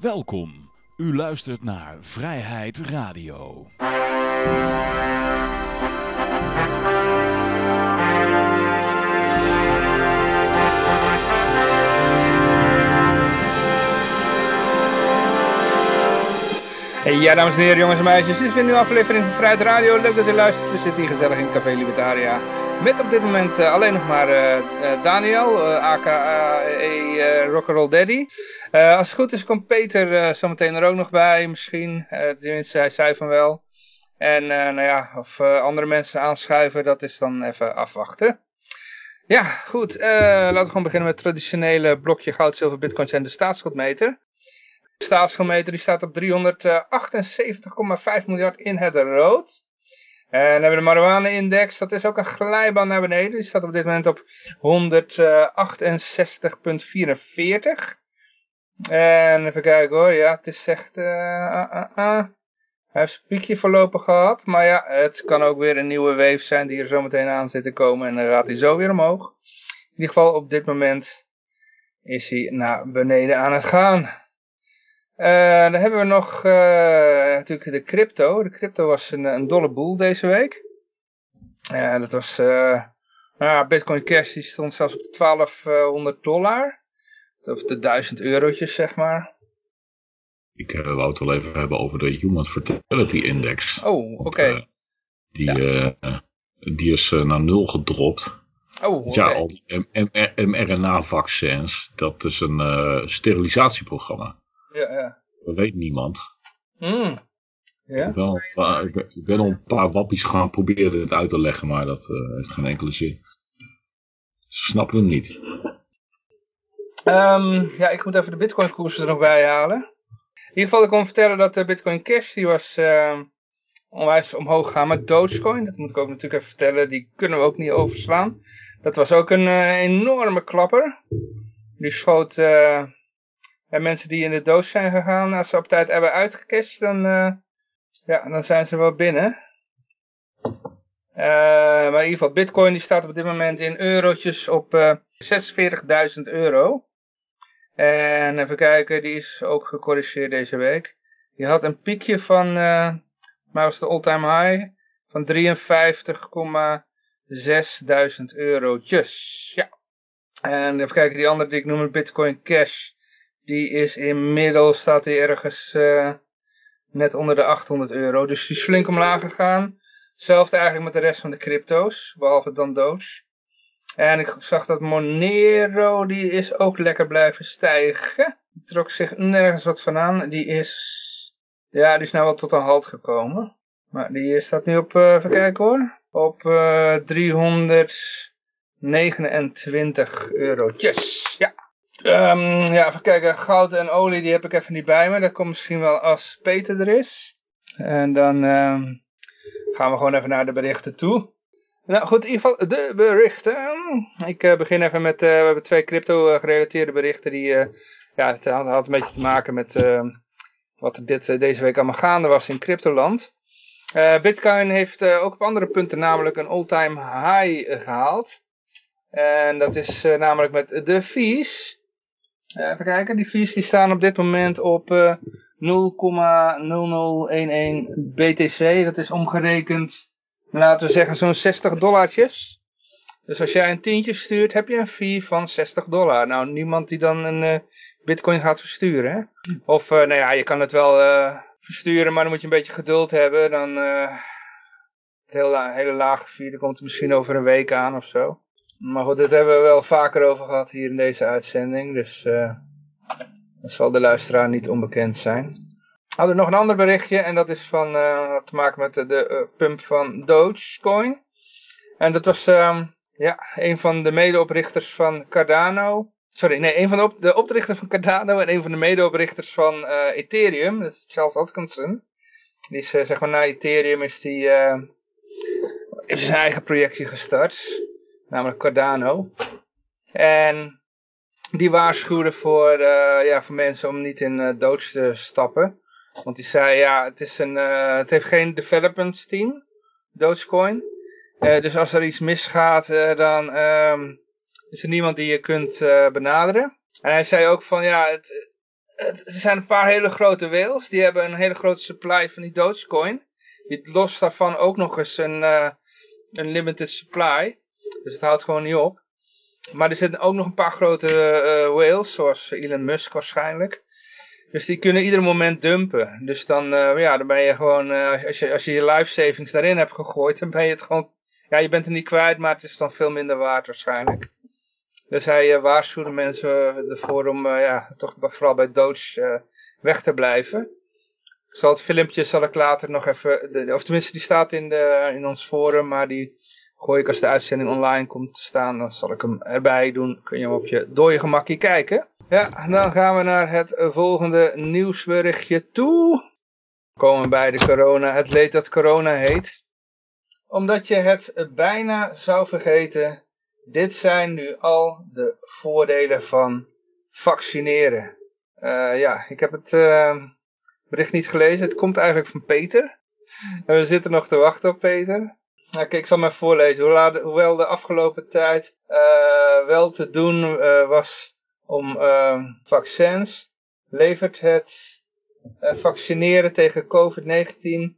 Welkom. U luistert naar Vrijheid Radio. Ja, dames en heren, jongens en meisjes, dit is weer een nieuwe aflevering van Vrijheid Radio. Leuk dat u luistert. We zitten hier gezellig in Café Libertaria. Met op dit moment uh, alleen nog maar uh, uh, Daniel, aka Rock'n'Roll Daddy. als het goed is komt Peter zometeen er ook nog bij, misschien. tenminste, hij zei van wel. En nou ja, of andere mensen aanschuiven, dat is dan even afwachten. Ja, goed. laten we gewoon beginnen met het traditionele blokje goud, zilver, bitcoins en de staatsschuldmeter. Staatsschuldmeter die staat op 378,5 miljard in het rood. En dan hebben we de marijuana-index, dat is ook een glijbaan naar beneden. Die staat op dit moment op 168,44. En even kijken hoor, ja, het is echt... Uh, uh, uh, hij heeft een piekje voorlopig gehad. Maar ja, het kan ook weer een nieuwe wave zijn die er zo meteen aan zit te komen. En dan gaat hij zo weer omhoog. In ieder geval op dit moment is hij naar beneden aan het gaan. Uh, dan hebben we nog uh, natuurlijk de crypto. De crypto was een, een dolle boel deze week. Uh, dat was, nou, Bitcoin Cash die stond zelfs op de 1200 dollar. Of de 1000 eurotjes, zeg maar. Ik wou het wel even hebben over de Human Fertility Index. Oh, oké. Okay. die, ja. die is naar nul gedropt. Oh, okay. Ja, al die mRNA-vaccins, dat is een sterilisatieprogramma. Ja, ja. Dat weet niemand. Mm. Ja? Ik, ben al, ik, ben, ik ben al een paar wappies gaan proberen het uit te leggen, maar dat uh, heeft geen enkele zin. Ze snappen hem niet. Um, ja, ik moet even de bitcoin koers er nog bij halen. In ieder geval, ik kon vertellen dat de bitcoin cash, die was uh, onwijs omhoog gegaan met Dogecoin. Dat moet ik ook natuurlijk even vertellen, die kunnen we ook niet overslaan. Dat was ook een uh, enorme klapper. Die schoot en mensen die in de doos zijn gegaan, als ze op tijd hebben uitgecashed, dan, uh, ja, dan zijn ze wel binnen. Uh, maar in ieder geval, bitcoin die staat op dit moment in eurotjes op uh, eh, 46.000 euro. En even kijken, die is ook gecorrigeerd deze week. Die had een piekje van, maar was de all-time high, van 53,6.000 eurotjes. Ja. En even kijken, die andere die ik noem, Bitcoin Cash. Die is inmiddels, staat hij ergens uh, net onder de 800 euro. Dus die is flink omlaag gegaan. Hetzelfde eigenlijk met de rest van de crypto's, behalve dan Doge. En ik zag dat Monero, die is ook lekker blijven stijgen. Die trok zich nergens wat van aan. Die is, ja, die is nou wel tot een halt gekomen. Maar die staat nu op, uh, even kijken hoor, op uh, 329 eurotjes. Ja. Um, ja, even kijken. Goud en olie, die heb ik even niet bij me. Dat komt misschien wel als Peter er is. En dan um, gaan we gewoon even naar de berichten toe. Nou goed, in ieder geval de berichten. Ik uh, begin even met, uh, we hebben twee crypto gerelateerde berichten die, uh, ja, het had, had, een beetje te maken met ehm, wat er dit, deze week allemaal gaande was in cryptoland. Bitcoin heeft ook op andere punten namelijk een all-time high gehaald. En dat is namelijk met de fees. Even kijken, die fees die staan op dit moment op uh, 0,0011 BTC. Dat is omgerekend, laten we zeggen, zo'n 60 dollartjes. Dus als jij een tientje stuurt, heb je een fee van 60 dollar. Nou, niemand die dan een uh, bitcoin gaat versturen, hè? Of, uh, nou ja, je kan het wel versturen, maar dan moet je een beetje geduld hebben. Dan, het hele, hele lage fee, dan komt het misschien over een week aan of zo. Maar goed, dit hebben we wel vaker over gehad hier in deze uitzending. Dus uh, dat zal de luisteraar niet onbekend zijn. We hadden nog een ander berichtje en dat is van, uh, te maken met de, uh, pump van Dogecoin. En dat was um, ja, een van de medeoprichters van Cardano. Sorry, nee, een van de, op, de oprichters van Cardano en een van de medeoprichters van Ethereum. Dat is Charles Atkinson. Die is zeg maar na Ethereum is die, zijn eigen projectje gestart namelijk Cardano. En die waarschuwde voor, uh, ja, voor mensen om niet in uh, te stappen. Want die zei, ja, het, is een, uh, het heeft geen development team, Dogecoin. dus als er iets misgaat, dan um, is er niemand die je kunt benaderen. En hij zei ook van, ja, het, er zijn een paar hele grote whales. Die hebben een hele grote supply van die Dogecoin. Die lost daarvan ook nog eens een, een limited supply. Dus het houdt gewoon niet op. Maar er zitten ook nog een paar grote uh, whales, zoals Elon Musk waarschijnlijk. Dus die kunnen ieder moment dumpen. Dus dan, uh, ja, dan ben je gewoon, als, je, als je je life savings daarin hebt gegooid, dan ben je het gewoon, ja, je bent er niet kwijt, maar het is dan veel minder waard waarschijnlijk. Dus hij uh, waarschuwde mensen ervoor om uh, ja, toch vooral bij uh, weg te blijven. Zal het filmpje zal ik later nog even, de, of tenminste die staat in, de, in ons forum, maar die gooi ik als de uitzending online komt te staan, dan zal ik hem erbij doen. Kun je hem op je dode gemakje kijken. Ja, dan gaan we naar het volgende nieuwsberichtje toe. We komen bij de corona, het leed dat corona heet. Omdat je het bijna zou vergeten, dit zijn nu al de voordelen van vaccineren. Uh, ja, ik heb het uh, bericht niet gelezen. Het komt eigenlijk van Peter. En we zitten nog te wachten op Peter. Nou, kijk, ik zal maar voorlezen. Hoewel de afgelopen tijd uh, wel te doen was om vaccins, levert het vaccineren tegen COVID-19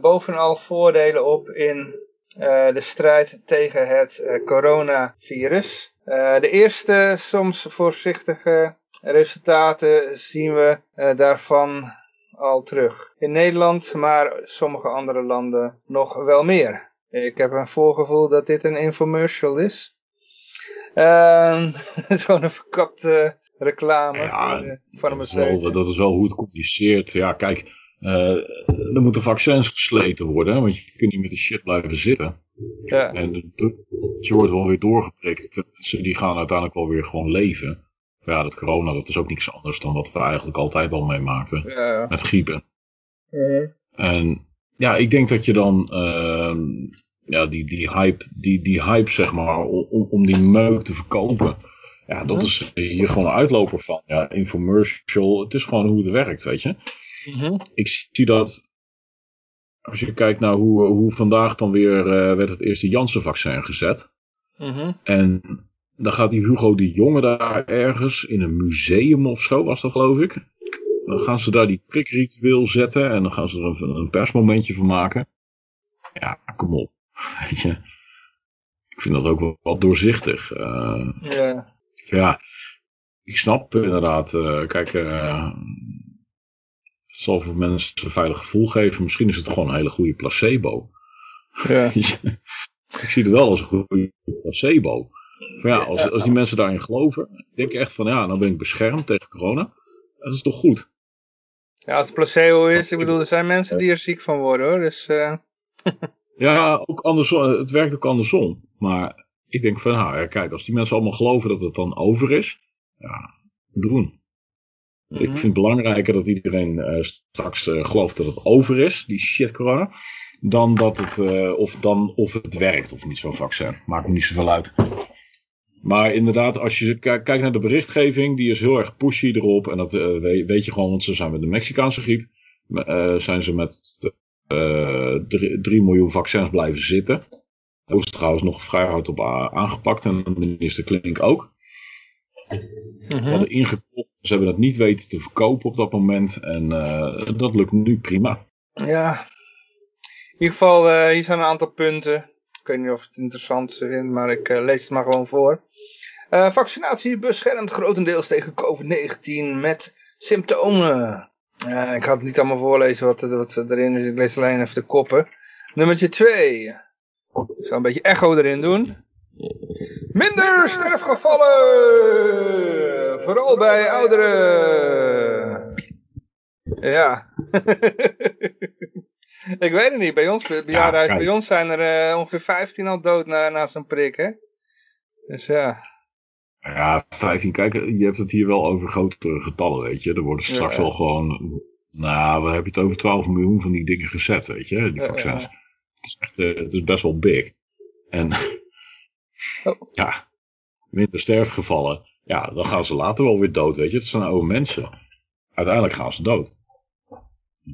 bovenal voordelen op in de strijd tegen het coronavirus. De eerste soms voorzichtige resultaten zien we daarvan al terug. In Nederland, maar sommige andere landen nog wel meer. Ik heb een voorgevoel dat dit een infomercial is. Ehm, het is gewoon een verkapte reclame. Ja, dat, is wel, dat is wel hoe het communiceert. Ja, kijk, uh, er moeten vaccins gesleten worden, want je kunt niet met de shit blijven zitten. Ja. En je wordt wel weer doorgeprikt. Die gaan uiteindelijk wel weer gewoon leven. Ja, dat corona, dat is ook niks anders dan wat we eigenlijk altijd al meemaakten. Ja. Met griepen. Uh En ja, ik denk dat je dan uh, ja, die, die, hype, die, die hype, zeg maar, om, om die meuk te verkopen. Ja, dat is hier gewoon een uitloper van. Ja, infomercial, het is gewoon hoe het werkt, weet je. Mm Ik zie dat, als je kijkt naar hoe, hoe vandaag dan weer uh, werd het eerste Janssen-vaccin gezet. En dan gaat die Hugo de Jonge daar ergens in een museum of zo, was dat geloof ik. Dan gaan ze daar die prikritueel zetten en dan gaan ze er een, een persmomentje van maken. Ja, kom op. Weet je. Ik vind dat ook wel wat doorzichtig. Uh, ja. ja, ik snap inderdaad. Uh, kijk, uh, zal voor mensen een veilig gevoel geven. Misschien is het gewoon een hele goede placebo. Ja. ik zie het wel als een goede placebo. Maar ja, als, als die mensen daarin geloven, denk ik echt van ja, nou ben ik beschermd tegen corona. Dat is toch goed? Ja, als het placebo is, ik bedoel, er zijn mensen die er ziek van worden hoor. Dus, uh... ja, ook andersom, het werkt ook andersom. Maar ik denk van, nou ja, kijk, als die mensen allemaal geloven dat het dan over is, ja, doen. Ik mhm. vind het belangrijker dat iedereen uh, straks uh, gelooft dat het over is, die shit corona. Dan dat het, uh, of, dan, of het werkt of niet zo'n vaccin. Maakt me niet zoveel uit. Maar inderdaad, als je kijkt naar de berichtgeving, die is heel erg pushy erop. En dat weet, weet, je gewoon, want ze zijn met de Mexicaanse griep. zijn ze met 3 miljoen vaccins blijven zitten. Dat is trouwens nog vrij hard op aangepakt. En minister Klink ook. Mm -hmm. ingekocht. Ze hebben dat niet weten te verkopen op dat moment. En uh, dat lukt nu prima. Ja. In ieder geval, uh, hier zijn een aantal punten. Ik weet niet of het interessant is, maar ik uh, lees het maar gewoon voor. Vaccinatie beschermt grotendeels tegen COVID-19 met symptomen. ik ga het niet allemaal voorlezen wat, wat erin is. Ik lees alleen even de koppen. Nummertje 2. Ik zal een beetje echo erin doen. Minder sterfgevallen! Vooral bij ouderen. Ja. ik weet het niet. Bij ons, bij, bij ons zijn er uh, ongeveer 15 al dood na, na zo'n prik, hè? Dus ja. Ja, 15. Kijk, je hebt het hier wel over grotere getallen, weet je. Er worden straks wel gewoon... Nou, we hebben het over 12 miljoen van die dingen gezet, weet je. Die vaccins. Het is echt, uh, het is best wel big. En Oh. Ja, minder sterfgevallen. Ja, dan gaan ze later wel weer dood, weet je. Het zijn oude mensen. Uiteindelijk gaan ze dood.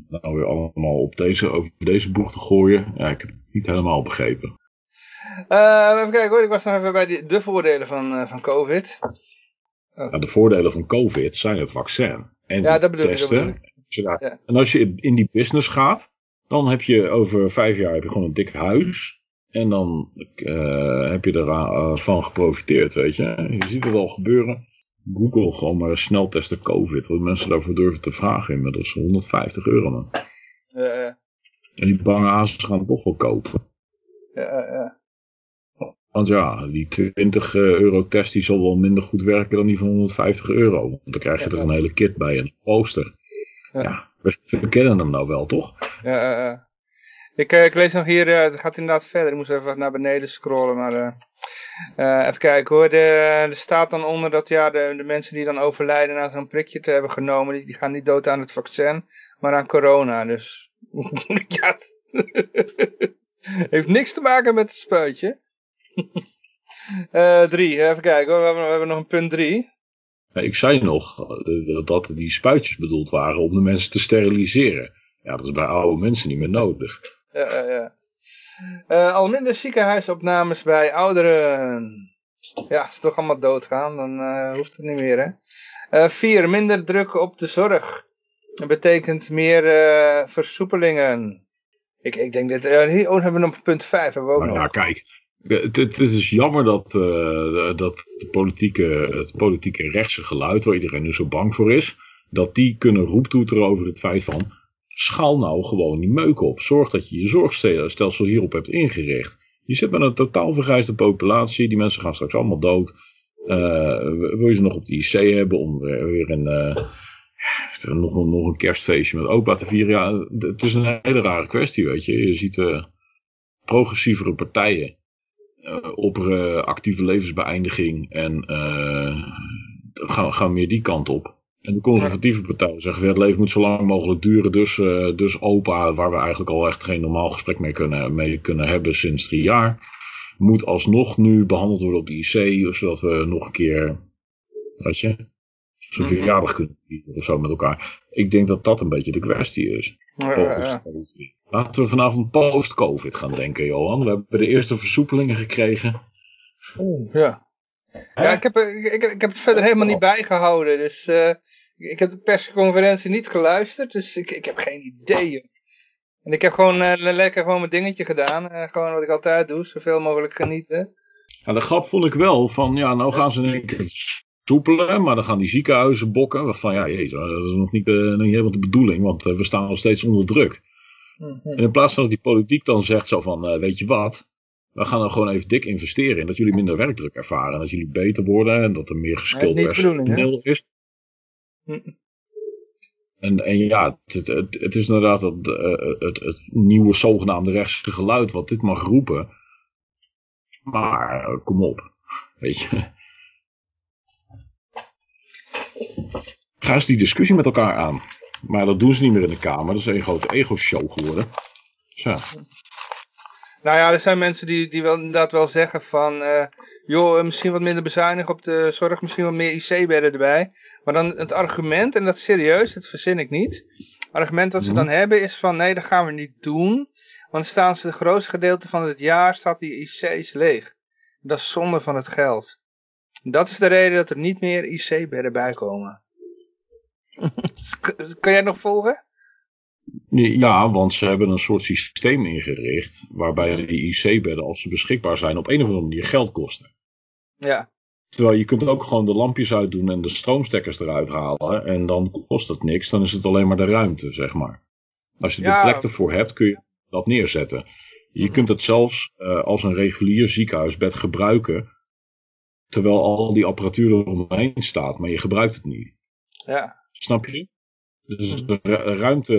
Nou weer allemaal op deze, over deze boeg te gooien. Ja, ik heb het niet helemaal begrepen. Uh, even kijken hoor, ik was nog even bij die, de voordelen van, uh, van COVID. Oh. de voordelen van COVID zijn het vaccin. En ja, dat bedoel testen. Ik, ja. En als je in die business gaat, dan heb je over vijf jaar heb je gewoon een dik huis. En dan uh, heb je ervan eh, van geprofiteerd, weet je. Je ziet het al gebeuren. Google gewoon maar snel testen COVID. Wat mensen daarvoor durven te vragen inmiddels. 150 euro man. Uh, en die bange azen gaan toch wel kopen. Ja, ja. Want ja, die 20 euro test die zal wel minder goed werken dan die van 150 euro. Want dan krijg je er een hele kit bij en een poster. Ja, we kennen hem nou wel, toch? Ja, uh, ik, ik, lees nog hier, uh, het gaat inderdaad verder. Ik moest even naar beneden scrollen, maar uh, even kijken hoor. Er staat dan onder dat ja, de, de mensen die dan overlijden na zo'n prikje te hebben genomen, die, die, gaan niet dood aan het vaccin, maar aan corona. Dus ja, heeft niks te maken met het spuitje. drie, even kijken hoor. We hebben, we hebben nog een punt drie. Ik zei nog eh, dat die spuitjes bedoeld waren om de mensen te steriliseren. Ja, dat is bij oude mensen niet meer nodig. Ja, ja. Uh, al minder ziekenhuisopnames bij ouderen. Ja, als ze toch allemaal doodgaan, dan uh, hoeft het niet meer, hè. Uh, vier, minder druk op de zorg. Dat betekent meer versoepelingen. Ik, ik denk dat... hier oh, hebben we nog punt 5. Hebben we ook nou, nog. Ja, kijk. Het, is jammer dat, uh, dat de het politieke rechtse geluid, waar iedereen nu zo bang voor is, dat die kunnen roeptoeteren over het feit van, schaal nou gewoon die meuk op. Zorg dat je je zorgstelsel hierop hebt ingericht. Je zit met een totaal vergrijsde populatie, die mensen gaan straks allemaal dood. Uh, wil je ze nog op de IC hebben om weer een, uh, nog, een, nog een kerstfeestje met opa te vieren? Ja, het is een hele rare kwestie, weet je. Je ziet progressievere partijen uh, op actieve levensbeëindiging en uh, gaan, gaan meer die kant op. En de conservatieve partijen zeggen weer het leven moet zo lang mogelijk duren, dus, uh, dus opa, waar we eigenlijk al echt geen normaal gesprek mee kunnen, mee kunnen hebben sinds drie jaar, moet alsnog nu behandeld worden op de IC, zodat we nog een keer, weet je, zo'n mhm. verjaardag kunnen vieren of zo met elkaar. Ik denk dat dat een beetje de kwestie is. Ja, Laten we vanavond post-covid gaan denken, Johan. We hebben de eerste versoepelingen gekregen. Oeh, ja. Ja, ik heb, ik, ik, heb het verder helemaal niet bijgehouden. Dus uh, ik heb de persconferentie niet geluisterd. Dus ik, ik heb geen idee. En ik heb gewoon uh, lekker gewoon mijn dingetje gedaan. Uh, gewoon wat ik altijd doe. Zoveel mogelijk genieten. Ja, de grap vond ik wel. Van ja, nou gaan ze in één keer soepelen. Maar dan gaan die ziekenhuizen bokken. Van ja, jezus, dat is nog niet, niet helemaal de bedoeling. Want we staan nog steeds onder druk. Mhm. En in plaats van dat die politiek dan zegt zo van, uh, weet je wat, we gaan er gewoon even dik investeren in dat jullie minder werkdruk ervaren. En dat jullie beter worden en dat er meer geskild personeel is. Mhm. En, en ja, het, het, het is inderdaad het, het, het, nieuwe zogenaamde rechtse geluid wat dit mag roepen. Maar kom op, weet je. Ga eens die discussie met elkaar aan. Maar dat doen ze niet meer in de Kamer. Dat is een grote ego-show geworden. Zo. Nou ja, er zijn mensen die, die wel, inderdaad wel zeggen van... Uh, joh, misschien wat minder bezuinigen op de zorg. Misschien wat meer IC-bedden erbij. Maar dan het argument, en dat is serieus, dat verzin ik niet. Het argument dat ze mhm. dan hebben is van... Nee, dat gaan we niet doen. Want staan ze het grootste gedeelte van het jaar... staat die IC's leeg. Dat is zonde van het geld. Dat is de reden dat er niet meer IC-bedden bij komen. Kan jij nog volgen? Ja, want ze hebben een soort systeem ingericht waarbij die IC-bedden, als ze beschikbaar zijn, op een of andere manier geld kosten. Ja. Terwijl je kunt ook gewoon de lampjes uitdoen en de stroomstekkers eruit halen en dan kost het niks, dan is het alleen maar de ruimte, zeg maar. Als je de plek ervoor hebt, kun je dat neerzetten. Je mhm. kunt het zelfs uh, als een regulier ziekenhuisbed gebruiken, terwijl al die apparatuur eromheen staat, maar je gebruikt het niet. Ja. Snap je? Dus de ruimte,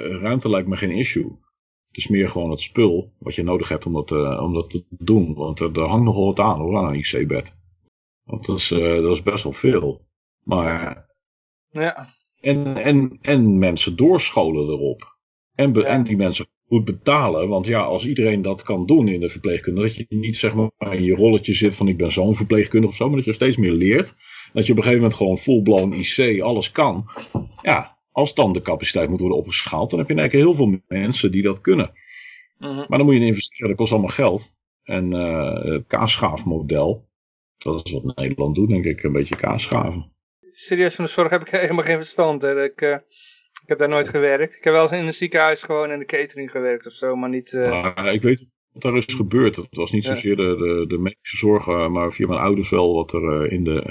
ruimte lijkt me geen issue. Het is meer gewoon het spul wat je nodig hebt om dat, uh, om dat te doen. Want er, er hangt nogal wat aan hoor, aan een IC-bed. Want dat is, uh, dat is best wel veel. Maar... Ja. En, en, en mensen doorscholen erop. En, en die mensen goed betalen. Want ja, als iedereen dat kan doen in de verpleegkunde. Dat je niet zeg maar in je rolletje zit van ik ben zo'n verpleegkundige of zo. Maar dat je steeds meer leert. Dat je op een gegeven moment gewoon full-blown IC alles kan. Ja, als dan de capaciteit moet worden opgeschaald, dan heb je eigenlijk heel veel mensen die dat kunnen. Mhm. Maar dan moet je investeren, dat kost allemaal geld. En uh, het kaasschaafmodel, dat is wat Nederland doet, denk ik. Een beetje kaas schaven. Serieus, van de zorg heb ik helemaal geen verstand. Hè. Ik, uh, ik heb daar nooit gewerkt. Ik heb wel eens in een ziekenhuis gewoon in de catering gewerkt of zo, maar niet... Uh... Maar ik weet wat er is gebeurd. Het was niet zozeer de, de, de medische zorg, maar via mijn ouders wel wat er in de,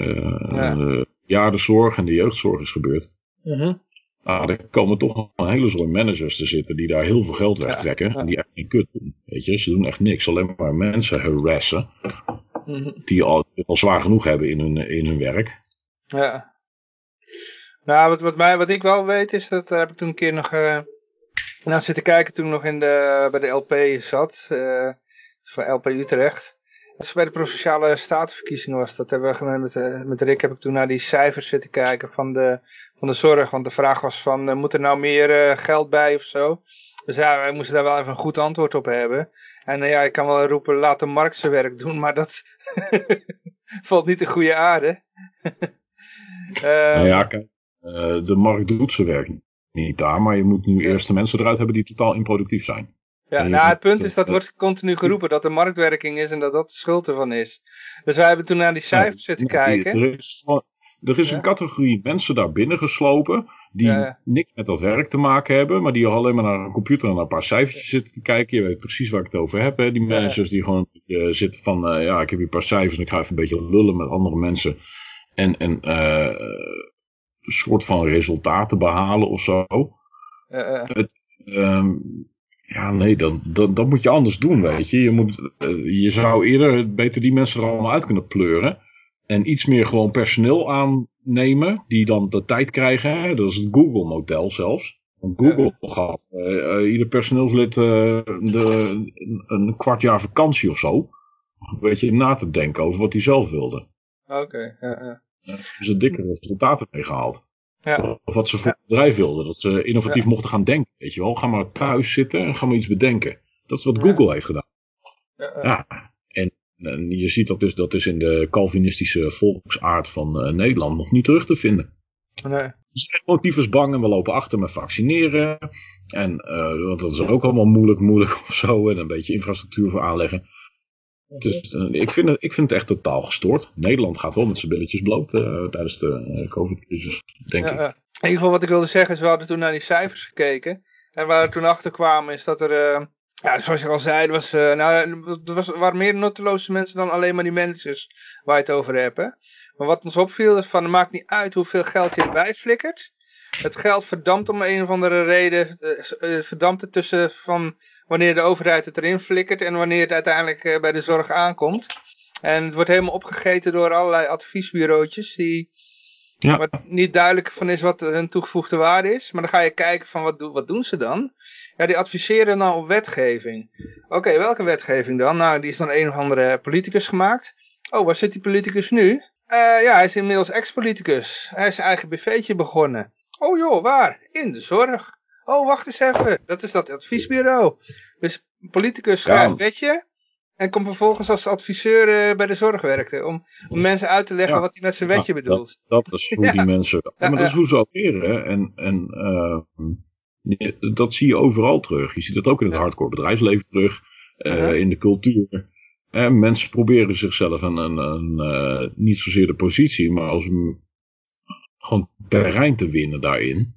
ja. de en de jeugdzorg is gebeurd. Uh nou, er komen toch een hele zooi managers te zitten die daar heel veel geld wegtrekken. En die echt geen kut doen. Weet je, ze doen echt niks. Alleen maar mensen harassen. Mhm. Die al, al zwaar genoeg hebben in hun, in hun werk. Ja. Nou, wat, wat, mij, wat ik wel weet is dat, daar heb ik toen een keer nog uh, naar zitten kijken toen ik nog in de, bij de LP zat. Uh, van LP Utrecht. Dus bij de provinciale statenverkiezingen was dat. Hebben we met, eh, met Rick heb ik toen naar die cijfers zitten kijken van de, van de zorg. Want de vraag was van, uh, moet er nou meer uh, geld bij of zo? Dus ja, wij moesten daar wel even een goed antwoord op hebben. En ja, ik kan wel roepen, laat de markt zijn werk doen, maar dat valt niet in goede aarde. nou ja, kijk, de markt doet zijn werk niet daar, maar je moet nu eerst de mensen eruit hebben die totaal improductief zijn. Ja, nou het punt is dat wordt continu geroepen dat er marktwerking is en dat dat de schuld ervan is. Dus wij hebben toen naar die cijfers zitten kijken. Er is, er is een categorie mensen daar binnen geslopen die niks met dat werk te maken hebben, maar die alleen maar naar een computer en naar een paar cijfertjes zitten te kijken. Je weet precies waar ik het over heb. Hè? Die managers die gewoon uh, zitten van, uh, ja, ik heb hier een paar cijfers en ik ga even een beetje lullen met andere mensen. En, en uh, soort van resultaten behalen of zo. Het, um, ja, nee, dan, dan, dan moet je anders doen, weet je. Je, moet, uh, je zou eerder beter die mensen er allemaal uit kunnen pleuren. En iets meer gewoon personeel aannemen, die dan de tijd krijgen. Hè? Dat is het Google-model zelfs. Google ja. gaf ieder personeelslid de, een kwart jaar vakantie of zo. Weet je, na te denken over wat hij zelf wilde. Oké, okay, ja, ja. Daar hebben ze dikke resultaten mee gehaald. Ja. Of wat ze voor het bedrijf wilden. Dat ze innovatief mochten gaan denken. Weet je wel, ga maar thuis zitten en ga maar iets bedenken. Dat is wat Google heeft gedaan. Ja. En, en, je ziet dat dus, dat is in de Calvinistische volksaard van uh, Nederland nog niet terug te vinden. Nee. Ze zijn gewoon bang en we lopen achter met vaccineren. En uh, want dat is ook allemaal moeilijk, moeilijk of zo. En een beetje infrastructuur voor aanleggen. Dus uh, ik, vind het, ik vind het echt totaal gestoord. Nederland gaat wel met zijn billetjes bloot uh, tijdens de uh, COVID-crisis, denk ik. in ieder geval wat ik wilde zeggen is, we hadden toen naar die cijfers gekeken. En waar we toen achter kwamen is dat er, ja, zoals je al zei, er, was, nou, er was, waren meer nutteloze mensen dan alleen maar die managers waar je het over hebt. Hè? Maar wat ons opviel is van, het maakt niet uit hoeveel geld je erbij flikkert. Het geld verdampt om een of andere reden, verdampt het tussen van wanneer de overheid het erin flikkert en wanneer het uiteindelijk eh, bij de zorg aankomt. En het wordt helemaal opgegeten door allerlei adviesbureautjes die ja. niet duidelijk van is wat hun toegevoegde waarde is. Maar dan ga je kijken van wat, wat doen ze dan? Ja, die adviseren dan op wetgeving. Oké, welke wetgeving dan? Nou, die is dan een of andere politicus gemaakt. Oh, waar zit die politicus nu? Uh, ja, hij is inmiddels ex-politicus. Hij is zijn eigen BV'tje begonnen. Oh joh, waar? In de zorg. Oh, wacht eens even. Dat is dat adviesbureau. Dus politicus schrijft ja. wetje. En komt vervolgens als adviseur uh, bij de zorg werken. Om, om mensen uit te leggen wat hij met zijn wetje bedoelt. Dat, dat, is hoe die mensen... maar dat is hoe ze opereren. En, en uh, dat zie je overal terug. Je ziet dat ook in het hardcore bedrijfsleven terug. Uh, in de cultuur. En mensen proberen zichzelf een, een, een niet zozeer de positie, maar als een, gewoon terrein te winnen daarin.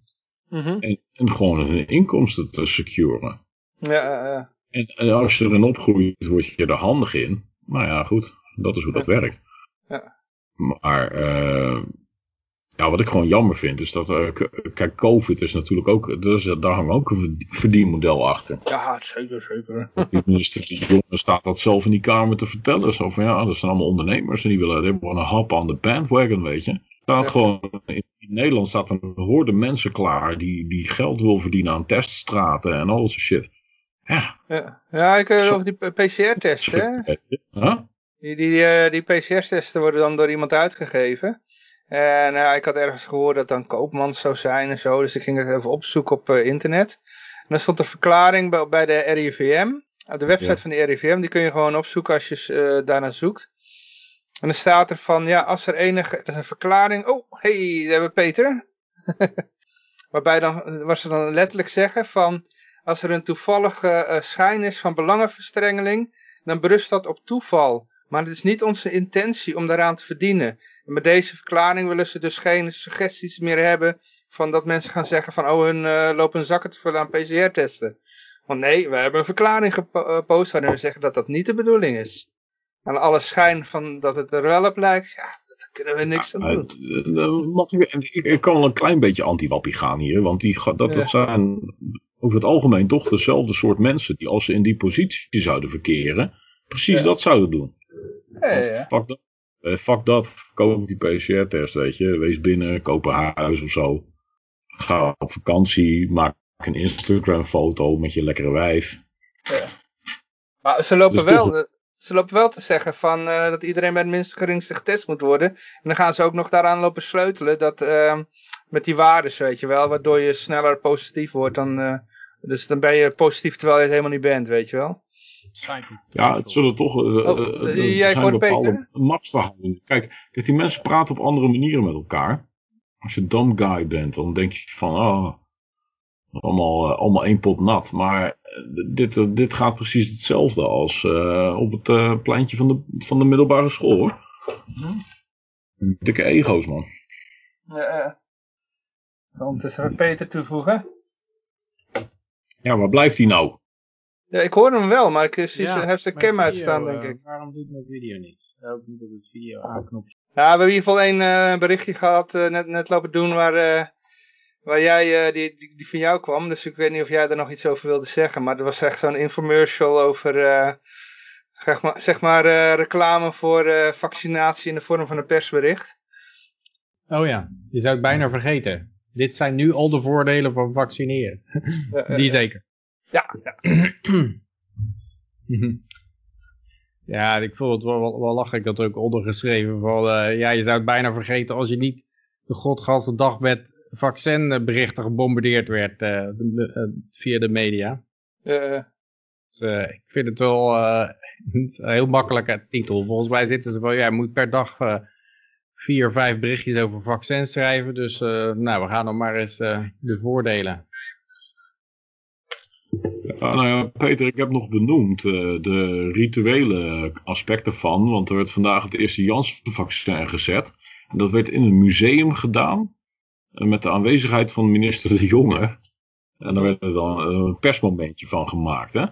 Mhm. en, en, gewoon hun inkomsten te securen. Ja, ja. En, en, als je erin opgroeit, word je er handig in. Nou ja, goed, dat is hoe dat werkt. Ja. Maar uh, ja, wat ik gewoon jammer vind, is dat, uh, kijk, COVID is natuurlijk ook, dus, daar hangt ook een verdienmodel achter. Ja, zeker, zeker. Die minister jongen staat dat zelf in die kamer te vertellen. Zo van, ja, dat zijn allemaal ondernemers en die willen, die een hap aan de bandwagon, weet je. Staat gewoon, in, Nederland staat een horde mensen klaar die, die geld wil verdienen aan teststraten en al shit. Ja. Ja, ja ik uh, over die PCR-testen. Huh? Die, die, uh, die PCR-testen worden dan door iemand uitgegeven. En uh, ik had ergens gehoord dat dan Koopmans zou zijn en zo. Dus ik ging het even opzoeken op internet. En dan stond een verklaring bij, de RIVM. Op de website van de RIVM. Die kun je gewoon opzoeken als je daarna zoekt. En dan staat er van, ja, als er enige, dat is een verklaring. Oh, hey, daar hebben we Peter. Waarbij dan, was ze dan letterlijk zeggen van, als er een toevallige uh, schijn is van belangenverstrengeling, dan berust dat op toeval. Maar het is niet onze intentie om daaraan te verdienen. En met deze verklaring willen ze dus geen suggesties meer hebben van dat mensen gaan zeggen van oh hun uh, lopen zakken te vullen aan PCR-testen. Want nee, we hebben een verklaring gepost waarin we zeggen dat dat niet de bedoeling is. En alle schijn van dat het er wel op lijkt, ja, daar kunnen we niks aan doen. ik, ik kan wel een klein beetje anti-wappie gaan hier, want die, dat, dat zijn over het algemeen toch dezelfde soort mensen die als ze in die positie zouden verkeren, precies dat zouden doen. Ja, ja. Fuck dat, eh, fuck dat, koop die PCR-test, weet je. Wees binnen, koop een huis of zo. Ga op vakantie, maak een Instagram-foto met je lekkere wijf. Ja. Maar ze lopen, dus wel, ze lopen wel te zeggen van, uh, dat iedereen bij het minst geringste getest moet worden. En dan gaan ze ook nog daaraan lopen sleutelen dat, uh, met die waardes, weet je wel. Waardoor je sneller positief wordt dan... Uh, dus dan ben je positief terwijl je het helemaal niet bent, weet je wel. Ja, het zullen toch uh, oh, uh, jij zijn bepaalde machtsverhoudingen. Kijk, kijk, die mensen praten op andere manieren met elkaar. Als je dumb guy bent, dan denk je van, oh, allemaal, uh, allemaal één pot nat. Maar dit, dit gaat precies hetzelfde als op het pleintje van de, van de middelbare school, hoor. Hm? Dikke ego's, man. Ja, Zal het Peter toevoegen? Ja, waar blijft hij nou? Ja, ik hoor hem wel, maar ik zie ja, hij heeft zijn cam uitstaan, denk ik. Waarom doet mijn video niks? Ook niet op het video aanknopje. Ja, we hebben in ieder geval een uh, berichtje gehad, uh, net, net lopen doen, waar, waar jij, die, die, die, van jou kwam. Dus ik weet niet of jij daar nog iets over wilde zeggen. Maar er was echt zo'n infomercial over, zeg maar, zeg maar reclame voor vaccinatie in de vorm van een persbericht. Oh ja, je zou het bijna vergeten. Dit zijn nu al de voordelen van vaccineren. die zeker. Ja. Ja, ja ik vond het wel, wel, wel. Ik er ook ondergeschreven van, ja, je zou het bijna vergeten als je niet de godganse dag met vaccinberichten gebombardeerd werd uh, via de media. Uh. Dus, ik vind het wel een heel makkelijke titel. Volgens mij zitten ze van, ja, je moet per dag vier, vijf berichtjes over vaccins schrijven. Dus nou, we gaan dan maar eens de voordelen nou ja, Peter, ik heb nog benoemd uh, de rituele aspecten van, want er werd vandaag het eerste Janssen-vaccin gezet. En dat werd in een museum gedaan, met de aanwezigheid van minister De Jonge. En daar werd er dan een persmomentje van gemaakt, hè.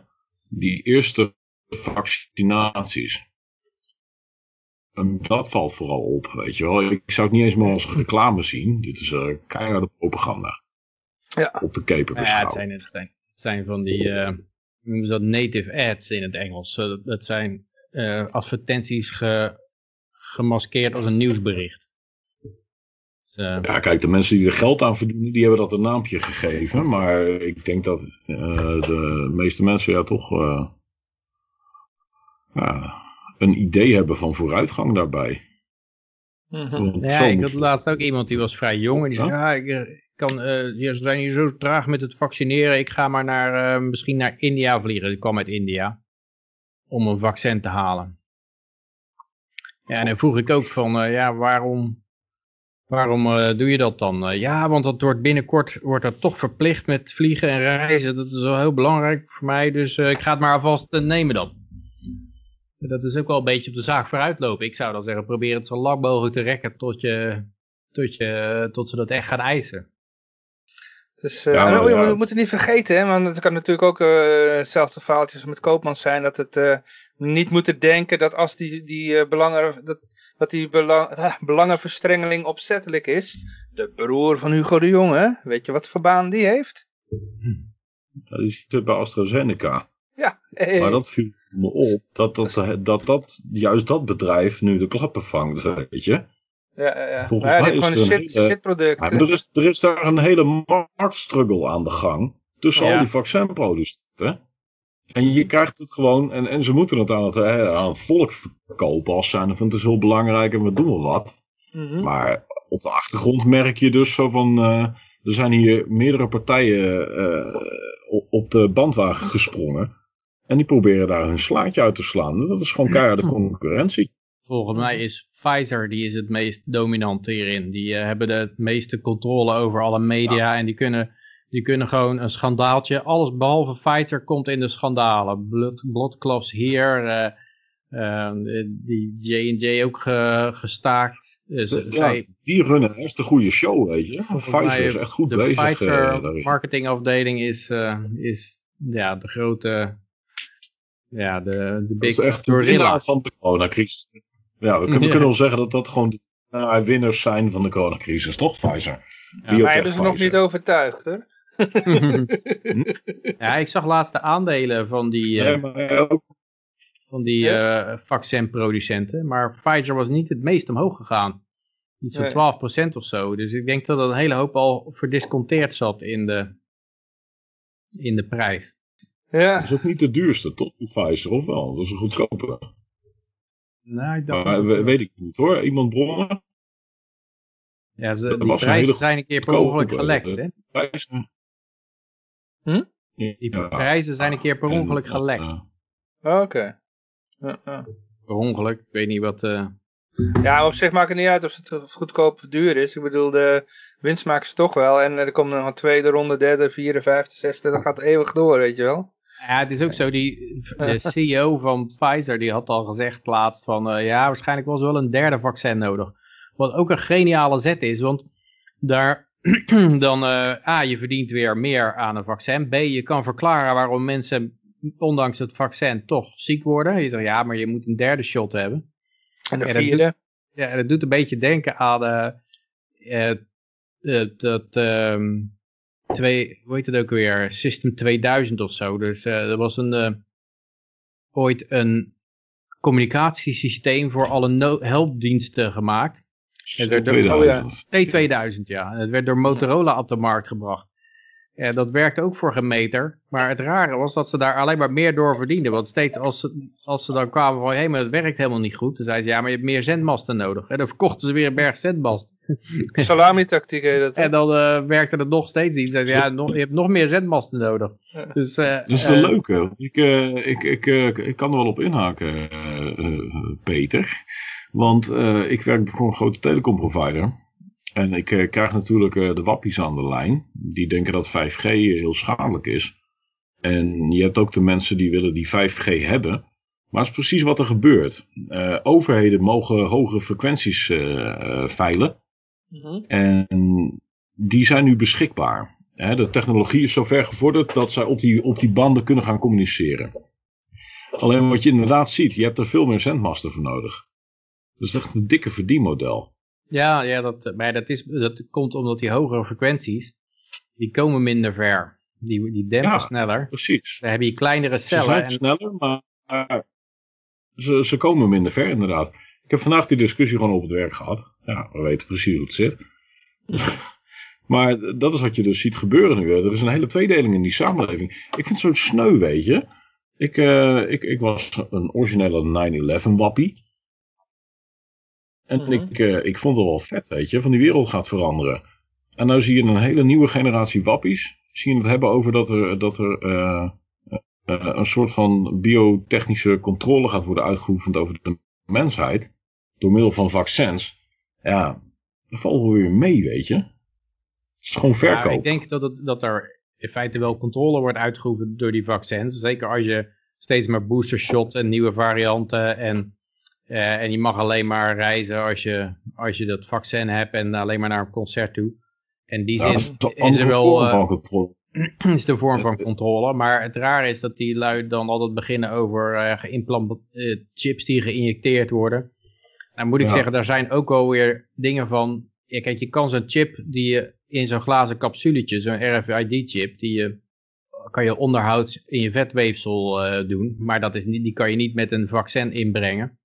Die eerste vaccinaties. En dat valt vooral op, weet je wel. Ik zou het niet eens maar als reclame zien. Dit is uh, keiharde propaganda. Ja. Op de keper beschouwen. Ja, het zijn, het zijn zijn van die, uh, noemen ze dat native ads in het Engels. dat zijn uh, advertenties ge, gemaskeerd als een nieuwsbericht. Uh, ja, kijk, de mensen die er geld aan verdienen, die hebben dat een naampje gegeven. Maar ik denk dat de meeste mensen ja toch ja, een idee hebben van vooruitgang daarbij. Mm -hmm. Ja, ik had laatst ook iemand die was vrij jong en die zei, ja, ik, kan, uh, ze zijn hier zo traag met het vaccineren. Ik ga maar naar, uh, misschien naar India vliegen. Ik kwam uit India. Om een vaccin te halen. Ja, en dan vroeg ik ook van, uh, ja, waarom, waarom doe je dat dan? ja, want dat wordt binnenkort wordt dat toch verplicht met vliegen en reizen. Dat is wel heel belangrijk voor mij. Dus ik ga het maar alvast nemen dan. Dat is ook wel een beetje op de zaak vooruitlopen. Ik zou dan zeggen, probeer het zo lang mogelijk te rekken tot, je, tot, je, tot ze dat echt gaan eisen. Dus, uh, ja, oh, we moeten niet vergeten, hè, want het kan natuurlijk ook uh, hetzelfde verhaaltjes met Koopmans zijn, dat het uh, niet moeten denken dat als die, die belangen, dat, dat die belang, belangenverstrengeling opzettelijk is. De broer van Hugo de Jonge, weet je wat voor baan die heeft? Ja, die zit bij AstraZeneca. Ja. Hey. Maar dat viel me op, dat dat, dat, dat juist dat bedrijf nu de klappen vangt, weet je. Ja, ja. Volgens mij is gewoon een shit, product. er, is, er is daar een hele marktstruggle aan de gang. Tussen al die vaccinproducenten. En je krijgt het gewoon, en, en ze moeten het aan het, hè, aan het volk verkopen als zijn, van het is heel belangrijk en we doen wel wat. Mhm. Maar op de achtergrond merk je dus zo van, uh, er zijn hier meerdere partijen uh, op de bandwagen gesprongen. En die proberen daar hun slaatje uit te slaan. Dat is gewoon keiharde concurrentie. Volgens mij is Pfizer die is het meest dominant hierin. Die uh, hebben de meeste controle over alle media en die kunnen, die kunnen gewoon een schandaaltje, alles behalve Pfizer komt in de schandalen. Blood, hier, uh, die J&J ook gestaakt. Dus, ja, die runnen echt een goede show, weet je. Pfizer is echt goed de bezig. De Pfizer marketingafdeling is, is ja, de grote, ja, de, de big dat is echt de van de coronacrisis. Ja, we kunnen, wel zeggen dat dat gewoon de uh, winnaars zijn van de coronacrisis, toch Pfizer? Ja, maar hebben ze nog niet overtuigd, hè? ja, ik zag laatst de aandelen van die, uh, van die uh, vaccinproducenten, maar Pfizer was niet het meest omhoog gegaan. Iets van nee. 12% of zo. Dus ik denk dat er een hele hoop al verdisconteerd zat in de, in de prijs. Ja. Dat is ook niet de duurste, toch? Pfizer, of wel? Dat is een goedkope. Nou, ik dacht maar, weet ik niet hoor. Iemand bronnen? Ja, ze, die prijzen zijn een keer per ongeluk gelekt, hè? Hm? Die prijzen zijn een keer per ongeluk gelekt. Oh, oké. Per ongeluk, ik weet niet wat... Uh... Ja, op zich maakt het niet uit of het goedkoop of duur is. Ik bedoel, de winst maken ze toch wel. En er komt nog een tweede ronde, derde, vierde, vijfde, zesde. Dat gaat eeuwig door, weet je wel. Ja, het is ook zo, die, de CEO van Pfizer die had al gezegd laatst van... Uh, ja, waarschijnlijk was wel een derde vaccin nodig. Wat ook een geniale zet is, want daar dan, uh, A, je verdient weer meer aan een vaccin. B, je kan verklaren waarom mensen, ondanks het vaccin, toch ziek worden. Je zegt, ja, maar je moet een derde shot hebben. En de vierde? Dat ja, dat doet een beetje denken aan uh, uh, dat... Um, twee, hoe heet het ook weer? System 2000 of zo. Dus er was een, ooit een communicatiesysteem voor alle helpdiensten gemaakt. Het werd door, 2000. Oh ja, T2000, ja. Het werd door Motorola op de markt gebracht. Ja, dat werkte ook voor gemeter. Maar het rare was dat ze daar alleen maar meer door verdienden. Want steeds als ze, als ze dan kwamen van, hé, hey, maar het werkt helemaal niet goed. Dan zeiden ze, ja, maar je hebt meer zendmasten nodig. En dan verkochten ze weer een berg zendmast. Salami-tactiek heet dat. En dan uh, werkte het nog steeds niet. Zeiden ze, ja, nog, je hebt nog meer zendmasten nodig. Dus, uh, dat is wel uh, leuke. Ik, ik, ik, ik kan er wel op inhaken, Peter. Want uh, ik werk voor een grote telecomprovider. En ik uh, krijg natuurlijk uh, de wappies aan de lijn. Die denken dat 5G heel schadelijk is. En je hebt ook de mensen die willen die 5G hebben. Maar het is precies wat er gebeurt. overheden mogen hogere frequenties veilen. Mm -hmm. En die zijn nu beschikbaar. Hè, de technologie is zover gevorderd dat zij op die, op die banden kunnen gaan communiceren. Alleen wat je inderdaad ziet, je hebt er veel meer zendmasten voor nodig. Dat is echt een dikke verdienmodel. Ja, ja dat, maar dat, is, dat komt omdat die hogere frequenties, die komen minder ver. Die, die dempen ja, sneller. precies. Dan heb je kleinere cellen. Ze zijn en... sneller, maar ze, ze komen minder ver inderdaad. Ik heb vandaag die discussie gewoon op het werk gehad. Ja, we weten precies hoe het zit. maar dat is wat je dus ziet gebeuren nu. Er is een hele tweedeling in die samenleving. Ik vind het zo sneu, weet je. Ik, uh, ik, ik was een originele 9-11 wappie. En mhm. ik, uh, ik vond het wel vet, weet je, van die wereld gaat veranderen. En nu zie je een hele nieuwe generatie wappies. Zie je het hebben over dat er, dat er uh, uh, een soort van biotechnische controle gaat worden uitgeoefend over de mensheid. Door middel van vaccins. Ja, dat valt wel weer mee, weet je. Het is gewoon verkoop. Ja, ik denk dat, het, dat er in feite wel controle wordt uitgeoefend door die vaccins. Zeker als je steeds maar booster shot en nieuwe varianten en uh, en je mag alleen maar reizen als je, als je dat vaccin hebt en alleen maar naar een concert toe. En die zin is, er wel... Uh, is de vorm van controle. Maar het rare is dat die lui dan altijd beginnen over uh, chips die geïnjecteerd worden. Nou moet ik ja. zeggen, daar zijn ook alweer dingen van... Ja, kijk, je kan zo'n chip die je in zo'n glazen capsuletje, zo'n RFID-chip, die je kan je onderhoud in je vetweefsel uh, doen. Maar dat is niet, die kan je niet met een vaccin inbrengen.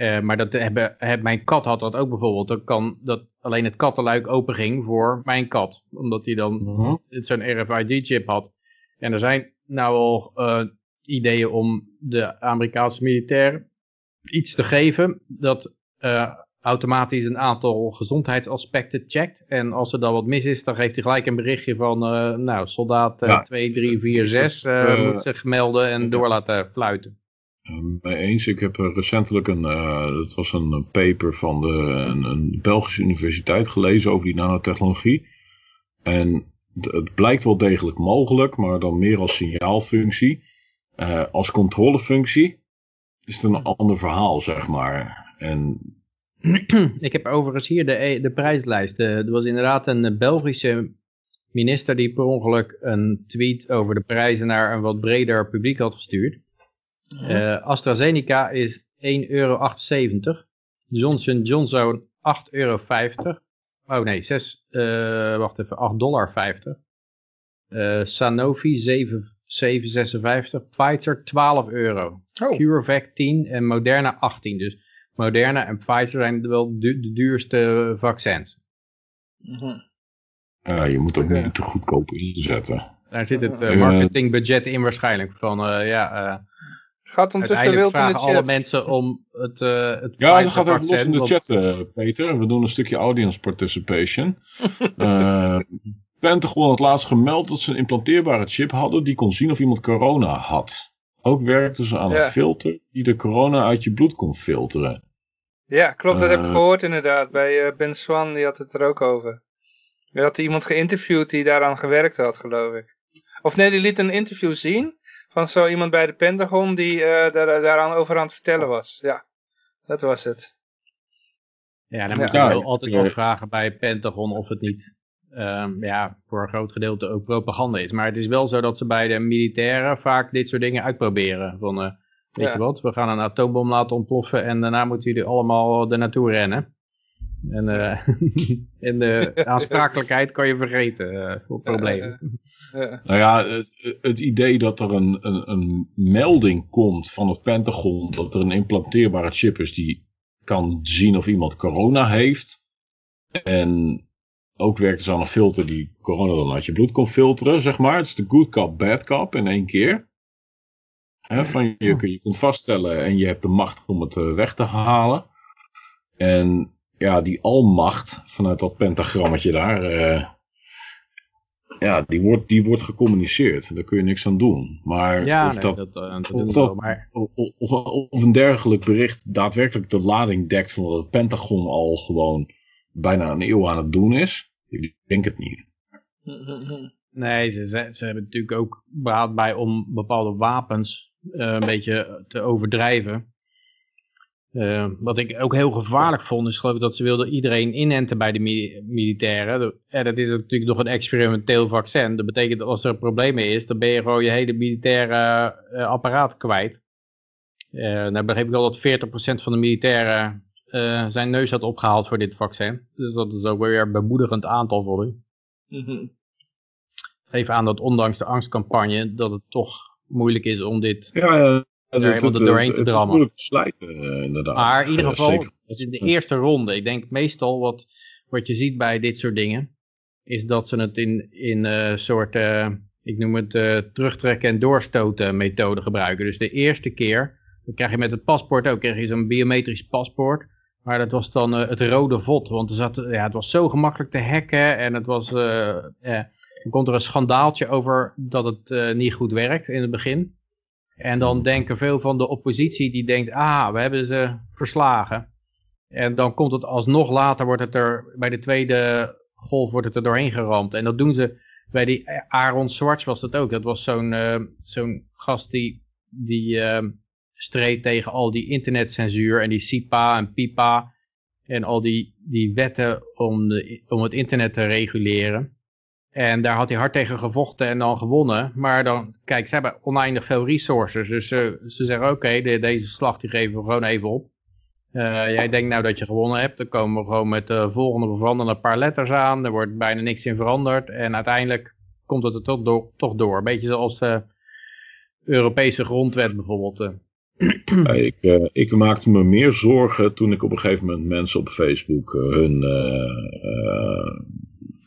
Uh, maar dat hebben, heb, mijn kat had dat ook bijvoorbeeld. Dan kan dat alleen het kattenluik open ging voor mijn kat. Omdat hij dan -huh. zo'n RFID-chip had. En er zijn nou al uh, ideeën om de Amerikaanse militair iets te geven dat uh, automatisch een aantal gezondheidsaspecten checkt. En als er dan wat mis is, dan geeft hij gelijk een berichtje van, nou, soldaat ja. 2, 3, 4, 6 moet zich melden en door laten fluiten. Mee eens. Ik heb recentelijk een, uh, dat was een paper van de, een, een, Belgische universiteit gelezen over die nanotechnologie. En het, blijkt wel degelijk mogelijk, maar dan meer als signaalfunctie. Uh, als controlefunctie is het een ander verhaal, zeg maar. En... Ik heb overigens hier de, de prijslijst. Er was inderdaad een Belgische minister die per ongeluk een tweet over de prijzen naar een wat breder publiek had gestuurd. Uh, AstraZeneca is 1,78 euro. Johnson Johnson 8,50 euro. Oh nee, 6, uh, wacht even, 8,50 dollar. Uh, Sanofi 7, 7,56. Pfizer 12 euro. Oh. CureVac 10 en Moderna 18. Dus Moderna en Pfizer zijn wel de, de duurste vaccins. Mm Ja, je moet ook niet te goedkoop inzetten. Daar zit het uh, marketingbudget in waarschijnlijk. Van, uh, ja, Gaat ondertussen wild in de chat. alle mensen om het, uh, het Ja, dat gaat even los in de chat, uh, Peter. We doen een stukje audience participation. uh, Pentagon had laatst gemeld dat ze een implanteerbare chip hadden die kon zien of iemand corona had. Ook werkten ze aan een filter die de corona uit je bloed kon filteren. Ja, klopt. Dat heb ik gehoord inderdaad. Bij Ben Swan, die had het er ook over. Er had iemand geïnterviewd die daaraan gewerkt had, geloof ik. Of nee, die liet een interview zien van zo iemand bij de Pentagon die uh, daar, daaraan over aan het vertellen was. Ja, dat was het. Ja, dan moet je wel altijd wel vragen bij Pentagon of het niet um, ja, voor een groot gedeelte ook propaganda is. Maar het is wel zo dat ze bij de militairen vaak dit soort dingen uitproberen. Van, uh, weet je wat, we gaan een atoombom laten ontploffen en daarna moeten jullie allemaal er naartoe rennen. En, uh, en de aansprakelijkheid kan je vergeten uh, voor problemen. Nou ja, het, het, idee dat er een, een, een, melding komt van het Pentagon dat er een implanteerbare chip is die kan zien of iemand corona heeft. En ook werkt ze aan een filter die corona dan uit je bloed kon filteren, zeg maar. Het is de good cop, bad cop in één keer. van je, je kunt vaststellen en je hebt de macht om het eh, weg te halen. En ja, die almacht vanuit dat pentagrammetje daar, uh, ja, die wordt, die wordt gecommuniceerd. Daar kun je niks aan doen. Maar ja, of, dat, dat, uh, dat of, dat, maar... of, of, of, een dergelijk bericht daadwerkelijk de lading dekt van wat het Pentagon al gewoon bijna een eeuw aan het doen is, ik denk het niet. Nee, ze, ze hebben natuurlijk ook baat bij om bepaalde wapens uh, een beetje te overdrijven. Uh, wat ik ook heel gevaarlijk vond, is geloof ik dat ze wilden iedereen inenten bij de militairen. En dat is natuurlijk nog een experimenteel vaccin. Dat betekent dat als er problemen is, dan ben je gewoon je hele militaire uh, apparaat kwijt. Uh, nou begreep ik wel dat 40% van de militairen zijn neus had opgehaald voor dit vaccin. Dus dat is ook weer een bemoedigend aantal voor u. Mm Even aan dat ondanks de angstcampagne, dat het toch moeilijk is om dit ja, er helemaal er doorheen te drammen. Het is uh, inderdaad. Maar in ieder geval, in de eerste ronde, ik denk meestal wat, wat je ziet bij dit soort dingen, is dat ze het in, in uh, soort, uh, ik noem het terugtrekken en doorstoten methode gebruiken. Dus de eerste keer, dan krijg je met het paspoort ook, krijg je zo'n biometrisch paspoort. Maar dat was dan het rode vod, want er zat, ja, het was zo gemakkelijk te hacken en het was, dan komt er een schandaaltje over dat het niet goed werkt in het begin. En dan denken veel van de oppositie, die denkt, ah, we hebben ze verslagen. En dan komt het alsnog later, wordt het er, bij de tweede golf wordt het er doorheen geramd. En dat doen ze, bij die Aaron Swartz was dat ook. Dat was zo'n uh, zo'n gast die, die uh, streed tegen al die internetcensuur en die SIPA en PIPA. En al die, die wetten om, de, om het internet te reguleren. En daar had hij hard tegen gevochten en dan gewonnen. Maar dan, kijk, ze hebben oneindig veel resources. Dus ze, ze zeggen, oké, de, deze slag die geven we gewoon even op. Uh, jij denkt nou dat je gewonnen hebt. Dan komen we gewoon met de volgende veranderen een paar letters aan. Er wordt bijna niks in veranderd. En uiteindelijk komt het er toch door. Toch door. Beetje zoals de Europese grondwet bijvoorbeeld. Ja, ik, ik, maakte me meer zorgen toen ik op een gegeven moment mensen op Facebook hun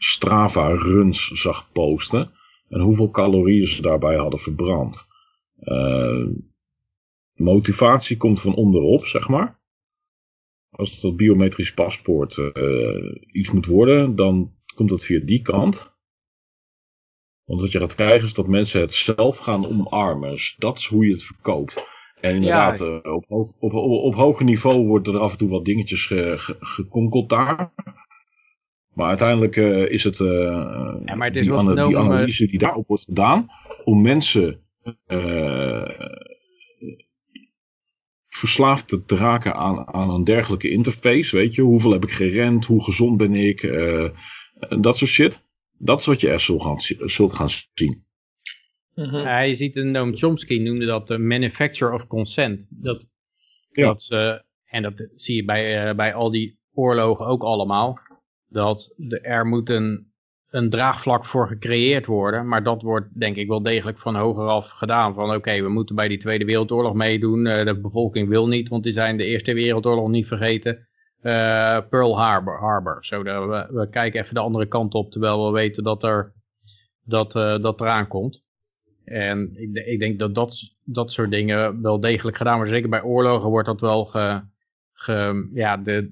Strava-runs zag posten. En hoeveel calorieën ze daarbij hadden verbrand. Uh, motivatie komt van onderop, zeg maar. Als dat biometrisch paspoort uh, iets moet worden, dan komt dat via die kant. Want wat je gaat krijgen is dat mensen het zelf gaan omarmen. Dus dat is hoe je het verkoopt. En inderdaad, ja. uh, op, op, op, op, hoger niveau worden er af en toe wat dingetjes ge, ge, gekonkeld daar. Maar uiteindelijk uh, is het, uh, ja, maar het is die, die, analyse die daarop wordt gedaan om mensen uh, verslaafd te, raken aan, aan een dergelijke interface. Weet je, hoeveel heb ik gerend, hoe gezond ben ik, uh, dat soort shit. Dat is wat je er zult gaan, zult gaan zien. Mhm. Hij ziet, een Noam Chomsky noemde dat de manufacture of consent. Dat, ja. dat ze, en dat zie je bij, uh, bij al die oorlogen ook allemaal. Dat de, er moet een, een draagvlak voor gecreëerd worden. Maar dat wordt denk ik wel degelijk van hogeraf gedaan. Van oké, we moeten bij die Tweede Wereldoorlog meedoen. Uh, de bevolking wil niet, want die zijn de Eerste Wereldoorlog niet vergeten. Uh, Pearl Harbor. Harbor. We, kijken even de andere kant op, terwijl we weten dat er dat, uh, dat eraan komt. En ik, ik, denk dat, dat dat soort dingen wel degelijk gedaan worden. Zeker bij oorlogen wordt dat wel ge, ge, ja, de,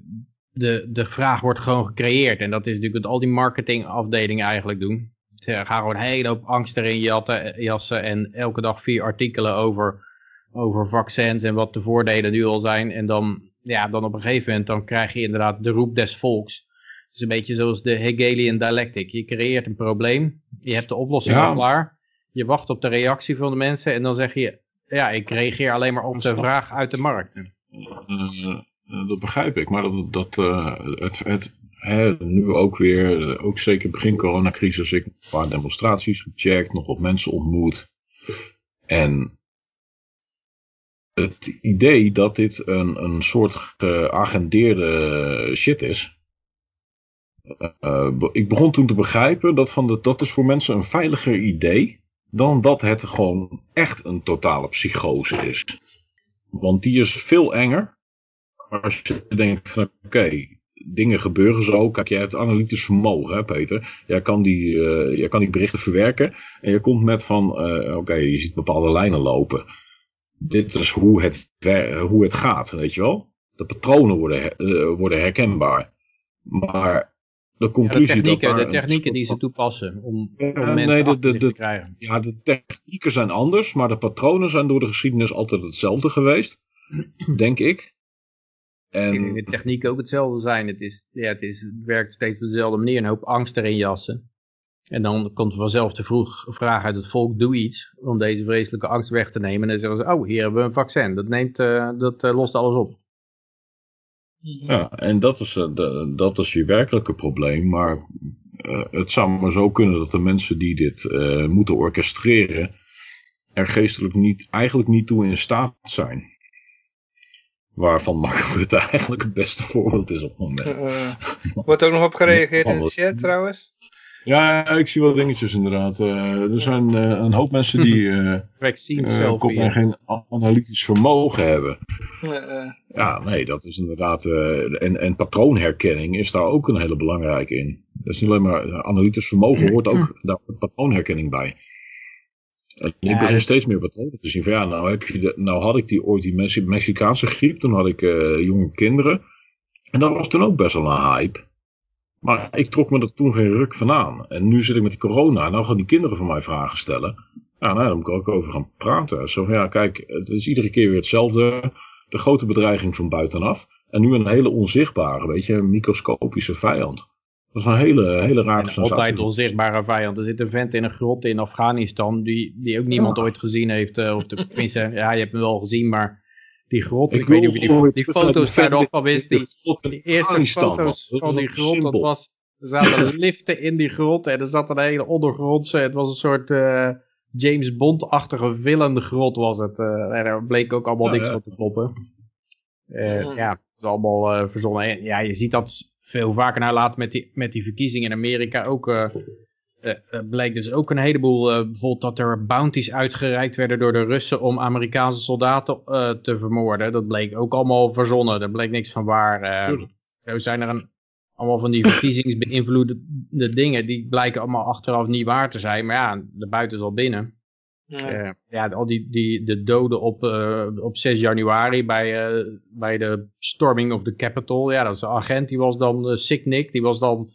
de, de vraag wordt gewoon gecreëerd. En dat is natuurlijk wat al die marketingafdelingen eigenlijk doen. Ze gaan gewoon een hele hoop angst erin jatten, jassen en elke dag vier artikelen over, over vaccins en wat de voordelen nu al zijn. En dan, ja, dan op een gegeven moment dan krijg je inderdaad de roep des volks. Het is een beetje zoals de Hegelian dialectic. Je creëert een probleem, je hebt de oplossing al klaar. Je wacht op de reactie van de mensen en dan zeg je, ja, ik reageer alleen maar op de vraag uit de markt. Uh, dat begrijp ik, maar dat, dat uh, het, het nu ook weer, ook zeker begin coronacrisis, ik een paar demonstraties gecheckt, nog wat mensen ontmoet. En het idee dat dit een, een soort geagendeerde shit is. Ik begon toen te begrijpen dat, van de, dat is voor mensen een veiliger idee dan dat het gewoon echt een totale psychose is. Want die is veel enger. Als je denkt van oké, dingen gebeuren zo. Kijk, jij hebt analytisch vermogen, hè, Peter. Jij kan die, uh, jij kan die berichten verwerken. En je komt met van, uh, oké, je ziet bepaalde lijnen lopen. Dit is hoe het, hoe het gaat, weet je wel. De patronen worden, uh, worden herkenbaar. Maar de conclusie de technieken, de technieken die ze toepassen om, om mensen nee, de, de, te krijgen. Ja, de technieken zijn anders, maar de patronen zijn door de geschiedenis altijd hetzelfde geweest, denk ik. En... Ik denk dat de technieken ook hetzelfde zijn. Het, is, ja, het, is, het werkt steeds op dezelfde manier, een hoop angst erin jassen. En dan komt er vanzelf de vroeg vraag uit het volk, doe iets om deze vreselijke angst weg te nemen. En dan zeggen ze, oh, hier hebben we een vaccin. Dat, neemt, uh, dat uh, lost alles op. Ja, en dat is, uh, dat is je werkelijke probleem. Maar uh, het zou maar zo kunnen dat de mensen die dit uh, moeten orchestreren. er geestelijk niet, eigenlijk niet toe in staat zijn. Waarvan Mark het eigenlijk het beste voorbeeld is op het moment. wordt ook nog op gereageerd in de chat trouwens? Ja, ik zie wel dingetjes inderdaad. Uh, er zijn uh, een hoop mensen die uh, uh, geen analytisch vermogen hebben. ja, nee, dat is inderdaad... en, en patroonherkenning is daar ook een hele belangrijke in. Dat is niet alleen maar analytisch vermogen, hoort ook daar patroonherkenning bij. En ik begin steeds meer patronen te zien van ja, nou, heb je nou had ik die ooit die Mexicaanse griep, toen had ik jonge kinderen. En dat was toen ook best wel een hype. Maar ik trok me er toen geen ruk van aan. En nu zit ik met die corona. En nou gaan die kinderen van mij vragen stellen. Ja, nou, daar moet ik ook over gaan praten. Zo van, ja, kijk, het is iedere keer weer hetzelfde. De grote bedreiging van buitenaf. En nu een hele onzichtbare, weet je, microscopische vijand. Dat is een hele, hele rare sensatie. Altijd onzichtbare vijand. Er zit een vent in een grot in Afghanistan die, die ook niemand ooit gezien heeft. Uh, of de, tenminste, ja, je hebt hem wel gezien, maar die grot, ik, weet niet of je die, die foto's daar nog van wist. Die, die eerste foto's van die grot, dat was, er zaten liften in die grot en er zat een hele ondergrondse, het was een soort uh, James Bond-achtige villain grot was het. Uh, en er bleek ook allemaal niks van te kloppen. Uh, ja, het is allemaal verzonnen. ja, je ziet dat veel vaker nou laat met die, met die verkiezingen in Amerika ook uh, bleek dus ook een heleboel, bijvoorbeeld dat er bounties uitgereikt werden door de Russen om Amerikaanse soldaten te vermoorden. Dat bleek ook allemaal verzonnen, daar bleek niks van waar. zo zijn er een, allemaal van die verkiezingsbeïnvloedende dingen, die blijken allemaal achteraf niet waar te zijn. Maar ja, de buiten is al binnen. Ja, ja al die, die, de doden op, op 6 januari bij, bij de storming of the Capitol. Ja, dat is een agent, die was dan sick Nick, die was dan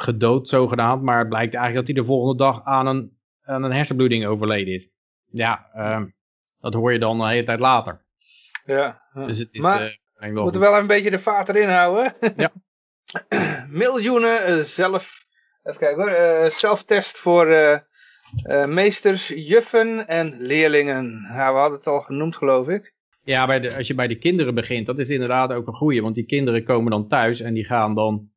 gedood zogenaamd, maar het blijkt eigenlijk dat hij de volgende dag aan een, aan een hersenbloeding overleden is. Ja, uh, dat hoor je dan een hele tijd later. Ja, dus het is, maar uh, we moeten wel een beetje de vaat erin houden. Ja. Miljoenen uh, zelf, even kijken hoor, uh, zelftest voor meesters, juffen en leerlingen. We hadden het al genoemd geloof ik. Ja, bij de, als je bij de kinderen begint, dat is inderdaad ook een goeie. Want die kinderen komen dan thuis en die gaan dan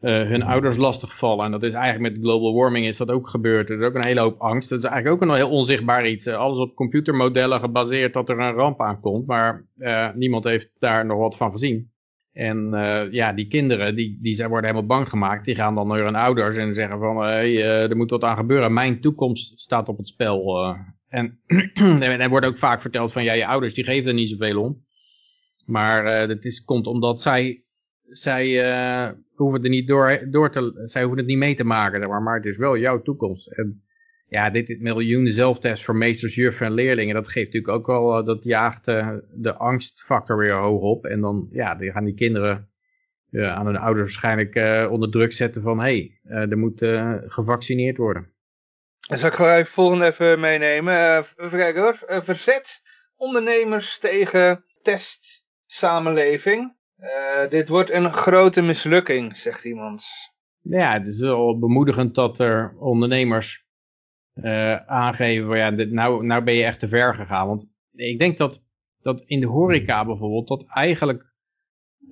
uh, hun ouders lastigvallen. En dat is eigenlijk met global warming is dat ook gebeurd. Er is ook een hele hoop angst. Dat is eigenlijk ook een heel onzichtbaar iets. Uh, alles op computermodellen gebaseerd dat er een ramp aankomt. Maar niemand heeft daar nog wat van gezien. En ja, die kinderen, die, die zijn, worden helemaal bang gemaakt. Die gaan dan naar hun ouders en zeggen van, hey, er moet wat aan gebeuren. Mijn toekomst staat op het spel. en er wordt ook vaak verteld van, ja, je ouders die geven er niet zoveel om. Maar dat is, komt omdat zij zij hoeven er niet door, door te, zij hoeven het niet mee te maken, maar, maar het is wel jouw toekomst. En ja, dit, dit miljoenen zelftest voor meesters, juffen en leerlingen, dat geeft natuurlijk ook wel, uh, dat jaagt uh, de angstfactor weer hoog op. En dan, ja, dan gaan die kinderen aan hun ouders waarschijnlijk onder druk zetten van, hé, hey, er moet gevaccineerd worden. Dan zal ik gewoon even volgende even meenemen. even kijken hoor. verzet ondernemers tegen testsamenleving. Dit wordt een grote mislukking, zegt iemand. Ja, het is wel bemoedigend dat er ondernemers aangeven, ja, dit, nou, nou ben je echt te ver gegaan. Want ik denk dat, dat in de horeca bijvoorbeeld, dat eigenlijk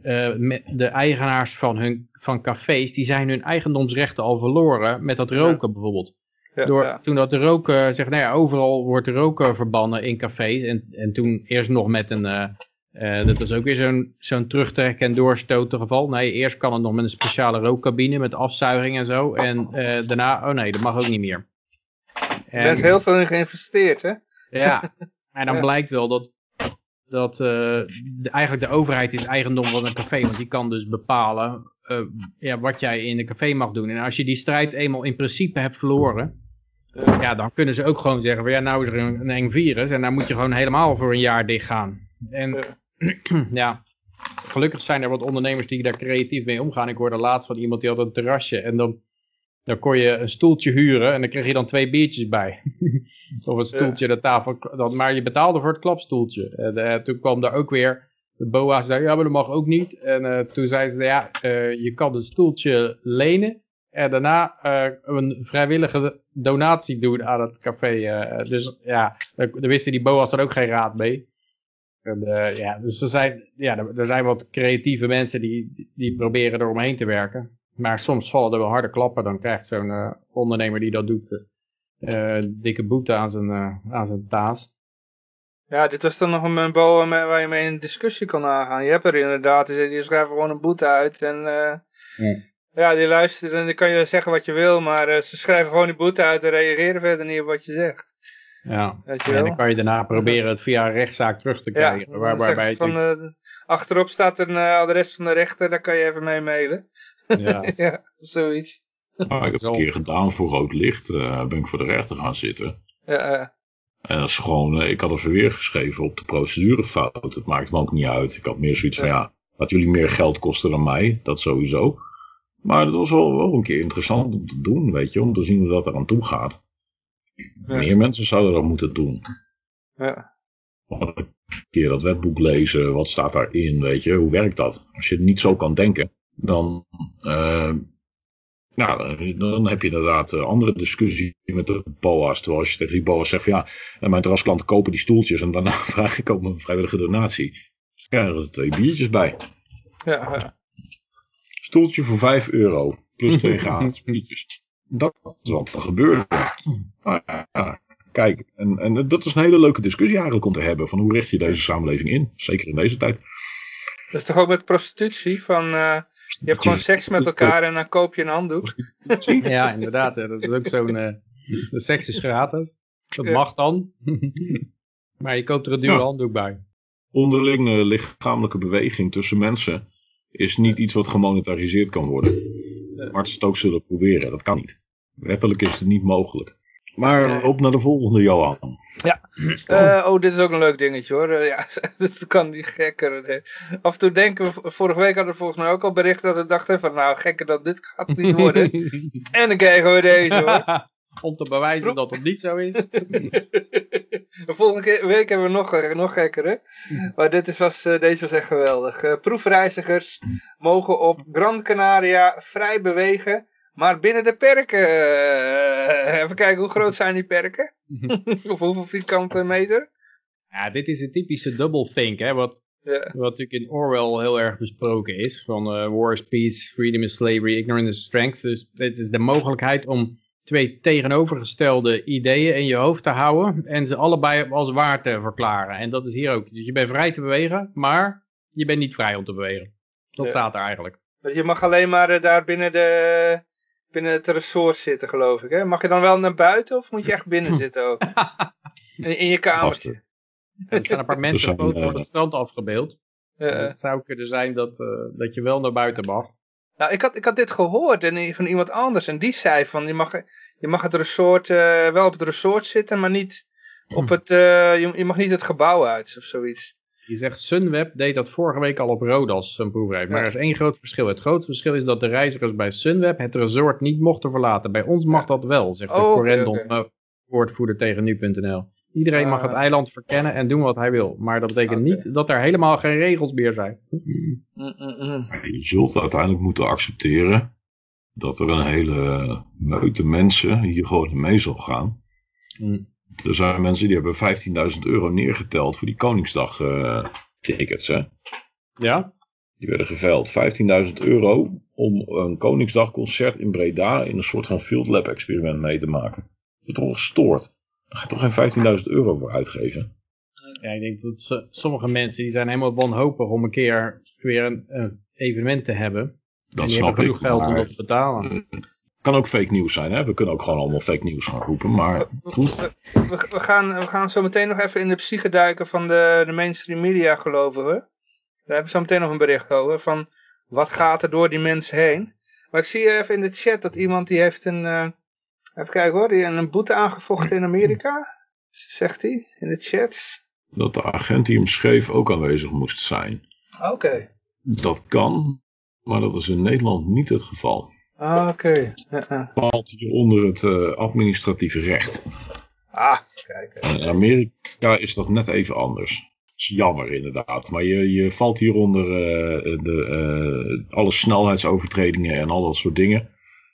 uh, de eigenaars van, hun, van cafés, die zijn hun eigendomsrechten al verloren met dat roken bijvoorbeeld. Ja, Door, ja. Toen dat de roken, zeg, nou ja, overal wordt roken verbannen in cafés. En, en toen eerst nog met een, uh, dat is ook weer zo'n zo'n terugtrekken en doorstoten geval. Nee, eerst kan het nog met een speciale rookcabine met afzuiging en zo. En uh, daarna, oh nee, dat mag ook niet meer. En, er is heel veel in geïnvesteerd, hè? Ja, en dan blijkt wel dat, dat uh, de, eigenlijk de overheid is eigendom van een café. Want die kan dus bepalen ja, wat jij in een café mag doen. En als je die strijd eenmaal in principe hebt verloren... ja, dan kunnen ze ook gewoon zeggen, van, ja, nou is er een, een eng virus en dan moet je gewoon helemaal voor een jaar dicht gaan. En ja, gelukkig zijn er wat ondernemers die daar creatief mee omgaan. Ik hoorde laatst van iemand die had een terrasje en dan, dan kon je een stoeltje huren en dan kreeg je dan twee biertjes bij. of een stoeltje de tafel, maar je betaalde voor het klapstoeltje. En uh, toen kwam daar ook weer, de boa zei, ja maar dat mag ook niet. En uh, toen zeiden ze, ja, uh, je kan een stoeltje lenen en daarna een vrijwillige donatie doen aan het café. dus ja, daar, daar wisten die boa's er ook geen raad mee. En, ja, dus er zijn, ja, er, zijn wat creatieve mensen die, die proberen er omheen te werken. Maar soms vallen er wel harde klappen. Dan krijgt zo'n uh, ondernemer die dat doet uh, dikke boete aan zijn, aan zijn taas. Ja, dit was dan nog een boa waar je mee in discussie kan aangaan. Je hebt er inderdaad, die schrijven gewoon een boete uit. En ja. ja. die luisteren en dan kan je zeggen wat je wil. Maar ze schrijven gewoon die boete uit en reageren verder niet op wat je zegt. Ja, en dan kan je daarna proberen het via een rechtszaak terug te krijgen. Ja, waar, waarbij van, uh, achterop staat een uh, adres van de rechter, daar kan je even mee mailen. Ja, ja zoiets. Nou, ik heb het een keer gedaan voor rood licht, uh, ben ik voor de rechter gaan zitten. Ja, En dat is gewoon, ik had er verweer geschreven op de procedurefout. Het maakt me ook niet uit. Ik had meer zoiets van, ja, dat jullie meer geld kosten dan mij, dat sowieso. Maar het was wel, wel een keer interessant om te doen, weet je, om te zien hoe dat er aan toe gaat. Meer mensen zouden dat moeten doen. Ja. Een keer dat wetboek lezen, wat staat daarin, weet je, hoe werkt dat? Als je niet zo kan denken, dan, uh, nou, dan heb je inderdaad uh, andere discussie met de BOA's. Terwijl als je tegen die BOA's zegt van ja, mijn terrasklanten kopen die stoeltjes en daarna vraag ik ook een vrijwillige donatie. Ja, er zijn twee biertjes bij. Ja, ja. Stoeltje voor 5 euro, plus twee gratis biertjes. Dat is wat er gebeurde. Nou ja, kijk, en, en dat is een hele leuke discussie eigenlijk om te hebben. Van hoe richt je deze samenleving in? Zeker in deze tijd. Dat is toch ook met prostitutie? Van, uh, je hebt gewoon seks met elkaar en dan koop je een handdoek. Ja, inderdaad. Dat is ook zo'n... Uh, de seks is gratis. Dat mag dan. maar je koopt er een dure ja. handdoek bij. Onderlinge lichamelijke beweging tussen mensen is niet iets wat gemonetariseerd kan worden. Maar het ook zullen proberen. Dat kan niet. Wettelijk is het niet mogelijk. Maar op naar de volgende, Johan. Ja, uh, oh, dit is ook een leuk dingetje hoor. Uh, ja, dat kan niet gekker. Af en toe denken we, vorige week hadden we volgens mij ook al bericht dat we dachten van nou gekker dat dit gaat niet worden. en dan krijgen we deze hoor. Om te bewijzen dat het niet zo is. de volgende week hebben we nog, nog gekker Maar dit is, was, uh, deze was echt geweldig. proefreizigers mogen op Gran Canaria vrij bewegen maar binnen de perken, uh, even kijken hoe groot zijn die perken? of hoeveel vierkante meter? Ja, dit is een typische double think, hè, wat, wat natuurlijk in Orwell heel erg besproken is. Van uh, war is peace, freedom is slavery, ignorance is strength. Dus dit is de mogelijkheid om twee tegenovergestelde ideeën in je hoofd te houden en ze allebei als waar te verklaren. En dat is hier ook. Dus je bent vrij te bewegen, maar je bent niet vrij om te bewegen. Dat staat er eigenlijk. Dus je mag alleen maar uh, daar binnen, de, binnen het resort zitten, geloof ik. Hè? Mag je dan wel naar buiten of moet je echt binnen zitten ook? in, in je kamertje. er zijn een paar mensen op voor het strand afgebeeld. Het zou kunnen zijn dat, uh, dat je wel naar buiten mag. Nou, ik had, ik had dit gehoord en, van iemand anders. En die zei van, je mag, je mag het resort, uh, wel op het resort zitten, maar niet op het, uh, je, je, mag niet het gebouw uit of zoiets. Je zegt Sunweb deed dat vorige week al op Rodas, een proefreis. Maar er is één groot verschil. Het grote verschil is dat de reizigers bij Sunweb het resort niet mochten verlaten. Bij ons mag dat wel, zegt de oh, correndon okay, woordvoerder tegen nu.nl. Iedereen mag het ah. eiland verkennen en doen wat hij wil. Maar dat betekent niet dat er helemaal geen regels meer zijn. Mm, mm, mm. Je zult uiteindelijk moeten accepteren dat er een hele meute mensen hier gewoon mee zal gaan. Er zijn mensen die hebben 15.000 euro neergeteld voor die Koningsdag uh, tickets. Hè? Ja? Die werden geveild. 15.000 euro om een Koningsdagconcert in Breda in een soort van field lab experiment mee te maken. Dat is toch gestoord. Daar ga je toch geen 15.000 euro voor uitgeven? Ja, ik denk dat sommige mensen die zijn helemaal wanhopig om een keer weer een, evenement te hebben. Dat en snap ik. geld om dat te betalen. Kan ook fake nieuws zijn, hè? We kunnen ook gewoon allemaal fake nieuws gaan roepen, maar goed. We, we, gaan, we gaan zo meteen nog even in de psyche duiken van de, de mainstream media geloven we. Daar hebben we zo meteen nog een bericht over, van wat gaat er door die mensen heen. Maar ik zie even in de chat dat iemand die heeft een, uh, Even kijken hoor, die een boete aangevochten in Amerika, zegt hij in de chat. Dat de agent die hem schreef ook aanwezig moest zijn. Oké. Dat kan, maar dat is in Nederland niet het geval. Ah, oké. Okay. Valt hier onder het uh, administratieve recht. Ah, kijk. En in Amerika is dat net even anders. Dat is jammer inderdaad. Maar je, je valt hieronder uh, de, uh, alle snelheidsovertredingen en al dat soort dingen.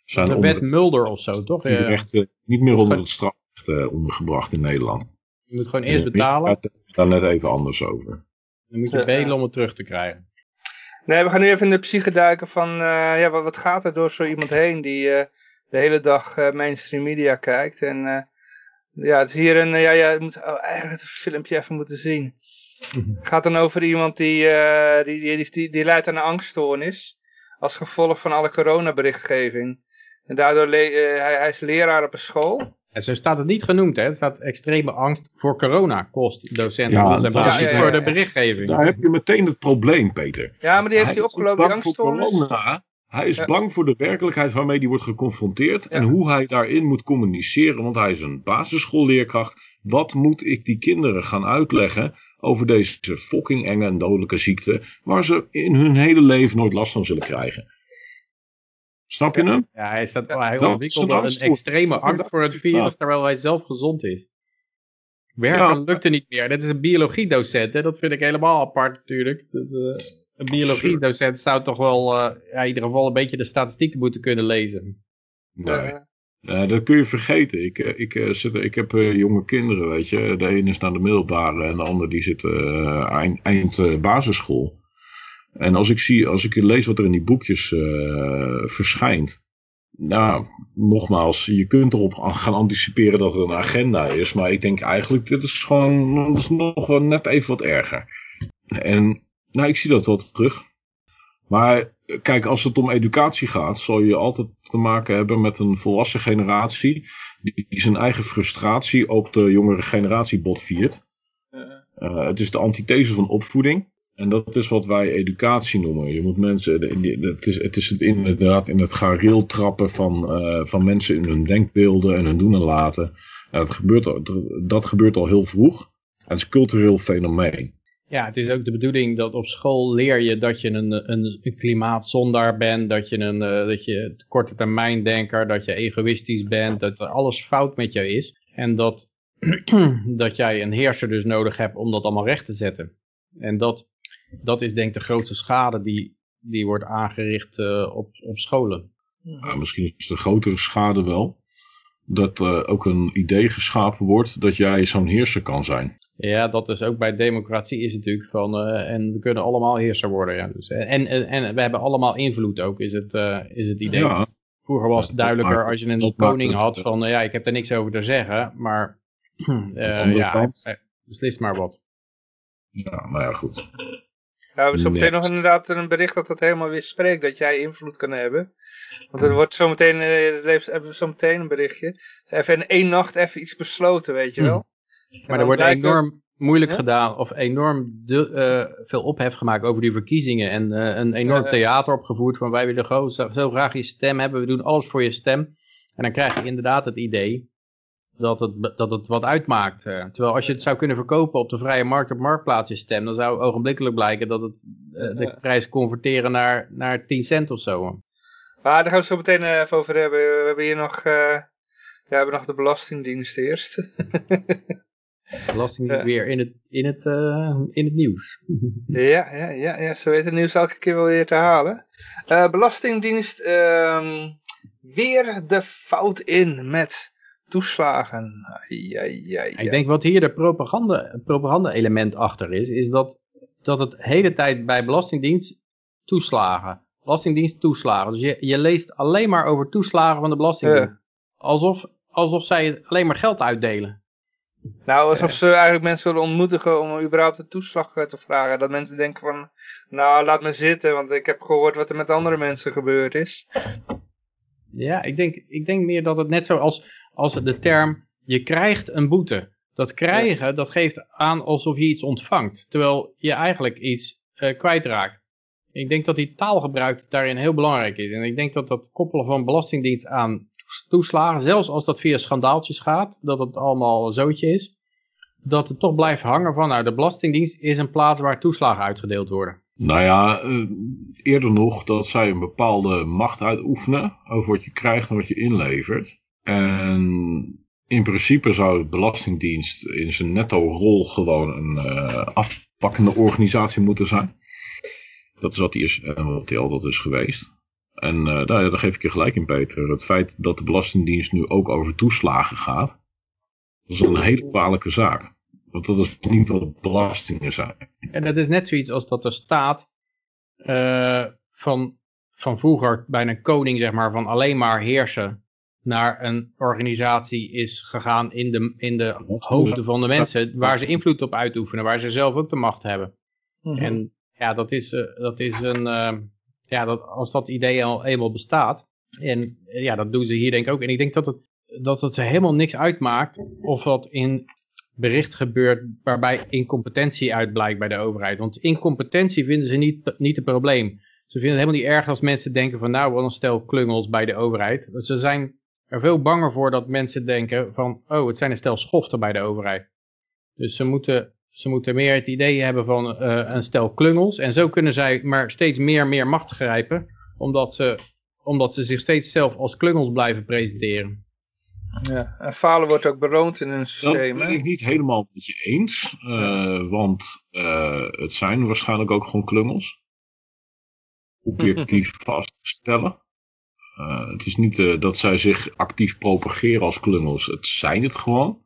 Zijn de wet Mulder of zo, toch? Die rechten niet meer onder het strafrecht uh, ondergebracht in Nederland. Je moet gewoon eerst betalen. Daar net even anders over. Dan moet je bedelen om het terug te krijgen. Nee, we gaan nu even in de psyche duiken van, uh, ja, wat, wat, gaat er door zo iemand heen die uh, de hele dag uh, mainstream media kijkt. En ja, het is hier een, ja, ja, je moet oh, eigenlijk het filmpje even moeten zien. Het gaat dan over iemand die, die, die, die, die leidt aan een angststoornis. Als gevolg van alle coronaberichtgeving. En daardoor, hij, hij, is leraar op een school. En zo staat het niet genoemd, hè? Het staat extreme angst voor corona kost docenten ja, zijn ja, ja, voor de berichtgeving. Daar heb je meteen het probleem, Peter. Ja, maar die heeft hij, hij opgelopen, die angststoornis. Hij is bang voor de werkelijkheid waarmee hij wordt geconfronteerd en hoe hij daarin moet communiceren, want hij is een basisschoolleerkracht. Wat moet ik die kinderen gaan uitleggen over deze fucking enge en dodelijke ziekte, waar ze in hun hele leven nooit last van zullen krijgen? Snap je hem? Ja, hij, staat, hij ontwikkelde een extreme angst voor het virus, terwijl hij zelf gezond is. Werken ja. lukte niet meer. Dit is een biologiedocent, hè? dat vind ik helemaal apart natuurlijk. Eh, een biologiedocent zou toch wel uh, ja, in ieder geval een beetje de statistieken moeten kunnen lezen. Nee, uh, dat kun je vergeten. Ik, ik, zit, ik heb jonge kinderen, weet je. De ene is naar de middelbare en de ander die zit eind, eind basisschool. En als ik, zie, als ik lees wat er in die boekjes uh, verschijnt. Nou, nogmaals, je kunt erop gaan anticiperen dat er een agenda is. Maar ik denk eigenlijk, dit is gewoon dat is nog wel net even wat erger. En nou, ik zie dat wel terug. Maar kijk, als het om educatie gaat, zal je altijd te maken hebben met een volwassen generatie. Die zijn eigen frustratie op de jongere generatie botviert. Uh, het is de antithese van opvoeding. En dat is wat wij educatie noemen. Je moet mensen, het is het, is het inderdaad in het gareel trappen van, uh, van mensen in hun denkbeelden en hun doen en laten. En dat, gebeurt, dat gebeurt al heel vroeg. Het is een cultureel fenomeen. Ja, het is ook de bedoeling dat op school leer je dat je een, een, klimaatzondaar bent, dat je een uh, dat je korte termijn denker, dat je egoïstisch bent, dat er alles fout met jou is. En dat, dat jij een heerser dus nodig hebt om dat allemaal recht te zetten. En dat dat is denk ik de grootste schade die, die wordt aangericht uh, op, op scholen. Ja, misschien is de grotere schade wel dat uh, ook een idee geschapen wordt dat jij zo'n heerser kan zijn. Ja, dat is ook bij democratie is natuurlijk van, uh, en we kunnen allemaal heerser worden. Ja. Dus, en, en, en we hebben allemaal invloed ook, is het, uh, is het idee. Ja. Vroeger was het duidelijker als je een koning had van, ja, ik heb er niks over te zeggen, maar uh, ja, beslist maar wat. Ja, nou ja, goed. Ja, we hebben zo meteen nog inderdaad een bericht dat dat helemaal weer spreekt, dat jij invloed kan hebben. Want er wordt zometeen, hebben we zometeen een berichtje. Even in één nacht even iets besloten, weet je hm. wel. Maar er wordt enorm moeilijk gedaan of enorm de, uh, veel ophef gemaakt over die verkiezingen. En uh, een enorm theater opgevoerd van wij willen gewoon zo, zo, graag je stem hebben. We doen alles voor je stem. En dan krijg je inderdaad het idee dat het, dat het wat uitmaakt. Uh, terwijl als je het zou kunnen verkopen op de vrije markt op marktplaats je stem. Dan zou ogenblikkelijk blijken dat het de prijs converteren naar, naar 10 cent of zo. Maar daar gaan we zo meteen even over hebben. We hebben hier nog, ja, we hebben nog de Belastingdienst eerst. Belastingdienst weer in het, in het, uh, in het nieuws. ja, ja, ja, ja, ze weten het nieuws elke keer wel weer te halen. Belastingdienst uh, weer de fout in met toeslagen. Ja, ja, ja. Ik denk wat hier de propaganda, propaganda element achter is, is dat, dat het hele tijd bij Belastingdienst toeslagen. Belastingdienst toeslagen. Dus je, je leest alleen maar over toeslagen van de Belastingdienst. Alsof, alsof zij alleen maar geld uitdelen. Nou, alsof ze eigenlijk mensen willen ontmoedigen om überhaupt een toeslag eh, te vragen. Dat mensen denken van, nou laat me zitten, want ik heb gehoord wat er met andere mensen gebeurd is. Ja, ik denk, ik denk meer dat het net zo als, als de term, je krijgt een boete. Dat krijgen, dat geeft aan alsof je iets ontvangt. Terwijl je eigenlijk iets uh, kwijtraakt. Ik denk dat die taalgebruik daarin heel belangrijk is. En ik denk dat dat koppelen van belastingdienst aan toeslagen, zelfs als dat via schandaaltjes gaat, dat het allemaal zootje is, dat het toch blijft hangen van, nou, de Belastingdienst is een plaats waar toeslagen uitgedeeld worden. Nou ja, eh, eerder nog dat zij een bepaalde macht uitoefenen over wat je krijgt en wat je inlevert. En in principe zou de Belastingdienst in zijn netto rol gewoon een uh, afpakkende organisatie moeten zijn. Dat is wat hij is en wat hij altijd is geweest. En uh, daar, daar, geef ik je gelijk in, Peter. Het feit dat de Belastingdienst nu ook over toeslagen gaat, dat is een hele kwalijke zaak. Want dat is niet wat belastingen zijn. En dat is net zoiets als dat de staat van, van vroeger bij een koning, zeg maar, van alleen maar heersen, naar een organisatie is gegaan in de, in de hoofden van de mensen, waar ze invloed op uitoefenen, waar ze zelf ook de macht hebben. Mm -hmm. En ja, dat is, uh, dat is een, uh, ja, dat, als dat idee al eenmaal bestaat, en ja, dat doen ze hier denk ik ook. En ik denk dat het, dat het helemaal niks uitmaakt of dat in bericht gebeurt waarbij incompetentie uitblijkt bij de overheid. Want incompetentie vinden ze niet, niet het probleem. Ze vinden het helemaal niet erg als mensen denken van nou, wat een stel klungels bij de overheid. Ze zijn er veel banger voor dat mensen denken van oh, het zijn een stel schoften bij de overheid. Dus ze moeten ze moeten meer het idee hebben van uh, een stel klungels. En zo kunnen zij maar steeds meer meer macht grijpen. Omdat ze, omdat ze zich steeds zelf als klungels blijven presenteren. Ja, en falen wordt ook beloond in hun systeem. Dat ben ik niet helemaal met je eens. Uh, want uh, het zijn waarschijnlijk ook gewoon klungels. Objectief vast te stellen. Het is niet dat zij zich actief propageren als klungels. Het zijn het gewoon.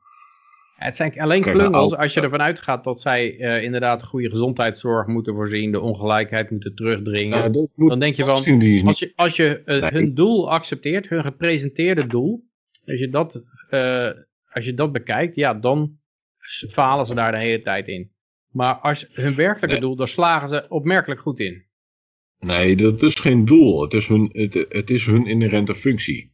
Het zijn alleen klungels als je ervan uitgaat dat zij uh, inderdaad goede gezondheidszorg moeten voorzien, de ongelijkheid moeten terugdringen. dan denk je van, als je, als je uh, hun doel accepteert, hun gepresenteerde doel, als je, dat, uh, als je dat bekijkt, ja, dan falen ze daar de hele tijd in. Maar als hun werkelijke nee. doel, daar slagen ze opmerkelijk goed in. Nee, dat is geen doel. Het is hun, het, is hun inherente functie.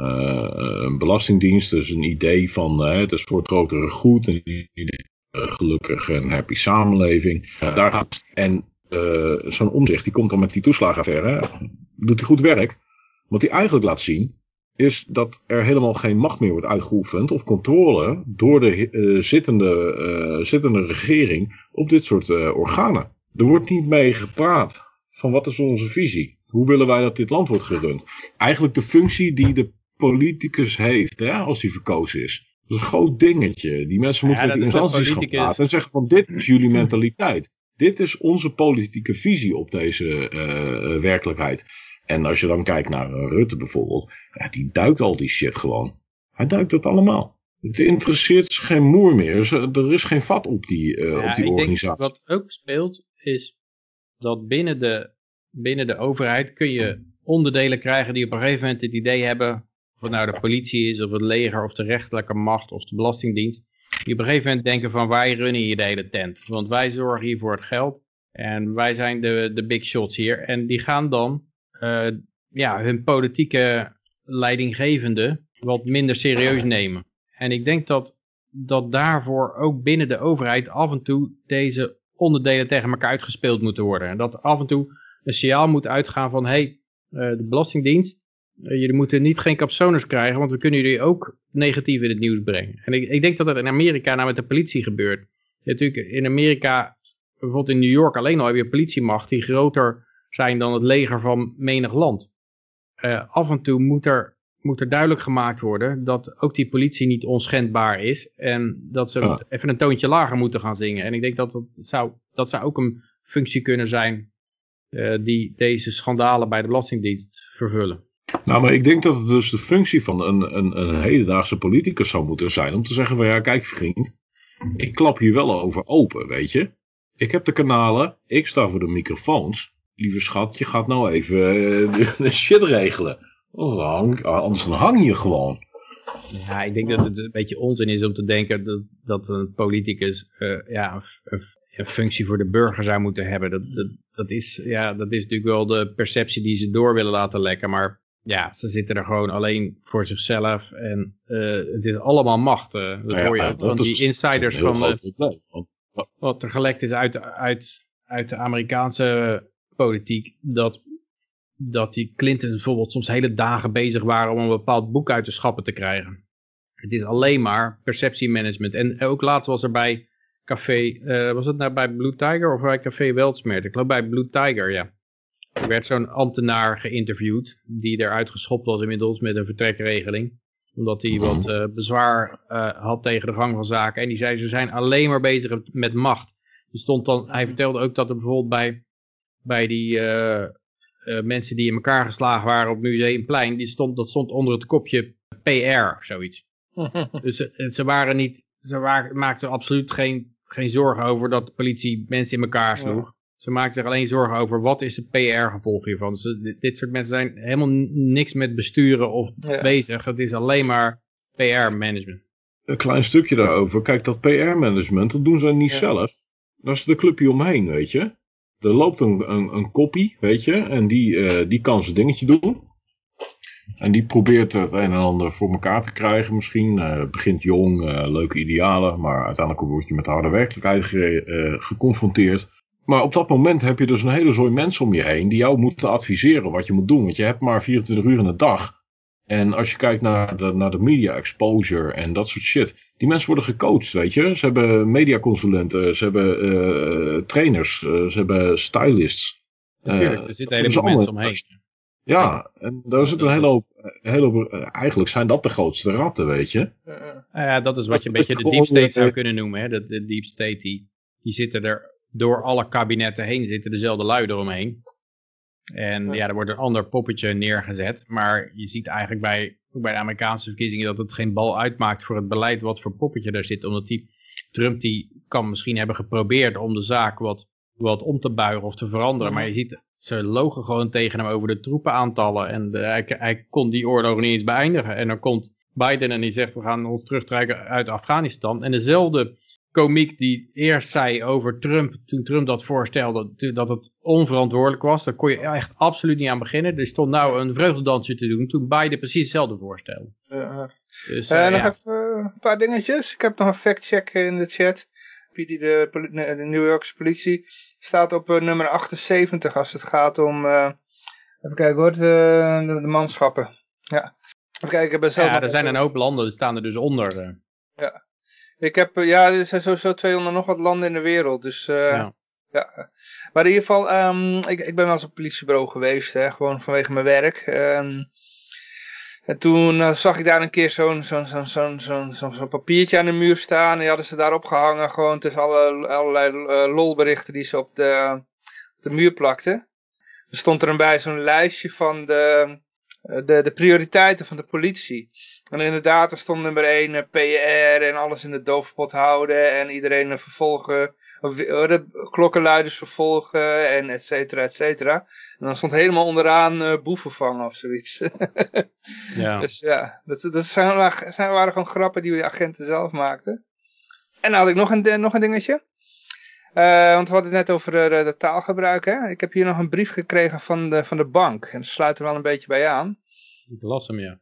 Uh, een belastingdienst is een idee van uh, het is voor het grotere goed, een idee, uh, gelukkig en happy samenleving. daar gaat, en zo'n omzicht die komt dan met die toeslagenaffaire, doet hij goed werk. Wat hij eigenlijk laat zien is dat er helemaal geen macht meer wordt uitgeoefend of controle door de zittende, zittende regering op dit soort organen. Er wordt niet mee gepraat van wat is onze visie. Hoe willen wij dat dit land wordt gerund? Eigenlijk de functie die de politicus heeft, hè, als hij verkozen is. Dat is een groot dingetje. Die mensen moeten ja, met die instanties gaan praten en zeggen van dit is jullie mentaliteit. Dit is onze politieke visie op deze uh, werkelijkheid. En als je dan kijkt naar uh, Rutte bijvoorbeeld, ja, die duikt al die shit gewoon. Hij duikt dat allemaal. Het interesseert geen moer meer. Er is geen vat op die, uh, op die ik organisatie. Denk, wat ook speelt is dat binnen de, binnen de overheid kun je onderdelen krijgen die op een gegeven moment het idee hebben, of het nou de politie is, of het leger, of de rechterlijke macht, of de belastingdienst, die op een gegeven moment denken van wij runnen hier de hele tent. Want wij zorgen hier voor het geld en wij zijn de, de big shots hier. En die gaan dan uh, ja, hun politieke leidinggevende wat minder serieus nemen. En ik denk dat, dat daarvoor ook binnen de overheid af en toe deze onderdelen tegen elkaar uitgespeeld moeten worden. En dat af en toe een signaal moet uitgaan van, hé, hey, uh, de Belastingdienst, uh, jullie moeten niet geen capsones krijgen, want we kunnen jullie ook negatief in het nieuws brengen. En ik, ik denk dat dat in Amerika nou met de politie gebeurt. Natuurlijk in Amerika, bijvoorbeeld in New York alleen al heb je politiemacht die groter zijn dan het leger van menig land. Uh, af en toe moet er moet er duidelijk gemaakt worden dat ook die politie niet onschendbaar is. En dat ze even een toontje lager moeten gaan zingen. En ik denk dat dat zou, dat zou ook een functie kunnen zijn uh, die deze schandalen bij de Belastingdienst vervullen. Nou, maar ik denk dat het dus de functie van een, een, een hedendaagse politicus zou moeten zijn. Om te zeggen van ja, kijk vriend, ik klap hier wel over open, weet je. Ik heb de kanalen, ik sta voor de microfoons. Lieve schat, je gaat nou even uh, shit regelen. Hang, anders dan hang je gewoon. Ja, ik denk dat het een beetje onzin is om te denken dat, dat een politicus uh, ja, een, een, functie voor de burger zou moeten hebben. Dat, dat, dat, is, ja, dat is natuurlijk wel de perceptie die ze door willen laten lekken. Maar ja, ze zitten er gewoon alleen voor zichzelf. En uh, het is allemaal macht. Uh, dat nou ja, hoor je van die insiders van wat er gelekt is uit, uit, uit de Amerikaanse politiek. Dat dat die Clinton bijvoorbeeld soms hele dagen bezig waren om een bepaald boek uit de schappen te krijgen. Het is alleen maar perceptiemanagement. En ook laatst was er bij café, uh, was het nou bij Blue Tiger of bij café Weltsmeer? Ik geloof bij Blue Tiger, ja. Er werd zo'n ambtenaar geïnterviewd die eruit geschopt was inmiddels met een vertrekregeling. Omdat hij wat uh, bezwaar uh, had tegen de gang van zaken. En die zei ze zijn alleen maar bezig met macht. Er stond dan, hij vertelde ook dat er bijvoorbeeld bij, bij die uh, mensen die in elkaar geslagen waren op Museumplein, die stond, dat stond onder het kopje PR of zoiets. dus ze, eh, ze waren niet, ze waren, maakten absoluut geen, geen zorgen over dat de politie mensen in elkaar sloeg. Ze maakten zich alleen zorgen over wat is het PR-gevolg hiervan. Dus dit, dit, soort mensen zijn helemaal niks met besturen of bezig. Het is alleen maar PR-management. Een klein stukje daarover. Kijk, dat PR-management, dat doen ze niet zelf. Dat is de clubje omheen, weet je er loopt een, een, een koppie, weet je, en die, uh, die kan zijn dingetje doen. En die probeert het een en ander voor elkaar te krijgen misschien. Uh, begint jong, uh, leuke idealen, maar uiteindelijk word je met de harde werkelijkheid ge, geconfronteerd. Maar op dat moment heb je dus een hele zooi mensen om je heen die jou moeten adviseren wat je moet doen. Want je hebt maar 24 uur in de dag. En als je kijkt naar de, naar de media exposure en dat soort shit. Die mensen worden gecoacht, weet je. Ze hebben mediaconsulenten, ze hebben uh, trainers, uh, ze hebben stylists. Natuurlijk, er zitten hele mensen omheen. Ja, en daar zit een hele hoop, hele hoop, eigenlijk zijn dat de grootste ratten, weet je. ja, dat is wat je een beetje de deep state zou kunnen noemen. Hè? De, de deep state, die, die zitten er door alle kabinetten heen, zitten dezelfde lui eromheen. En ja, er wordt een ander poppetje neergezet. Maar je ziet eigenlijk bij, bij de Amerikaanse verkiezingen dat het geen bal uitmaakt voor het beleid wat voor poppetje daar zit. Omdat die Trump die kan misschien hebben geprobeerd om de zaak wat, wat om te buigen of te veranderen. Maar je ziet, ze logen gewoon tegen hem over de troepenaantallen. En hij, hij kon die oorlog niet eens beëindigen. En dan komt Biden en die zegt we gaan ons terugtrekken uit Afghanistan. En dezelfde komiek die eerst zei over Trump, toen Trump dat voorstelde, dat het onverantwoordelijk was. Daar kon je echt absoluut niet aan beginnen. Er stond nou een vreugdedansje te doen, toen Biden precies hetzelfde voorstelde. Uh, dus, uh, nog even een paar dingetjes. Ik heb nog een fact-check in de chat. Die de, de New Yorkse politie staat op nummer 78 als het gaat om, even kijken hoor, de, de, manschappen. Ja. Even kijken, ja, er zijn een hoop landen, die staan er dus onder. Ja. Ik heb, eh, ja, er zijn sowieso 200 nog wat landen in de wereld. Dus uh, ja. ja. Maar in ieder geval, um, ik, ik ben wel eens op politiebureau geweest, hè, gewoon vanwege mijn werk. Um, en toen uh, zag ik daar een keer zo'n zo'n zo'n zo'n zo'n zo'n papiertje aan de muur staan. En die hadden ze daar opgehangen, gewoon tussen alle, allerlei uh, lolberichten die ze op de, op de muur plakten. Er stond er een bij zo'n lijstje van de, de, de prioriteiten van de politie. En inderdaad, er stond nummer 1 uh, PR en alles in de doofpot houden en iedereen vervolgen, of, de klokkenluiders vervolgen en et cetera, et cetera. En dan stond helemaal onderaan uh, boeven vangen of zoiets. ja. Dus ja, dat, dat zijn, zijn, waren gewoon grappen die de agenten zelf maakten. En dan had ik nog een, nog een dingetje. Uh, want we hadden het net over uh, de taalgebruik. Hè? Ik heb hier nog een brief gekregen van de, van de bank. En dat sluit er wel een beetje bij aan. Ik las hem, ja.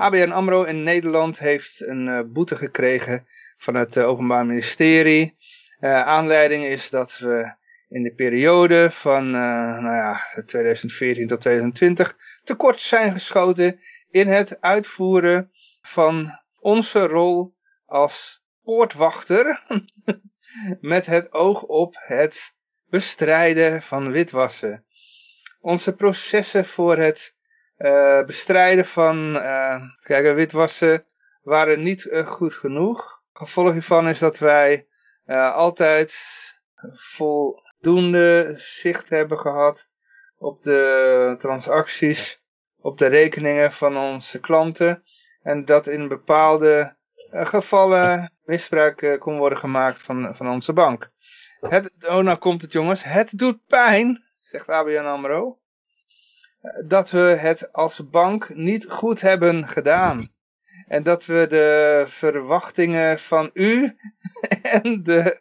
ABN AMRO in Nederland heeft een uh, boete gekregen van het Openbaar Ministerie. aanleiding is dat we in de periode van nou ja, 2014 tot 2020 tekort zijn geschoten in het uitvoeren van onze rol als poortwachter met het oog op het bestrijden van witwassen. Onze processen voor het uh, bestrijden van uh, kijk, witwassen waren niet uh, goed genoeg. Gevolg hiervan is dat wij altijd voldoende zicht hebben gehad op de transacties, op de rekeningen van onze klanten. En dat in bepaalde gevallen misbruik kon worden gemaakt van, van onze bank. Het, oh, nou komt het jongens. Het doet pijn, zegt ABN AMRO, dat we het als bank niet goed hebben gedaan. En dat we de verwachtingen van u en de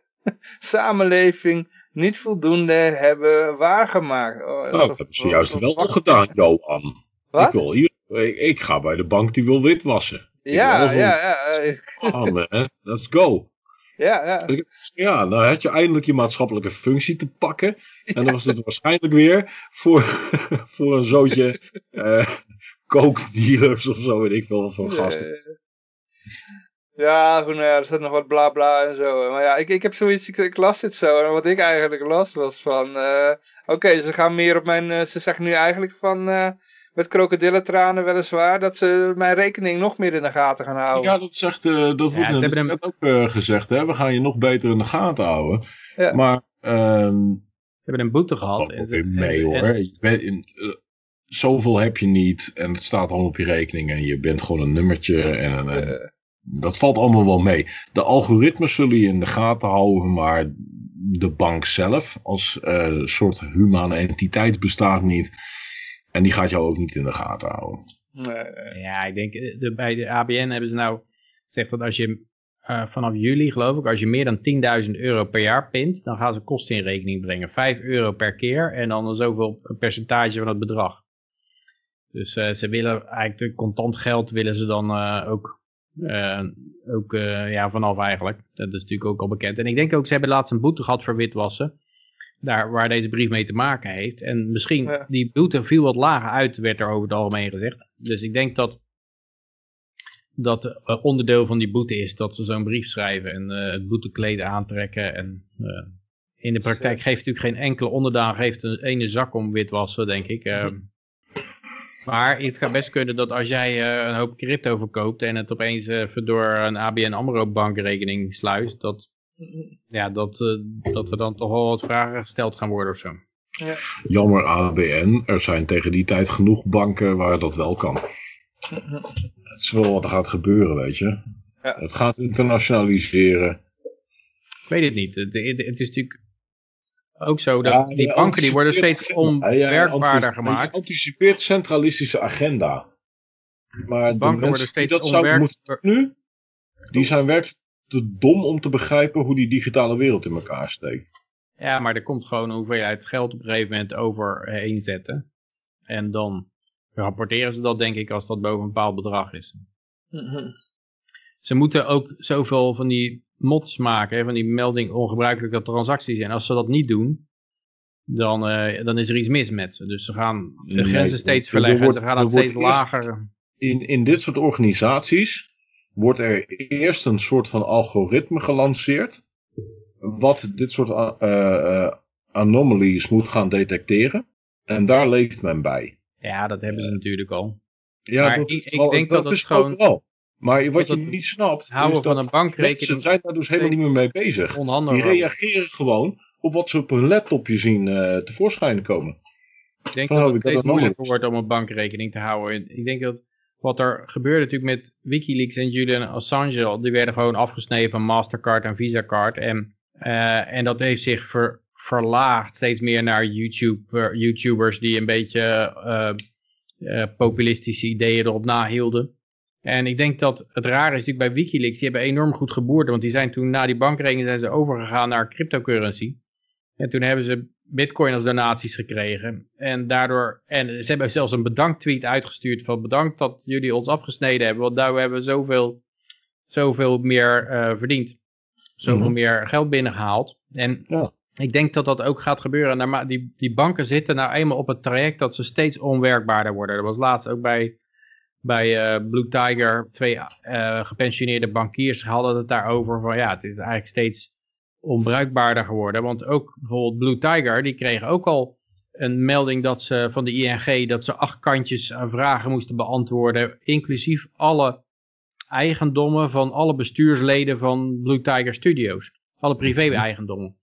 samenleving niet voldoende hebben waargemaakt. Oh, nou, dat hebben ze juist wel gedaan, Johan. Wat? Ik, wil ik, ik, ga bij de bank die wil witwassen. Ja, ja, ja. Aan, Let's go. Ja, ja. Ja, nou had je eindelijk je maatschappelijke functie te pakken. En dan was het waarschijnlijk weer voor, voor een zootje uh, kookdealers of zo, weet ik wel, van gasten. Ja, goed, nou ja, er staat nog wat bla bla en zo. Maar ja, ik, ik heb zoiets, ik, ik las dit zo. En wat ik eigenlijk las was van, uh, oké, ze gaan meer op mijn, uh, ze zeggen nu eigenlijk van, met krokodillentranen weliswaar, dat ze mijn rekening nog meer in de gaten gaan houden. Ja, dat, zegt, uh, dat wordt ja, net hem... ook uh, gezegd, hè? we gaan je nog beter in de gaten houden. Ja. Maar... Um, ze hebben een boete gehad. Weer mee hoor. Je bent in, uh, zoveel heb je niet en het staat allemaal op je rekening en je bent gewoon een nummertje en, en dat valt allemaal wel mee. De algoritmes zullen je in de gaten houden, maar de bank zelf als soort humane entiteit bestaat niet. En die gaat jou ook niet in de gaten houden. Nee. Ja, ik denk, eh, de, bij de ABN hebben ze nou gezegd dat als je uh, vanaf juli geloof ik, als je meer dan 10.000 euro per jaar pint, dan gaan ze kosten in rekening brengen. 5 euro per keer en dan zoveel een percentage van het bedrag. Dus uh, ze willen eigenlijk contant geld willen ze dan uh, ook, ook ja, vanaf eigenlijk. Dat is natuurlijk ook al bekend. En ik denk ook, ze hebben laatst een boete gehad voor witwassen daar waar deze brief mee te maken heeft. En misschien, die boete viel wat lager uit, werd er over het algemeen gezegd. Dus ik denk dat dat uh, onderdeel van die boete is dat ze zo'n brief schrijven en uh, het boetekleed aantrekken. En uh, in de praktijk geeft natuurlijk geen enkele onderdaan geeft een ene zak om witwassen, denk ik. Ehm. maar het kan best kunnen dat als jij een hoop crypto verkoopt en het opeens door een ABN AMRO bankrekening sluist, dat ja, dat, uh, dat er dan toch wel wat vragen gesteld gaan worden of zo. Ja. Jammer ABN, er zijn tegen die tijd genoeg banken waar dat wel kan. Het is wel wat er gaat gebeuren, weet je. Ja. Het gaat internationaliseren. Ik weet het niet. Het, het is natuurlijk ook zo dat die banken die worden steeds onwerkbaarder gemaakt. Je anticipeert centralistische agenda. Maar de banken worden steeds onwerkbaarder. Nu, die zijn werkelijk te dom om te begrijpen hoe die digitale wereld in elkaar steekt. Ja, maar er komt gewoon een hoeveelheid geld op een gegeven moment overheen zetten. En dan rapporteren ze dat denk ik als dat boven een bepaald bedrag is. Mhm. Ze moeten ook zoveel van die mods maken, van die melding ongebruikelijke transacties. En als ze dat niet doen, dan, uh, dan is er iets mis met ze. Dus ze gaan de grenzen steeds verleggen en ze gaan het steeds lager. In, in dit soort organisaties wordt er eerst een soort van algoritme gelanceerd. Wat dit soort uh, anomalies moet gaan detecteren. En daar leeft men bij. Ja, dat hebben ze natuurlijk al. Ja, maar dat ik, ik denk dat, dat is gewoon... Wel. Maar wat je niet snapt, houden is van een bankrekening. Ze zijn daar dus helemaal niet meer mee bezig. Die reageren gewoon op wat ze op hun laptopje zien uh, tevoorschijn komen. Ik denk dat het steeds moeilijker wordt om een bankrekening te houden. Ik denk dat wat er gebeurde natuurlijk met Wikileaks en Julian Assange, die werden gewoon afgesneden van Mastercard en Visa Card. En, uh, en dat heeft zich ver, verlaagd steeds meer naar YouTube, YouTubers die een beetje uh, uh, populistische ideeën erop nahielden. En ik denk dat het rare is natuurlijk bij Wikileaks, die hebben enorm goed geboerd, want die zijn toen na die bankrekening zijn ze overgegaan naar cryptocurrency. En toen hebben ze bitcoin als donaties gekregen. En daardoor, en ze hebben zelfs een bedanktweet uitgestuurd van bedankt dat jullie ons afgesneden hebben, want daardoor hebben we zoveel, zoveel meer uh, verdiend. Zoveel mm meer geld binnengehaald. En ja. ik denk dat dat ook gaat gebeuren. Die, die banken zitten nou eenmaal op het traject dat ze steeds onwerkbaarder worden. Dat was laatst ook bij, bij uh, Blue Tiger. Twee uh, gepensioneerde bankiers hadden het daarover. Van ja, het is eigenlijk steeds onbruikbaarder geworden. Want ook bijvoorbeeld Blue Tiger, die kregen ook al een melding dat ze van de ING dat ze acht kantjes aan vragen moesten beantwoorden, inclusief alle eigendommen van alle bestuursleden van Blue Tiger Studios. Alle privé-eigendommen.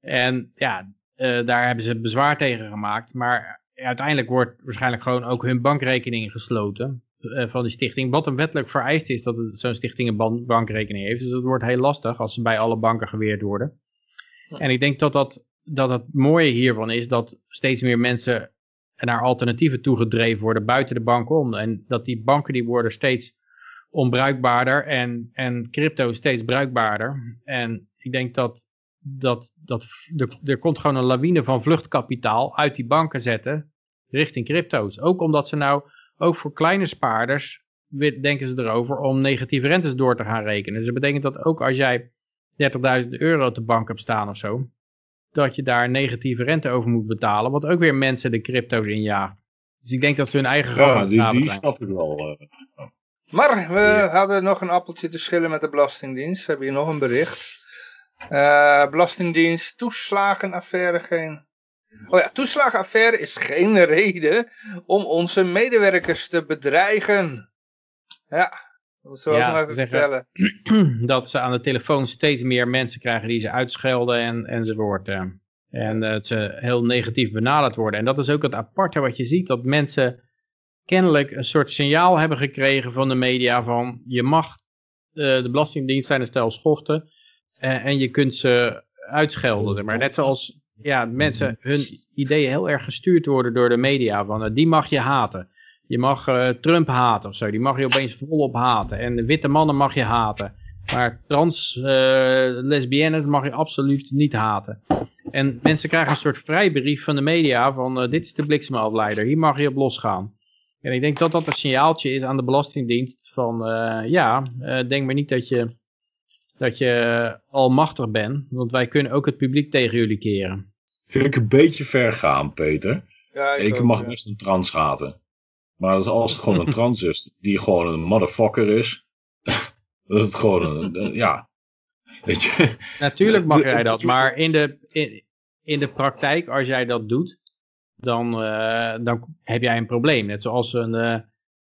En ja, uh, daar hebben ze bezwaar tegen gemaakt. Maar uiteindelijk wordt waarschijnlijk gewoon ook hun bankrekening gesloten. Eh, van die stichting. Wat een wettelijk vereist is dat zo'n stichting een bankrekening heeft. Dus dat wordt heel lastig als ze bij alle banken geweerd worden. En ik denk dat, dat, dat het mooie hiervan is dat steeds meer mensen naar alternatieven toegedreven worden buiten de bank om. En dat die banken die worden steeds onbruikbaarder en, en crypto steeds bruikbaarder. En ik denk dat, dat, dat er, er komt gewoon een lawine van vluchtkapitaal uit die banken zetten richting crypto's. Ook omdat ze nou ook voor kleine spaarders denken ze erover om negatieve rentes door te gaan rekenen. Dus dat betekent dat ook als jij 30.000 euro op de bank hebt staan of zo, dat je daar negatieve rente over moet betalen, wat ook weer mensen de crypto's injaagt. Dus ik denk dat ze hun eigen Ja, die, die snap ik wel. Uh. Maar we hadden nog een appeltje te schillen met de Belastingdienst. We hebben hier nog een bericht. Uh, Belastingdienst, toeslagenaffaire geen Oh ja, toeslagenaffaire is geen reden om onze medewerkers te bedreigen. Ja, dat we ja, even vertellen. Dat ze aan de telefoon steeds meer mensen krijgen die ze uitschelden en, enzovoort. En dat ze heel negatief benaderd worden. En dat is ook het aparte wat je ziet, dat mensen kennelijk een soort signaal hebben gekregen van de media van je mag, uh, de Belastingdienst zijn een stel schochten uh, en je kunt ze uitschelden. Maar net zoals ja, mensen hun ideeën heel erg gestuurd worden door de media. Van, uh, die mag je haten. Je mag uh, Trump haten of zo. Die mag je opeens volop haten. En witte mannen mag je haten. Maar trans uh, lesbiennes mag je absoluut niet haten. En mensen krijgen een soort vrijbrief van de media van dit is de bliksemafleider. Hier mag je op losgaan. En ik denk dat dat een signaaltje is aan de Belastingdienst van ja, denk maar niet dat je dat je almachtig bent, want wij kunnen ook het publiek tegen jullie keren. Vind ik een beetje ver gaan, Peter. Ja, ik, mag best een trans haten. Maar als het gewoon een trans is, die gewoon een motherfucker is, dat het gewoon een, ja, weet je. Natuurlijk mag jij dat, maar in de, in, in de praktijk, als jij dat doet, dan, uh, dan heb jij een probleem. Net zoals een, uh,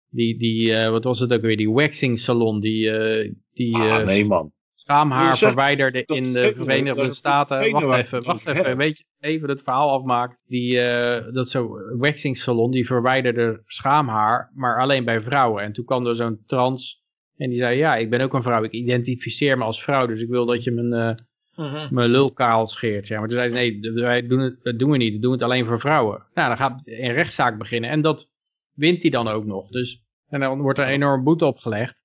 die, die uh, wat was het ook weer, die waxing salon, die, die ah, nee man schaamhaar verwijderde in de Verenigde Staten. Wacht even, wacht even, weet je, even het verhaal afmaakt. Die, uh, dat zo'n waxing salon, die verwijderde schaamhaar, maar alleen bij vrouwen. En toen kwam er zo'n trans en die zei, ja, ik ben ook een vrouw, ik identificeer me als vrouw, dus ik wil dat je mijn, uh, uh -huh. mijn lul kaal scheert. Zeg maar toen zei ze, nee, wij doen het, dat doen we niet, we doen het alleen voor vrouwen. Nou, dan gaat een rechtszaak beginnen en dat wint hij dan ook nog. Dus, en dan wordt er een enorm boete opgelegd.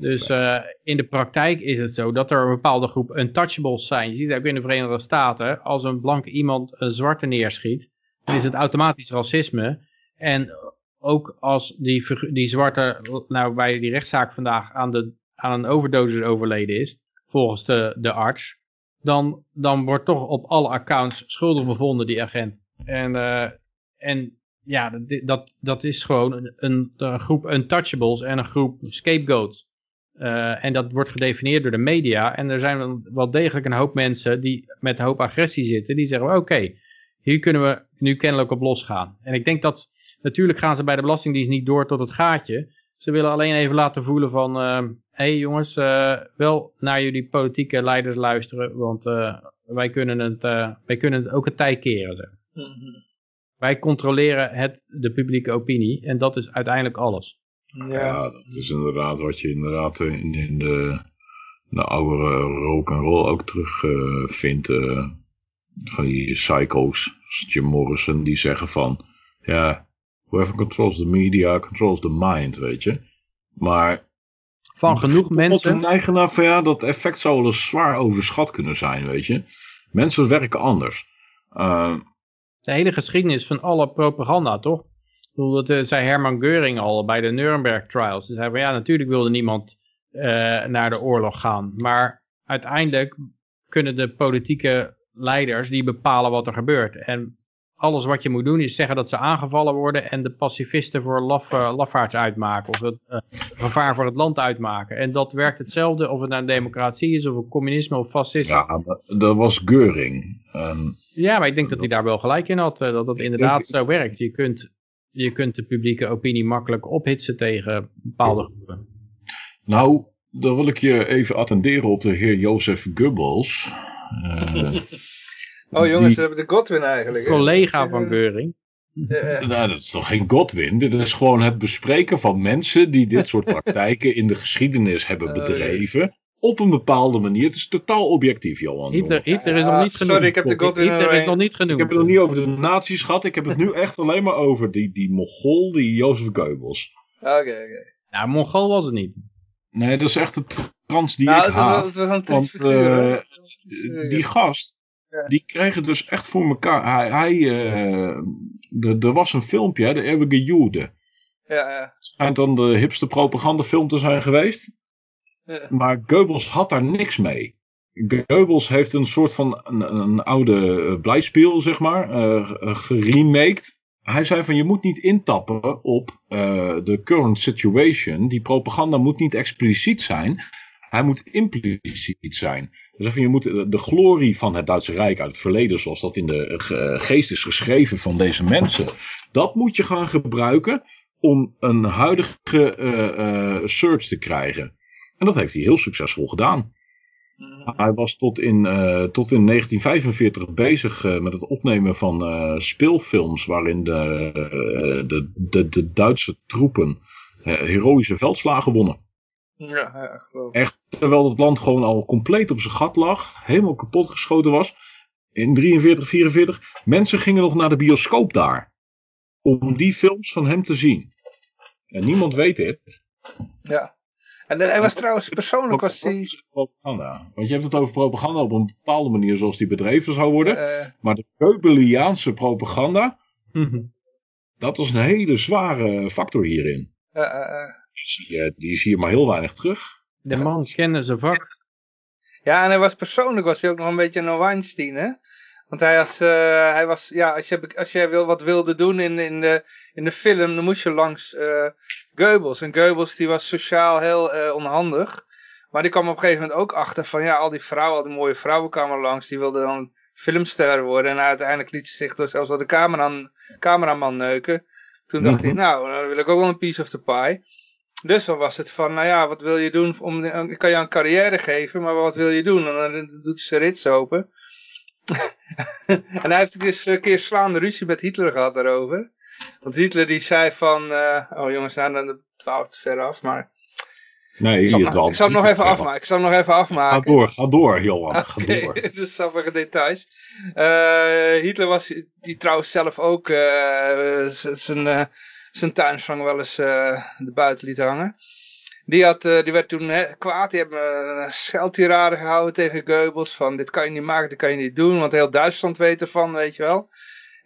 Dus uh, in de praktijk is het zo dat er een bepaalde groep untouchables zijn. Je ziet ook in de Verenigde Staten, als een blanke iemand een zwarte neerschiet, dan is het automatisch racisme. En ook als die, die zwarte, nou bij die rechtszaak vandaag aan, de, aan een overdosis overleden is, volgens de, de arts, dan, dan wordt toch op alle accounts schuldig bevonden die agent. En, uh, en ja, dat, dat, dat is gewoon een, een, een groep untouchables en een groep scapegoats. Uh, en dat wordt gedefinieerd door de media. En er zijn wel degelijk een hoop mensen die met een hoop agressie zitten. Die zeggen, oké, hier kunnen we nu kennelijk op losgaan. En ik denk dat, natuurlijk gaan ze bij de Belastingdienst niet door tot het gaatje. Ze willen alleen even laten voelen van, hé uh, hey jongens, uh, wel naar jullie politieke leiders luisteren. Want wij, kunnen het, wij kunnen het ook een tijd keren. Mm -hmm. Wij controleren het, de publieke opinie en dat is uiteindelijk alles. Ja. dat is inderdaad wat je inderdaad in, in de, de oude rock and roll ook terug uh, vindt. Uh, van die psycho's, Jim Morrison, die zeggen van, ja, whoever controls the media controls the mind, weet je. Maar... Van genoeg mensen... neigen naar van, ja, dat effect zou wel eens zwaar overschat kunnen zijn, weet je. Mensen werken anders. Uh, de hele geschiedenis van alle propaganda, toch? Ik bedoel, dat uh, zei Herman Geuring al bij de Nuremberg trials. Ze zei van ja, natuurlijk wilde niemand uh, naar de oorlog gaan. Maar uiteindelijk kunnen de politieke leiders die bepalen wat er gebeurt. En alles wat je moet doen is zeggen dat ze aangevallen worden en de pacifisten voor laf, uh, lafaards uitmaken. Of het uh, gevaar voor het land uitmaken. En dat werkt hetzelfde of het nou een democratie is of een communisme of fascisme. Ja, dat was Geuring. Um, ja, maar ik denk dat hij daar wel gelijk in had. Dat het inderdaad zo werkt. Je kunt, je kunt de publieke opinie makkelijk ophitsen tegen bepaalde groepen. Nou, dan wil ik je even attenderen op de heer Jozef Goebbels. Oh jongens, we hebben de Godwin eigenlijk. Collega van Geuring. Nou, dat is toch geen Godwin? Dit is gewoon het bespreken van mensen die dit soort praktijken in de geschiedenis hebben oh, bedreven. Op een bepaalde manier. Het is totaal objectief, Johan. Hitler, Hitler is nog niet genoemd. Sorry, ik heb de Godwin Hitler is nog niet genoemd. Ik heb het nog niet over de nazi's gehad. Ik heb het nu echt alleen maar over die, die Mogol, die Jozef Goebbels. Oké, oké. Okay. Ja, Mogol was het niet. Nee, dat is echt de trans die nou, ik haat. Het was een want, uh, die gast, die kregen dus echt voor elkaar. Hij, hij uh, er was een filmpje, de eeuwige Joden. Ja, ja. Schijnt dan de hipste propagandafilm te zijn geweest. Maar Goebbels had daar niks mee. Goebbels heeft een soort van een, oude eh, blijspiel, zeg maar, uh, geremaked. Hij zei van je moet niet intappen op uh, de current situation. Die propaganda moet niet expliciet zijn. Hij moet impliciet zijn. Dus je moet de glorie van het Duitse Rijk uit het verleden, zoals dat in de geest is geschreven van deze mensen, dat moet je gaan gebruiken om een huidige search te krijgen. En dat heeft hij heel succesvol gedaan. Mhm. Hij was tot in, uh, tot in 1945 bezig met het opnemen van speelfilms waarin de, de, de, de Duitse troepen heroïsche veldslagen wonnen. Ja, ja geloof Echt, terwijl het land gewoon al compleet op zijn gat lag, helemaal kapot geschoten was. In 43, 44. Mensen gingen nog naar de bioscoop daar. Om die films van hem te zien. En niemand weet dit. Ja. En hij was trouwens persoonlijk was hij... Propaganda. Want je hebt het over propaganda op een bepaalde manier zoals die bedreven zou worden. Uh, maar de Keubeliaanse propaganda, dat was een hele zware factor hierin. Uh, die, die is hier maar heel weinig terug. De man kende zijn vak. Ja, en hij was persoonlijk was hij ook nog een beetje een Weinstein, hè? Want hij was, uh, hij was ja, als je, als je wil, wat wilde doen in, in, de, in de film, dan moest je langs uh, Goebbels. En Goebbels die was sociaal heel uh, onhandig. Maar die kwam op een gegeven moment ook achter van, ja, al die vrouwen, al die mooie vrouwen kwamen langs, die wilden dan filmster worden. En uiteindelijk liet ze zich dus zelfs door de cameraman, cameraman neuken. Toen dacht hij, nou, dan wil ik ook wel een piece of the pie. Dus dan was het van, nou ja, wat wil je doen? Om, ik kan je een carrière geven, maar wat wil je doen? En dan doet zijn rits open. en hij heeft dus een keer slaande ruzie met Hitler gehad daarover. Want Hitler die zei van, uh, oh jongens, zijn dan de twaalf te ver af, maar... Nee, ik zal, nog, ik zal hem nog even afmaken. Ik zal hem nog even afmaken. Ga door, ga door, Johan. Okay, ga door. dus sappige details. Uh, Hitler was, die trouwens zelf ook uh, zijn zijn tuinslang wel eens uh, de buiten liet hangen. Die, had, uh, die werd toen he, kwaad. Die hebben een scheldtirade gehouden tegen Goebbels. Van dit kan je niet maken, dit kan je niet doen. Want heel Duitsland weet ervan, weet je wel.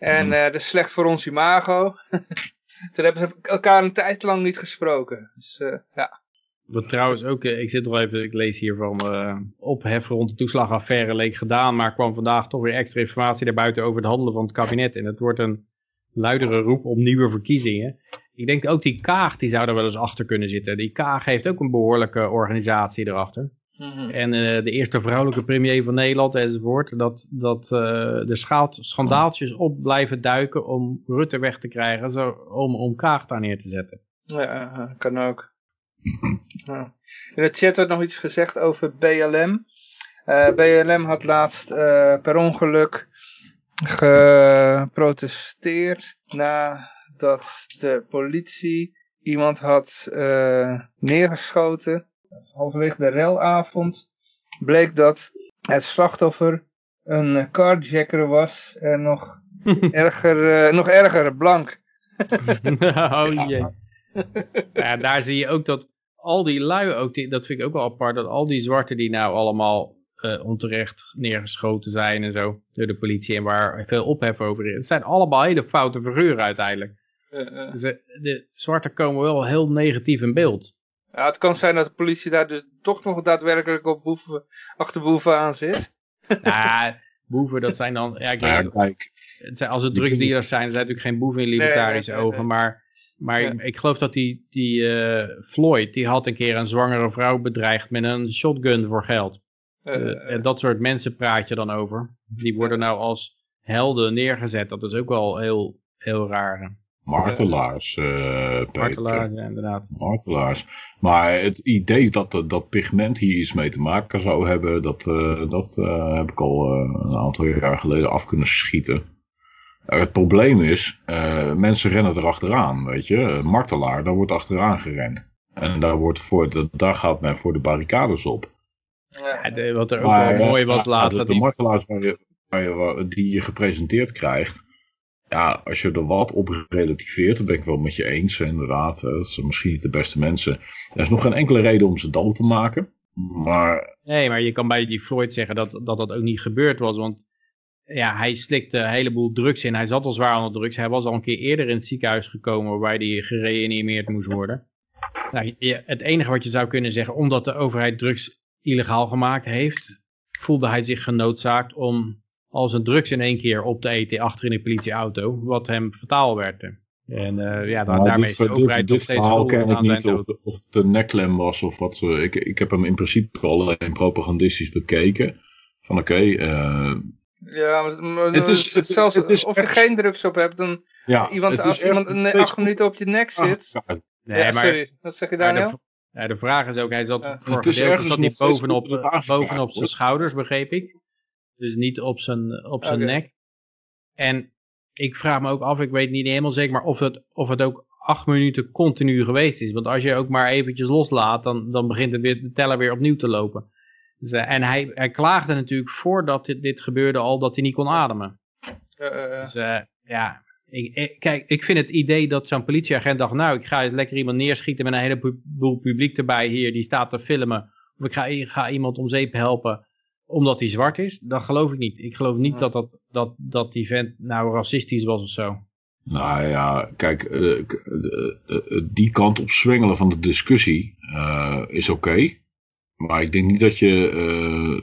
En uh, dat is slecht voor ons imago. toen hebben ze elkaar een tijd lang niet gesproken. Dus ja. Wat trouwens ook, ik zit nog even, ik lees hier van uh, ophef rond de toeslagaffaire leek gedaan, maar kwam vandaag toch weer extra informatie daarbuiten over het handelen van het kabinet. En het wordt een luidere roep om nieuwe verkiezingen. Ik denk ook die Kaag, die zou er wel eens achter kunnen zitten. Die Kaag heeft ook een behoorlijke organisatie erachter. Mhm. En uh, de eerste vrouwelijke premier van Nederland enzovoort. Dat, dat uh, de schandaaltjes op blijven duiken om Rutte weg te krijgen. Zo, om, om Kaag daar neer te zetten. Ja, kan ook. Ja. In de chat werd nog iets gezegd over BLM. Uh, eh, BLM had laatst per ongeluk geprotesteerd nadat de politie iemand had uh, neergeschoten. Halverwege de relavond bleek dat het slachtoffer een carjacker was en nog erger, uh, nog erger, blank. oh jee. ja, daar zie je ook dat al die lui, ook die, dat vind ik ook wel apart, dat al die zwarten die nou allemaal uh, onterecht neergeschoten zijn en zo door de politie en waar veel ophef over is. Het zijn allemaal hele foute figuren uiteindelijk. Uh, de zwarten komen wel heel negatief in beeld. Ja, het kan zijn dat de politie daar dus toch nog daadwerkelijk op boeven, achter boeven aan zit. Ja, boeven dat zijn dan... Ja, ik ja, kijk, het zijn, als het drugsdealers zijn, zijn natuurlijk geen boeven in libertarische ogen, maar... Maar ik, ik, geloof dat die, die uh, Floyd, die had een keer een zwangere vrouw bedreigd met een shotgun voor geld. Uh, en dat soort mensen praat je dan over. Die worden nou als helden neergezet. Dat is ook wel heel, heel raar. Martelaars, uh, Martelaars, ja, inderdaad. Martelaars. Maar het idee dat, dat pigment hier iets mee te maken zou hebben, dat, uh, dat uh, heb ik al een aantal jaar geleden af kunnen schieten. het probleem is, mensen rennen erachteraan, weet je. Martelaar, daar wordt achteraan gerend. En daar, wordt voor daar gaat men voor de barricades op. Ja, wat er ook wel mooi was laatst. De, de martelaars waar je, waar je, die je gepresenteerd krijgt, ja, als je er wat op relativeert, dan ben ik wel met je eens, inderdaad. Dat zijn misschien niet de beste mensen. Er is nog geen enkele reden om ze dood te maken. Maar... Nee, maar je kan bij die Floyd zeggen dat, dat dat ook niet gebeurd was. Want ja, hij slikte een heleboel drugs in. Hij zat al zwaar onder drugs. Hij was al een keer eerder in het ziekenhuis gekomen waarbij hij gereanimeerd moest worden. Nou, het enige wat je zou kunnen zeggen, omdat de overheid drugs illegaal gemaakt heeft, voelde hij zich genoodzaakt om al zijn drugs in één keer op te eten achter in de politieauto, wat hem fataal werd. En uh, ja, nou, daarmee is de overheid nog steeds schuldig aan zijn dood. Of, of het een neklem was of wat. Ik, ik heb hem in principe alleen propagandistisch bekeken. Van oké, okay, uh, ja, maar, het is, het, zelfs het is of je geen drugs op hebt, dan ja, iemand, als iemand een, acht minuten op je nek zit. nee, ja, maar, sorry, wat zeg je daar nou? Ja, de vraag is ook, hij zat ja. voor gedeelte zat hij bovenop, bovenop zijn schouders, begreep ik. Dus niet op zijn, op zijn nek. En ik vraag me ook af, ik weet niet helemaal zeker, maar of het, of het ook acht minuten continu geweest is. Want als je ook maar eventjes loslaat, dan, dan begint het weer, de teller weer opnieuw te lopen. Dus, uh, en hij, hij klaagde natuurlijk voordat dit, dit gebeurde al dat hij niet kon ademen. Uh, dus uh, ja, ik, kijk, ik vind het idee dat zo'n politieagent dacht, nou, ik ga lekker iemand neerschieten met een heleboel publiek erbij hier, die staat te filmen. Of ik ga, ik ga iemand om zeep helpen omdat hij zwart is, dat geloof ik niet. Ik geloof niet dat, dat, dat, dat die vent nou racistisch was of zo. Nou ja, kijk, uh, die kant op zwengelen van de discussie is oké. Maar ik denk niet dat je,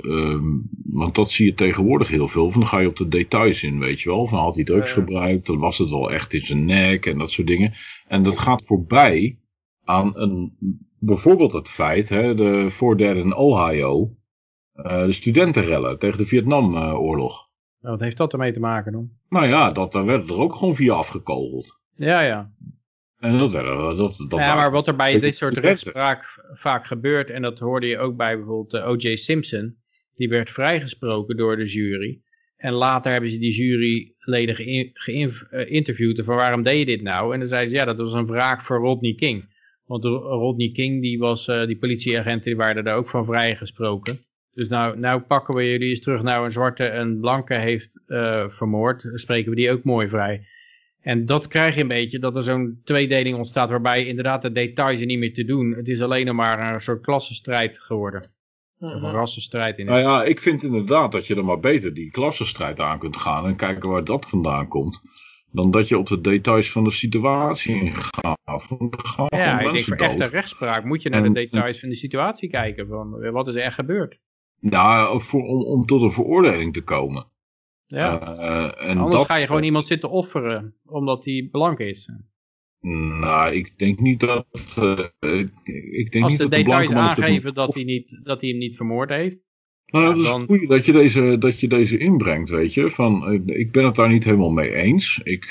um, want dat zie je tegenwoordig heel veel, van dan ga je op de details in, weet je wel. Van had hij drugs gebruikt, dan was het wel echt in zijn nek en dat soort dingen. En dat gaat voorbij aan een, bijvoorbeeld het feit, hè, de voorderde in Ohio, uh, de studentenrellen tegen de Vietnamoorlog. Uh, wat heeft dat ermee te maken dan? Nou ja, dat, daar werd er ook gewoon via afgekogeld. Ja, ja. En dat werd dat, dat Ja, maar wat er bij dit soort rechtspraak vaak gebeurt, en dat hoorde je ook bij bijvoorbeeld uh, O.J. Simpson, die werd vrijgesproken door de jury. En later hebben ze die juryleden geïnterviewd van waarom deed je dit nou? En dan zeiden ze, ja, dat was een wraak voor Rodney King. Want Rodney King, die, was, uh, die politieagenten, die waren er ook van vrijgesproken. Dus nou, nou pakken we jullie eens terug naar een zwarte en blanke heeft uh, vermoord. Dan spreken we die ook mooi vrij. En dat krijg je een beetje, dat er zo'n tweedeling ontstaat waarbij inderdaad de details er niet meer te doen. Het is alleen nog maar een soort klassenstrijd geworden. Of een mhm. rassenstrijd in. Nou ja, ik vind inderdaad dat je er maar beter die klassenstrijd aan kunt gaan en kijken waar dat vandaan komt. Dan dat je op de details van de situatie ingaat. Ja, ik denk voor echte rechtspraak moet je naar de details van de situatie kijken. Van wat is er gebeurd? Voor, om, om tot een veroordeling te komen. Ja. Uh, en Anders ga je gewoon iemand zitten offeren, omdat hij blank is. Nou, ik denk niet dat... Uh, ik denk Als niet de dat details aangeven dat, hij niet, dat hij hem niet vermoord heeft. Nou, ja, dat dan... is goed dat je, deze, dat je deze inbrengt, weet je. Van, ik ben het daar niet helemaal mee eens. Ik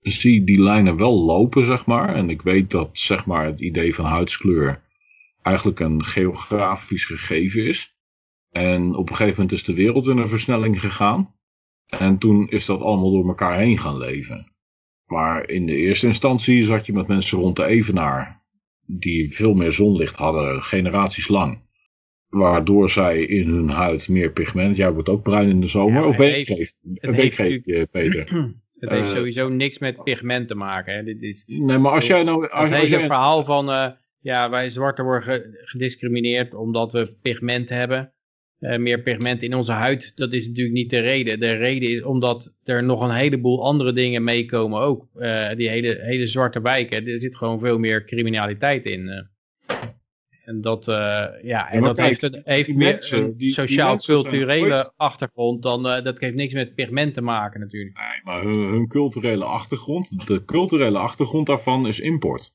zie die lijnen wel lopen, zeg maar. En ik weet dat, zeg maar, het idee van huidskleur eigenlijk een geografisch gegeven is. En op een gegeven moment is de wereld in een versnelling gegaan. En toen is dat allemaal door elkaar heen gaan leven. Maar in de eerste instantie zat je met mensen rond de Evenaar. Die veel meer zonlicht hadden, generaties lang. Waardoor zij in hun huid meer pigment. Jij wordt ook bruin in de zomer. of weet je, Peter? Het heeft uh, sowieso niks met pigment te maken. Hè. Dit is, nee, maar als jij nou... Als, het hele verhaal van... Uh, ja, wij zwarte worden gediscrimineerd omdat we pigment hebben. Uh, meer pigment in onze huid, dat is natuurlijk niet de reden. De reden is omdat er nog een heleboel andere dingen meekomen ook. die hele, hele zwarte wijken, er zit gewoon veel meer criminaliteit in. En dat, uh, ja, en dat heeft, een, heeft meer een sociaal-culturele achtergrond dan, dat heeft niks met pigment te maken natuurlijk. Nee, maar hun, hun, culturele achtergrond, de culturele achtergrond daarvan is import.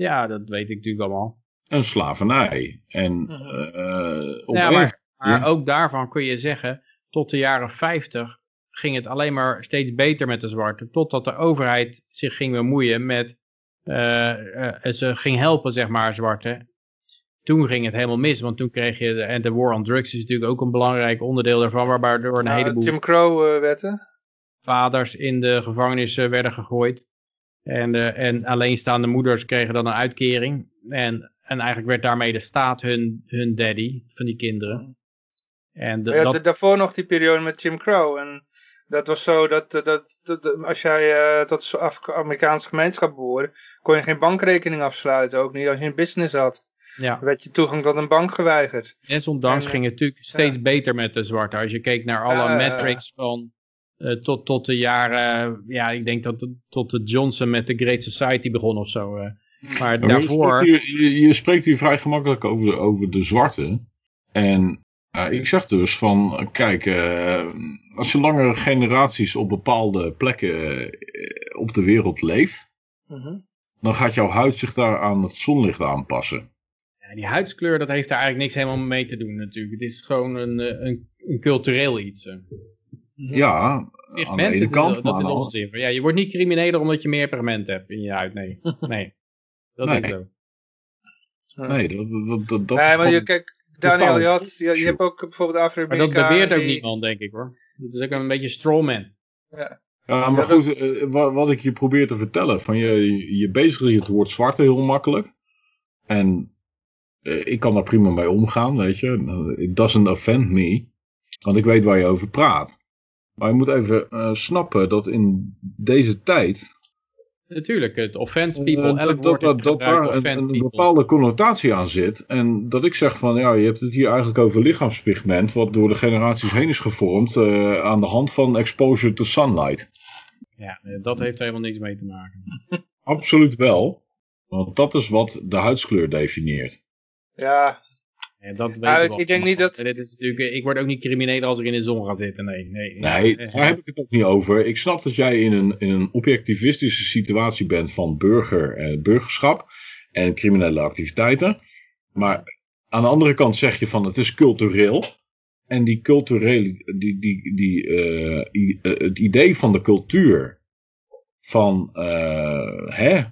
Ja, dat weet ik natuurlijk allemaal. En slavernij. En, uh, ja, maar, maar ook daarvan kun je zeggen, tot de jaren 50 ging het alleen maar steeds beter met de zwarte, totdat de overheid zich ging bemoeien met uh, ze ging helpen, zeg maar, zwarte. Toen ging het helemaal mis, want toen kreeg je, de, en de war on drugs is natuurlijk ook een belangrijk onderdeel daarvan, waardoor een heleboel... Jim Crow-wetten? vaders in de gevangenis werden gegooid. En, uh, en alleenstaande moeders kregen dan een uitkering. En, en eigenlijk werd daarmee de staat hun, hun daddy van die kinderen. En de, ja, dat... daarvoor nog die periode met Jim Crow. En dat was zo dat, dat, dat, als jij uh, tot de Amerikaanse gemeenschap behoorde, kon je geen bankrekening afsluiten. Ook niet als je een business had. Ja. werd je toegang tot een bank geweigerd. Desondanks en, ging het natuurlijk steeds beter met de zwarte. Als je keek naar alle metrics van uh, tot, tot de jaren, ja, ik denk dat tot de Johnson met de Great Society begon of zo. Uh. Maar daarvoor... Je spreekt, hier, je, spreekt hier vrij gemakkelijk over de, over de zwarte. En ik zeg dus van, kijk, uh, als je langere generaties op bepaalde plekken uh, op de wereld leeft, uh -huh. dan gaat jouw huid zich daar aan het zonlicht aanpassen. Ja, die huidskleur, dat heeft daar eigenlijk niks helemaal mee te doen natuurlijk. Het is gewoon een, een, een cultureel iets. Ja, pigment, aan de ene kant. Is, dat is onzin. Ja, je wordt niet crimineler omdat je meer pigment hebt in je huid. Nee, nee. Dat nee. is zo. Nee, dat, dat, dat, dat nee, maar je, kijk, Daniel, je, had, je, je, hebt ook bijvoorbeeld Afro-Amerika... Maar dat beweert ook niemand, denk ik hoor. Dat is ook een beetje strawman. Ja. Ja, maar goed, eh, wat, ik je probeer te vertellen, van je, je bezigt het woord zwarte heel makkelijk. En eh, ik kan daar prima mee omgaan, weet je. It doesn't offend me, want ik weet waar je over praat. Maar je moet even uh, snappen dat in deze tijd Natuurlijk, het offend eh, people, elk dat, dat, dat daar een, een bepaalde connotatie aan zit. En dat ik zeg van, ja, je hebt het hier eigenlijk over lichaamspigment, wat door de generaties heen is gevormd uh, aan de hand van exposure to sunlight. Ja, dat heeft helemaal niks mee te maken. Absoluut wel, want dat is wat de huidskleur definieert. Ja, ja, dat weet ik, denk niet dat... Dit is natuurlijk, ik word ook niet crimineel als ik in de zon ga zitten. Nee, nee, nee daar heb ik het ook niet over. Ik snap dat jij in een, in een objectivistische situatie bent van burger, eh, burgerschap en criminele activiteiten. Maar aan de andere kant zeg je van het is cultureel. En die culturele, die, die, die, uh, het idee van de cultuur van uh, hè,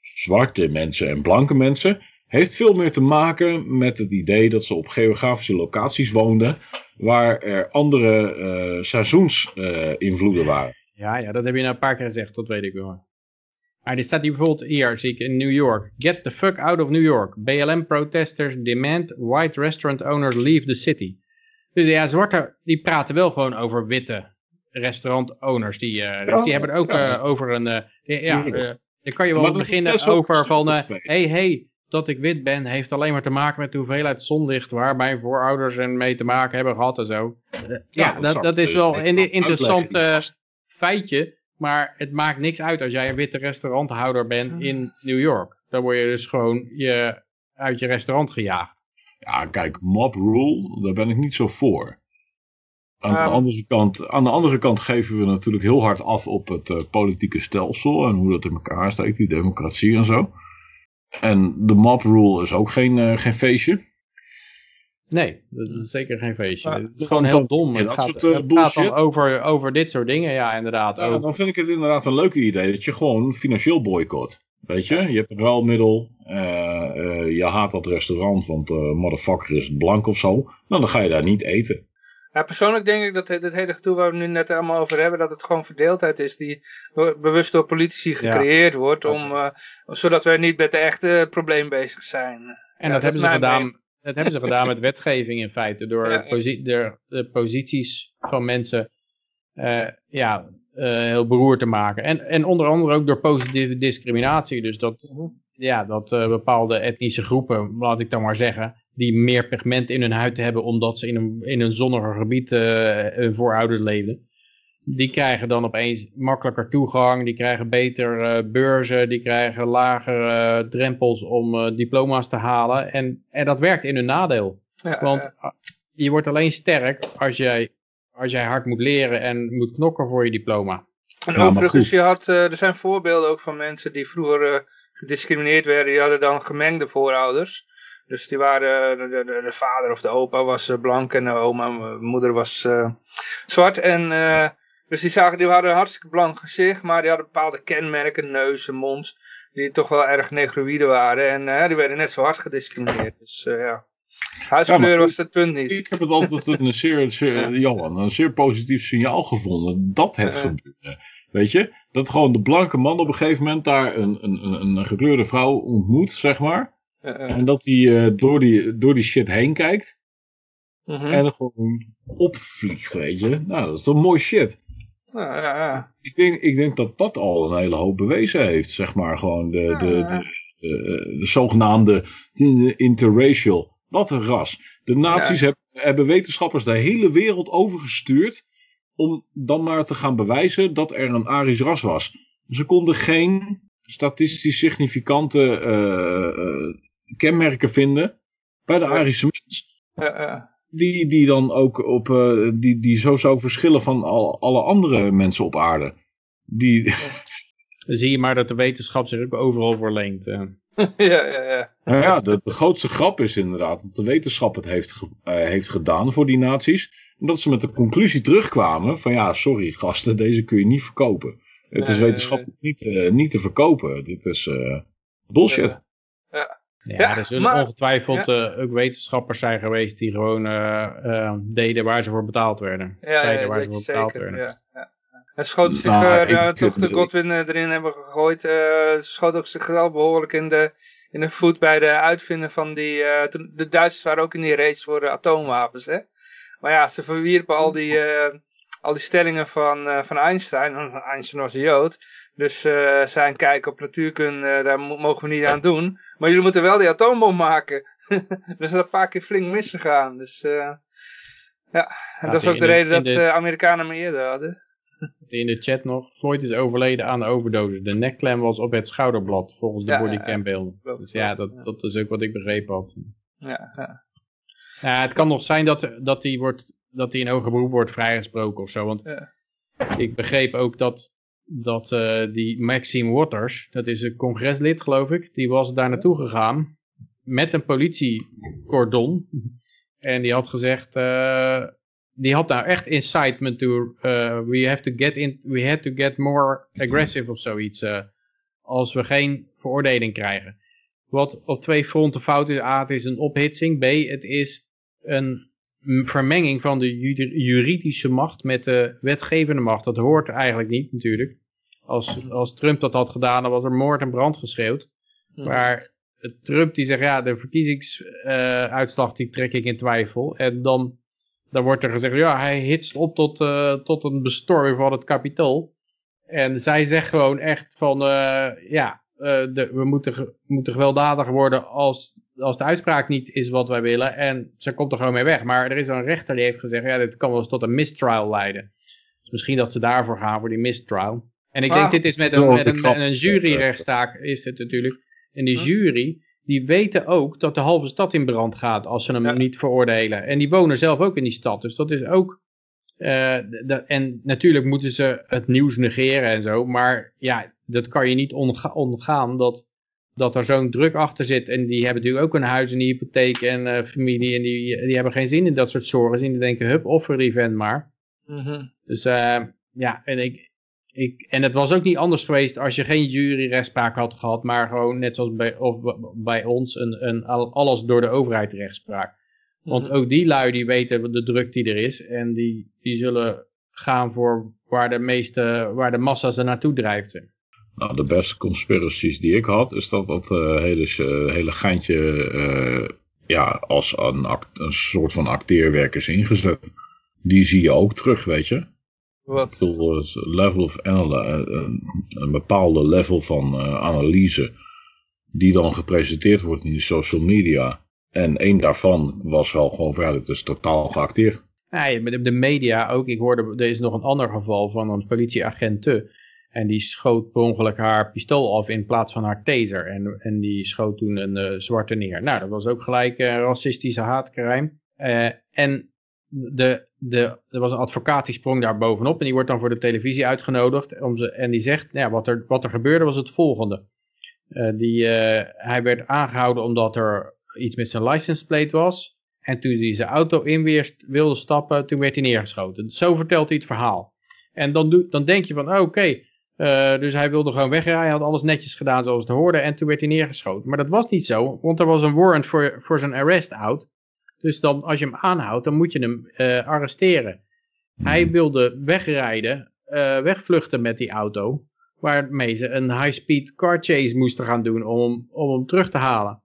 zwarte mensen en blanke mensen heeft veel meer te maken met het idee dat ze op geografische locaties woonden waar er andere uh, seizoensinvloeden uh, waren. Ja, ja, dat heb je nou een paar keer gezegd, dat weet ik wel. Maar er staat hier bijvoorbeeld hier, zie ik in New York. Get the fuck out of New York. BLM protesters demand white restaurant owners leave the city. Dus ja, zwarte, die praten wel gewoon over witte restaurant owners. Die, uh, dus die hebben ook ja. over een... ja, dan kan je wel beginnen over van... Hé, hey, hey, dat ik wit ben, heeft alleen maar te maken met de hoeveelheid zonlicht waar mijn voorouders en mee te maken hebben gehad en zo. Ja, dat, dat, is wel een interessant uh, feitje, maar het maakt niks uit als jij een witte restauranthouder bent ah. in New York. Dan word je dus gewoon je, uit je restaurant gejaagd. Ja, kijk, mob rule, daar ben ik niet zo voor. Aan, de ehm. andere kant, aan de andere kant geven we natuurlijk heel hard af op het uh, politieke stelsel en hoe dat in elkaar steekt, die democratie en zo. En de mob rule is ook geen, uh, geen feestje. Nee, dat is zeker geen feestje. het is gewoon heel dom. Het, gaat, soort, uh, het gaat, dan over, over dit soort dingen, ja, inderdaad. Ja, dan vind ik het inderdaad een leuke idee dat je gewoon financieel boycott. Weet je, je hebt een ruilmiddel, uh, je haat dat restaurant, want uh, motherfucker is blank of zo. Nou, dan ga je daar niet eten. Ja, persoonlijk denk ik dat het hele gedoe waar we nu net allemaal over hebben, dat het gewoon verdeeldheid is die bewust door politici gecreëerd wordt, om, uh, zodat we niet met de echte probleem bezig zijn. En dat, hebben ze gedaan, dat hebben ze gedaan met wetgeving in feite, door de, de, posities van mensen uh, ja, uh, heel beroerd te maken. En, en onder andere ook door positieve discriminatie, dus dat, mhm. ja, dat bepaalde etnische groepen, laat ik dan maar zeggen, die meer pigment in hun huid hebben omdat ze in een, in een zonniger gebied uh, hun voorouders leefden. Die krijgen dan opeens makkelijker toegang, die krijgen beter uh, beurzen, die krijgen lagere uh, drempels om diploma's te halen. En, en dat werkt in hun nadeel. Want je wordt alleen sterk als jij, als jij hard moet leren en moet knokken voor je diploma. En overigens, je had, er zijn voorbeelden ook van mensen die vroeger gediscrimineerd werden, die hadden dan gemengde voorouders. Dus die waren, de, de, de, vader of de opa was eh, blank en de oma, moeder was uh, zwart. En uh, dus die, zagen, die hadden een hartstikke blank gezicht, maar die hadden bepaalde kenmerken, neus en mond, die toch wel erg negroïde waren. En uh, die werden net zo hard gediscrimineerd. Dus ja, huidskleur was het punt niet. Ik heb het altijd een zeer, zeer, Johan, een zeer positief signaal gevonden dat het gebeurde. Weet je, dat gewoon de blanke man op een gegeven moment daar een, een, een gekleurde vrouw ontmoet, zeg maar. En dat hij uh, door, die, door die shit heen kijkt. Uh En gewoon opvliegt, weet je. Nou, dat is toch mooi shit. Ja, ja, ja. Ik, denk, ik denk dat dat al een hele hoop bewezen heeft, zeg maar. Gewoon de, de, de, de, de zogenaamde interracial. Wat een ras. De nazi's hebben, hebben wetenschappers de hele wereld overgestuurd. Om dan maar te gaan bewijzen dat er een Arisch ras was. Ze konden geen statistisch significante uh, kenmerken vinden bij de Arische mens. Die, die dan ook op, uh, die, die zo zou verschillen van al, alle andere mensen op aarde. Die... Dan zie je maar dat de wetenschap zich ook overal verlengt. ja, ja, ja. Nou ja, de, de, grootste grap is inderdaad dat de wetenschap het heeft, uh, heeft gedaan voor die naties. En dat ze met de conclusie terugkwamen van ja, sorry gasten, deze kun je niet verkopen. Het is wetenschappelijk niet, uh, niet te verkopen. Dit is bullshit. Ja. Ja, er zullen ongetwijfeld uh, ook wetenschappers zijn geweest die gewoon uh, uh, deden waar ze voor betaald werden. Ja, Zeiden waar ze voor betaald werden. Ja, ja. En schoot zich, nou, toch de Godwin erin hebben gegooid, schoot ook zichzelf behoorlijk in de, in de voet bij de uitvinden van die, de Duitsers waren ook in die race voor de atoomwapens, hè. Maar ja, ze verwierpen al die, al die stellingen van, van Einstein, Einstein was een Jood, dus uh, zijn kijk op natuurkunde, uh, daar mogen we niet aan doen. Maar jullie moeten wel die atoombom maken. dus dat is een paar keer flink misgegaan. Dus uh, ja, en dat is ook de, reden dat de Amerikanen me eerder hadden. in de chat nog, Floyd is overleden aan de overdosis. De nekklem was op het schouderblad, volgens de ja, bodycam beelden. dus ja dat, dat is ook wat ik begrepen had. Ja, ja. ja het kan nog zijn dat, dat hij wordt, dat hij in hoger beroep wordt vrijgesproken of zo. Want ik begreep ook dat dat uh, die Maxime Waters, dat is een congreslid geloof ik, die was daar naartoe gegaan met een politiecordon. En die had gezegd, uh, die had nou echt incitement to, uh, we have to get in, we have to get more aggressive of zoiets, als we geen veroordeling krijgen. Wat op twee fronten fout is, A, het is een ophitsing, B, het is een vermenging van de juridische macht met de wetgevende macht. Dat hoort eigenlijk niet natuurlijk. Als, als Trump dat had gedaan, dan was er moord en brand geschreeuwd. Maar Trump die zegt, ja, de verkiezingsuitslag uh, die trek ik in twijfel. En dan, dan wordt er gezegd, ja, hij hitst op tot, uh, tot een bestorming van het kapitool. En zij zegt gewoon echt van, uh, ja, de, we moeten, moeten gewelddadig worden als, als de uitspraak niet is wat wij willen. En ze komt er gewoon mee weg. Maar er is een rechter die heeft gezegd, ja, dit kan wel eens tot een mistrial leiden. Dus misschien dat ze daarvoor gaan, voor die mistrial. En ik denk, ah. dit is met een, met een, een juryrechtszaak is het natuurlijk. En die jury, die weten ook dat de halve stad in brand gaat als ze hem niet veroordelen. En die wonen zelf ook in die stad. Dus dat is ook... Uh, en natuurlijk moeten ze het nieuws negeren en zo. Maar ja, dat kan je niet ontgaan dat, dat er zo'n druk achter zit. En die hebben natuurlijk ook een huis en een hypotheek en uh, familie. En die, die hebben geen zin in dat soort zorgen. Die denken, hup, offer event maar. Mhm. Dus uh, ja, en ik, ik, en het was ook niet anders geweest als je geen juryrechtspraak had gehad, maar gewoon net zoals bij, of bij ons een, een alles door de overheid rechtspraak. Want mhm. ook die lui die weten de druk die er is. En die, die zullen gaan voor waar de meeste, waar de massa ze naartoe drijft. Nou, de beste conspiracies die ik had, is dat dat uh, hele, uh, hele geintje uh, ja, als een, een soort van acteerwerk is ingezet. Die zie je ook terug, weet je. Wat? level of een, een bepaalde level van analyse die dan gepresenteerd wordt in de social media. En één daarvan was wel gewoon dit is totaal geacteerd. Ja, de media ook. Ik hoorde, er is nog een ander geval van een politieagent. En die schoot per ongeluk haar pistool af in plaats van haar taser. En, en die schoot toen een uh, zwarte neer. Nou, dat was ook gelijk een racistische haatcrime. Uh, en de, de, er was een advocaat die sprong daar bovenop. En die wordt dan voor de televisie uitgenodigd. Om ze, en die zegt, nou ja, wat, er, wat er gebeurde was het volgende. Uh, die, hij werd aangehouden omdat er iets met zijn license plate was. En toen hij zijn auto in wilde stappen, toen werd hij neergeschoten. Zo vertelt hij het verhaal. En dan, dan denk je van, oh, oké, uh, dus hij wilde gewoon wegrijden, had alles netjes gedaan zoals het hoorde en toen werd hij neergeschoten. Maar dat was niet zo, want er was een warrant voor zijn arrest out. Dus dan, als je hem aanhoudt, dan moet je hem uh, arresteren. Hij hmm. wilde wegrijden, uh, wegvluchten met die auto, waarmee ze een high-speed car chase moesten gaan doen om, om hem terug te halen.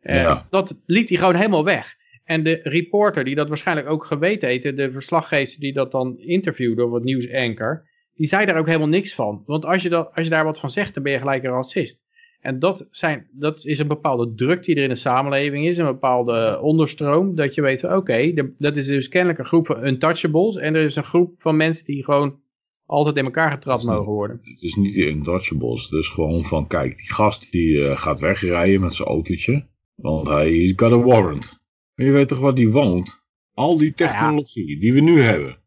Ja. Dat liet hij gewoon helemaal weg. En de reporter, die dat waarschijnlijk ook geweten heeft, de verslaggever die dat dan interviewde, of het nieuwsanker, die zei daar ook helemaal niks van. Want als je, dat, als je daar wat van zegt, dan ben je gelijk een racist. En dat, zijn, dat is een bepaalde druk die er in de samenleving is, een bepaalde onderstroom, dat je weet, oké, dat is dus kennelijk een groep van untouchables, en er is een groep van mensen die gewoon altijd in elkaar getrapt mogen worden. Het is niet die untouchables, het is gewoon van, kijk, die gast die uh, gaat wegrijden met zijn autootje, want hij got a warrant. En je weet toch waar die woont? Al die technologie die we nu hebben.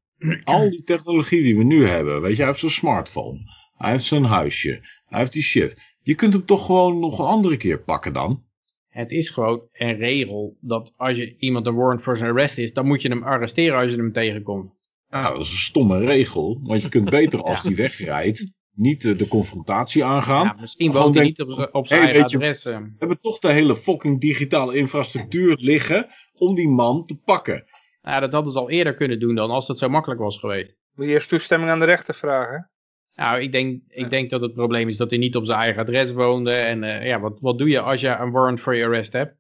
Al die technologie die we nu hebben. Weet je, hij heeft zijn smartphone. Hij heeft zijn huisje. Hij heeft die shit. Je kunt hem toch gewoon nog een andere keer pakken dan? Het is gewoon een regel dat als je iemand een warrant voor zijn arrest is, dan moet je hem arresteren als je hem tegenkomt. Nou, dat is een stomme regel. Want je kunt beter als die wegrijdt, niet de confrontatie aangaan. Ja, misschien woont hij niet op, op zijn eigen adres. Eh. We hebben toch de hele fucking digitale infrastructuur liggen om die man te pakken. Nou, dat hadden ze al eerder kunnen doen dan, als dat zo makkelijk was geweest. Moet je eerst toestemming aan de rechter vragen? Nou, ik denk, ik denk dat het probleem is dat hij niet op zijn eigen adres woonde. En uh, ja, wat, wat doe je als je een warrant for your arrest hebt?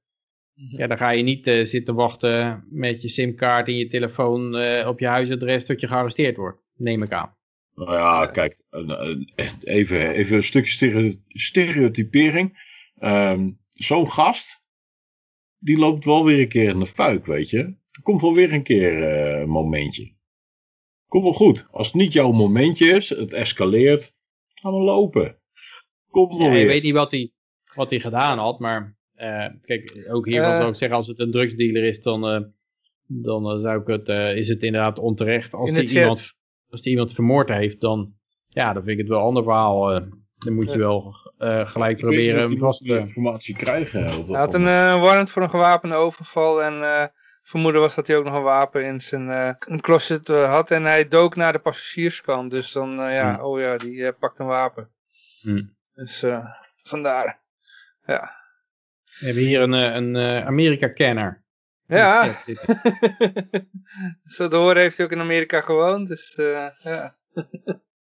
Mhm. Ja, dan ga je niet uh, zitten wachten met je simkaart in je telefoon uh, op je huisadres tot je gearresteerd wordt. Neem ik aan. Nou ja, kijk, even, even een stukje stereotypering. Um, Zo'n gast, die loopt wel weer een keer in de fuik, weet je. Er komt wel weer een keer uh, een momentje. Kom wel goed. Als het niet jouw momentje is, het escaleert, gaan we lopen. Kom wel ja, weer. Je weet niet wat hij wat hij gedaan had, maar uh, kijk, ook hiervan uh, zou ik zeggen, als het een drugsdealer is, dan, uh, dan zou ik het, is het inderdaad onterecht. Als die, iemand, als die iemand vermoord heeft, dan, ja, dan vind ik het wel een ander verhaal. dan moet je wel gelijk ik proberen hem vast te... informatie krijgen. Hij had een warrant voor een gewapende overval en vermoeden was dat hij ook nog een wapen in zijn uh, closet uh, had. En hij dook naar de passagierskant. Dus dan, uh, ja, hmm. oh ja, die pakt een wapen. Hmm. Dus vandaar. Ja. We hebben hier een, een Amerika-kenner. Ja. Zo te horen heeft hij ook in Amerika gewoond. Dus ja.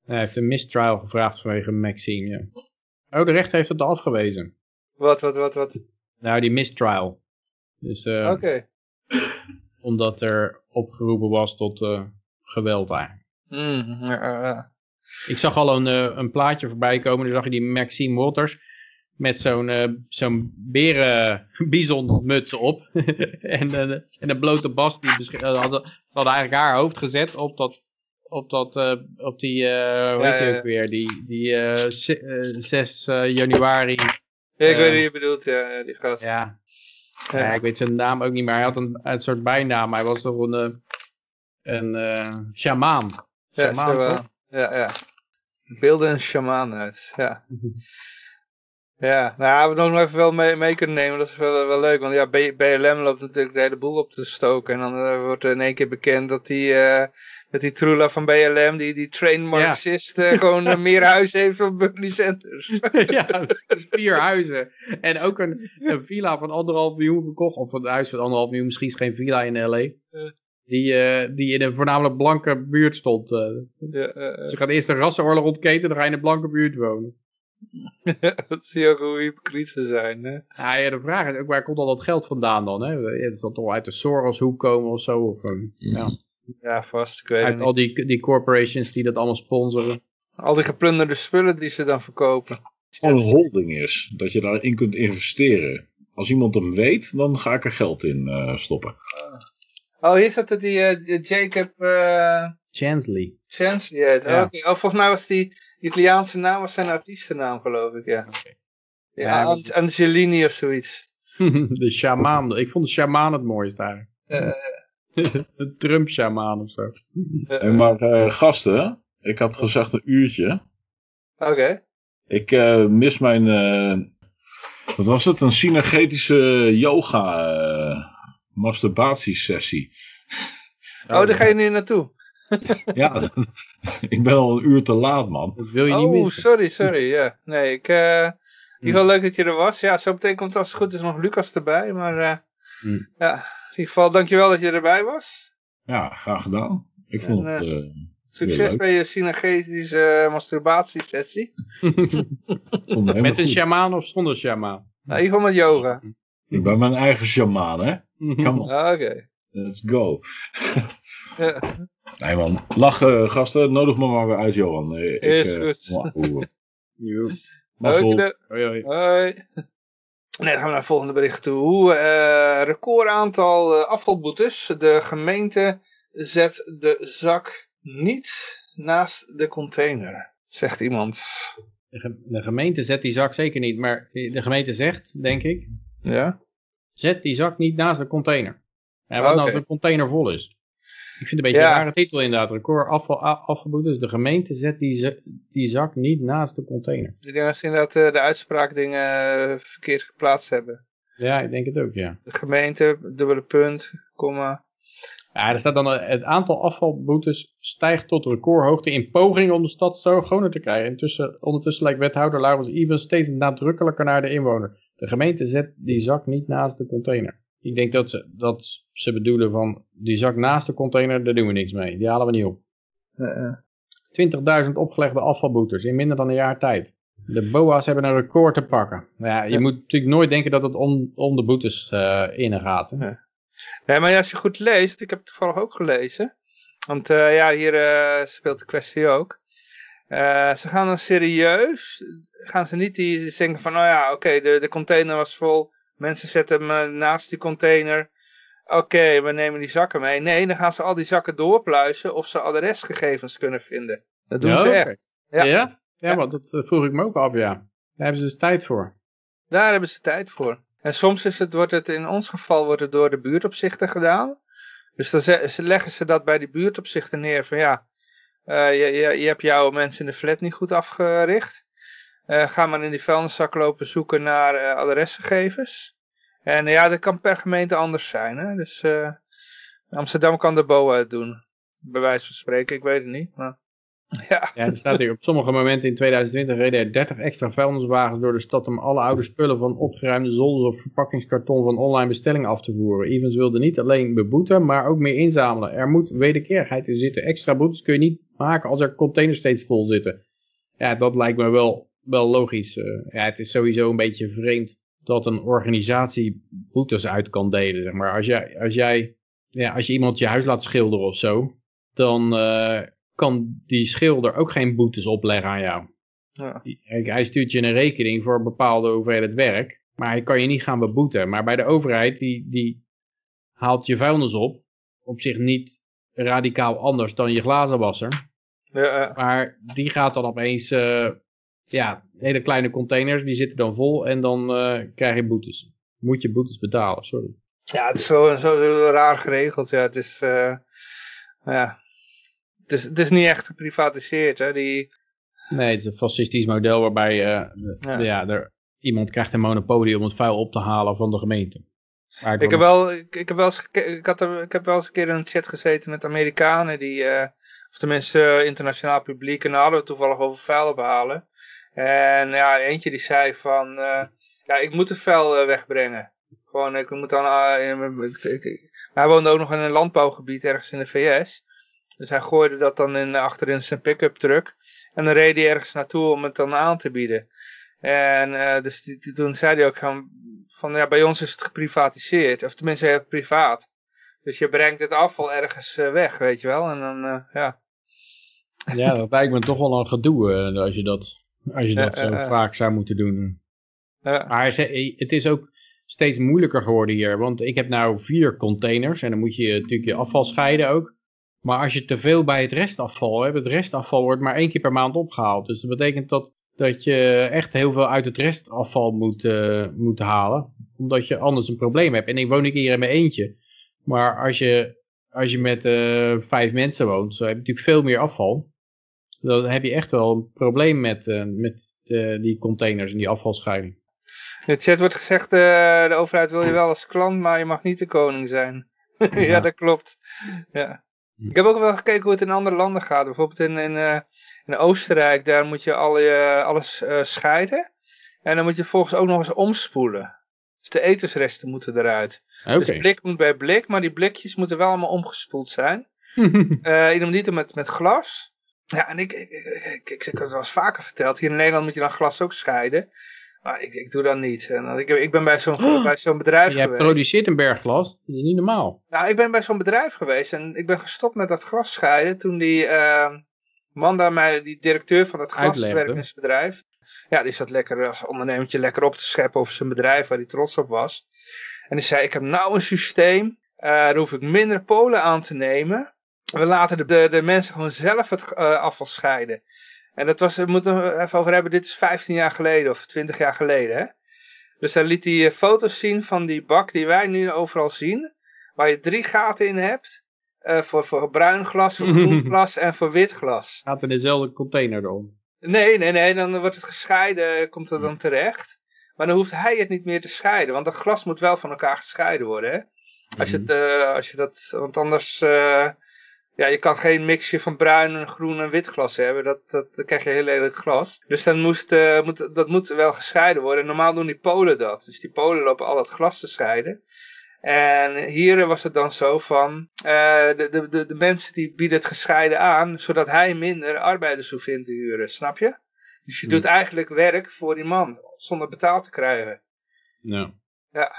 hij heeft een mistrial gevraagd vanwege Maxime. Ja. Oh, de rechter heeft het afgewezen. Wat, wat, wat, wat? Nou, die mistrial. Dus, Oké omdat er opgeroepen was tot uh, geweld eigenlijk. Mm, Ik zag al een, uh, een plaatje voorbij komen, dan zag je die Maxime Waters met zo'n uh, zo'n beren muts op. en, en een blote bas die had, had eigenlijk haar hoofd gezet op dat op dat op die hoe heet je ook weer die die 6 januari. Ja, ik weet wie je bedoelt, ja, die gast. Ja, ja, ik weet zijn naam ook niet meer. Hij had een, een soort bijnaam. Hij was toch een, eh, een uh, shamaan. Shamaan, ja, ja, ja. Beelden een shamaan uit, ja. ja, nou, we nog even wel mee, mee, kunnen nemen. Dat is wel, wel leuk. Want ja, BLM loopt natuurlijk de hele boel op te stoken. En dan uh, wordt er in één keer bekend dat die met die Trula van BLM, die, die train Marxist, ja. gewoon meer huizen heeft dan Bernie Sanders. ja, vier huizen. En ook een, een villa van anderhalf miljoen gekocht. Of een huis van anderhalf miljoen, misschien is geen villa in L.A. Die, uh, die in een voornamelijk blanke buurt stond. Uh, ja, uh, Ze gaan eerst een rassenoorlog ontketen, dan ga je in een blanke buurt wonen. dat zie je ook hoe hypocriet ze zijn. Hè? Ja, ja, de vraag is ook waar komt al dat geld vandaan dan? Hè? Het zal toch uit de Soros-hoek komen of zo? Of, ja. Ja, vast. Ik weet uit al die, die corporations die dat allemaal sponsoren. Al die geplunderde spullen die ze dan verkopen. Een holding is, dat je daarin kunt investeren. Als iemand hem weet, dan ga ik er geld in uh, stoppen. Oh, hier staat die uh, Jacob... Uh... Chansley. Chansley, ja. Okay. Oh, volgens mij was die Italiaanse naam was zijn artiestennaam, geloof ik, ja. Okay. Ja, ja Angelini of zoiets. de shaman. Ik vond de shaman het mooiste eigenlijk. De Trump-shaman of zo. Uh, maar uh, gasten, ik had gezegd een uurtje. Oké. Okay. Ik mis mijn... wat was het? Een synergetische yoga masturbatiesessie. Oh, daar ga je nu naartoe? ja, ik ben al een uur te laat, man. Dat wil je niet oh, sorry, sorry. Ja. Nee, ik... Uh, in ieder geval leuk dat je er was. Ja, zo meteen komt als het goed is nog Lucas erbij. Maar uh, hmm. ja, in ieder geval dankjewel dat je erbij was. Ja, graag gedaan. Ik vond het... Uh, succes bij je synergetische masturbatiesessie. met een shamaan of zonder shamaan? Nou, in ieder geval met yoga. Ik ben mijn eigen shamaan, hè? Come on. Ah, oké. Let's go. ja. Nee man, lachen gasten, nodig me maar weer uit Johan. Ik, Is uh, goed. Hoi, hoi. Nee, dan gaan we naar het volgende bericht toe. Uh, record aantal uh, afvalboetes. De gemeente zet de zak niet naast de container, zegt iemand. De, gemeente zet die zak zeker niet, maar de gemeente zegt, denk ik, ja? zet die zak niet naast de container. En wat nou als de container vol is? Ik vind het een beetje een rare titel inderdaad. Record afval, afgeboden. Dus de gemeente zet die, die zak niet naast de container. Ik denk dat ze inderdaad de uitspraakdingen uh, verkeerd geplaatst hebben. Ja, ik denk het ook, ja. De gemeente, dubbele punt, komma. Ja, er staat dan uh, het aantal afvalboetes stijgt tot recordhoogte in poging om de stad zo schoner te krijgen. Intussen, ondertussen lijkt wethouder Laurens Even steeds nadrukkelijker naar de inwoner. De gemeente zet die zak niet naast de container. Ik denk dat ze, dat ze bedoelen van die zak naast de container, daar doen we niks mee. Die halen we niet op. Uh, 20.000 opgelegde afvalboetes in minder dan een jaar tijd. De BOA's hebben een record te pakken. Ja, je moet natuurlijk nooit denken dat het om, om de boetes uh, in gaat. Hè? Nee, maar als je goed leest, ik heb het toevallig ook gelezen. Want uh, ja, hier uh, speelt de kwestie ook. ze gaan dan serieus, gaan ze niet die denken van, nou ja, oké, de, de container was vol, Mensen zetten hem eh, naast die container. Oké, we nemen die zakken mee. Nee, dan gaan ze al die zakken doorpluizen of ze adresgegevens kunnen vinden. Dat doen ze echt. Ja, ja? ja maar dat eh, vroeg ik me ook af, ja. Daar hebben ze dus tijd voor. Daar hebben ze tijd voor. En soms is het, wordt het in ons geval wordt het door de buurtopzichter gedaan. Dus dan leggen ze dat bij die buurtopzichter neer van ja, uh, je, je, je hebt jouw mensen in de flat niet goed afgericht. Uh, ga maar in die vuilniszak lopen zoeken naar uh, adresgegevens. En ja, dat kan per gemeente anders zijn. Hè? Dus Amsterdam kan de BOA doen. Bij wijze van spreken, ik weet het niet. Maar, ja. ja, er staat hier op sommige momenten in 2020 reden er 30 extra vuilniswagens door de stad om alle oude spullen van opgeruimde zolders of verpakkingskarton van online bestellingen af te voeren. Evans wilde niet alleen beboeten, maar ook meer inzamelen. Er moet wederkerigheid in zitten. Extra boetes kun je niet maken als er containers steeds vol zitten. Ja, dat lijkt me wel wel logisch. Uh, ja, het is sowieso een beetje vreemd dat een organisatie boetes uit kan delen. Zeg maar. als, jij, als, jij, ja, als je iemand je huis laat schilderen of zo, dan uh, kan die schilder ook geen boetes opleggen aan jou. Ja. Hij stuurt je een rekening voor een bepaalde hoeveelheid werk, maar hij kan je niet gaan beboeten. Maar bij de overheid, die, die haalt je vuilnis op, op zich niet radicaal anders dan je glazenwasser. Ja, maar die gaat dan opeens uh, ja, hele kleine containers, die zitten dan vol en dan uh, krijg je boetes. Moet je boetes betalen, sorry. Ja, het is zo, zo, raar geregeld. Ja, het is, uh, ja, het is, het is niet echt geprivatiseerd, hè, die... Nee, het is een fascistisch model waarbij uh, ja. ja. er, iemand krijgt een monopolie om het vuil op te halen van de gemeente. Ik heb, wel, ik, ik, heb wel eens, ik, had er, ik heb wel eens een keer in een chat gezeten met Amerikanen die, uh, Of tenminste internationaal publiek. En dan hadden we toevallig over vuil ophalen. En ja, eentje die zei van, ja, ik moet de vuil wegbrengen. Gewoon, ik moet dan, hij woonde ook nog in een landbouwgebied ergens in de VS. Dus hij gooide dat dan in, achterin zijn pick-up truck. En dan reed hij ergens naartoe om het dan aan te bieden. En dus die, toen zei hij ook van, van, ja, bij ons is het geprivatiseerd. Of tenminste het privaat. Dus je brengt het afval ergens weg, weet je wel. En dan, ja. Ja, dat lijkt me toch wel een gedoe als je dat, als je dat zo vaak zou moeten doen. Maar het is ook steeds moeilijker geworden hier. Want ik heb nou vier containers en dan moet je natuurlijk je afval scheiden ook. Maar als je te veel bij het restafval hebt, het restafval wordt maar één keer per maand opgehaald. Dus dat betekent dat, dat je echt heel veel uit het restafval moet, uh, moet halen. Omdat je anders een probleem hebt. En ik woon ik hier in mijn eentje. Maar als je, als je met uh, vijf mensen woont, zo heb je natuurlijk veel meer afval. Dan heb je echt wel een probleem met, uh, met die containers en die afvalscheiding. In het chat wordt gezegd, de overheid wil je wel als klant, maar je mag niet de koning zijn. ja, ja dat klopt. Ja. Hm. Ik heb ook wel gekeken hoe het in andere landen gaat. Bijvoorbeeld in, in, in Oostenrijk, daar moet je al je, alles scheiden. En dan moet je volgens ook nog eens omspoelen. Dus de etensresten moeten eruit. Okay. Dus blik moet bij blik, maar die blikjes moeten wel allemaal omgespoeld zijn. uh, niet met, met glas. Ja, en ik, ik, ik, ik, heb het wel eens vaker verteld. Hier in Nederland moet je dan glas ook scheiden. Maar ik, ik doe dat niet. En ik, ik ben bij zo'n oh, bij zo'n bedrijf jij geweest. Jij produceert een bergglas? Dat is niet normaal. Nou, ik ben bij zo'n bedrijf geweest en ik ben gestopt met dat glas scheiden toen die uh, man daar mij, die directeur van dat glaswerkingsbedrijf, ja, die zat lekker als ondernemertje lekker op te scheppen over zijn bedrijf waar hij trots op was. En die zei, ik heb nou een systeem, uh, daar hoef ik minder polen aan te nemen. We laten de, de, de mensen gewoon zelf het uh, afval scheiden. En dat was, we moeten het even over hebben, dit is 15 jaar geleden of 20 jaar geleden. Hè? Dus hij liet hij foto's zien van die bak die wij nu overal zien. Waar je drie gaten in hebt. Uh, voor, voor bruin glas, voor groen glas en voor wit glas. Gaat in dezelfde container dan? Nee, nee, nee, dan wordt het gescheiden, komt er dan terecht. Maar dan hoeft hij het niet meer te scheiden, want dat glas moet wel van elkaar gescheiden worden. Hè? Als, je het, uh, als je dat, want anders uh, ja, je kan geen mixje van bruin, groen en wit glas hebben. Dat, dat, dan krijg je heel lelijk glas. Dus dan moest, uh, moet, dat moet wel gescheiden worden. Normaal doen die Polen dat. Dus die Polen lopen al het glas te scheiden. En hier was het dan zo van, uh, de, de, de, de, mensen die bieden het gescheiden aan, zodat hij minder arbeiders hoeft in te huren, snap je? Dus je doet hmm. eigenlijk werk voor die man, zonder betaald te krijgen. Ja. Ja.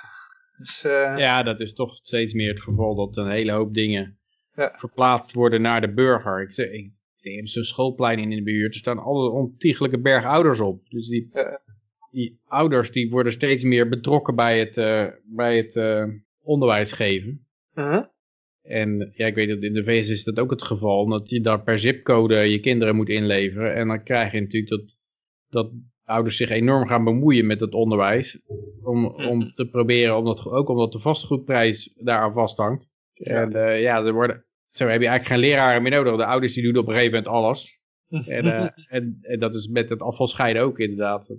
Dus, uh, ja, dat is toch steeds meer het geval dat een hele hoop dingen ja. verplaatst worden naar de burger. Ik, zeg, ik, ik heb zo'n schoolplein in de buurt, er staan alle ontiegelijke berg ouders op. Dus die, die ouders die worden steeds meer betrokken bij het, uh, bij het uh, onderwijs geven. Uh-huh. En ja, ik weet dat in de VS is dat ook het geval, dat je daar per zipcode je kinderen moet inleveren. En dan krijg je natuurlijk dat, dat ouders zich enorm gaan bemoeien met het onderwijs. Om, om te proberen, omdat, ook omdat de vastgoedprijs daar aan vasthangt. En uh, ja, er worden, zo heb je eigenlijk geen leraren meer nodig. De ouders die doen op een gegeven moment alles. en, uh, en, en, dat is met het afvalscheiden ook inderdaad.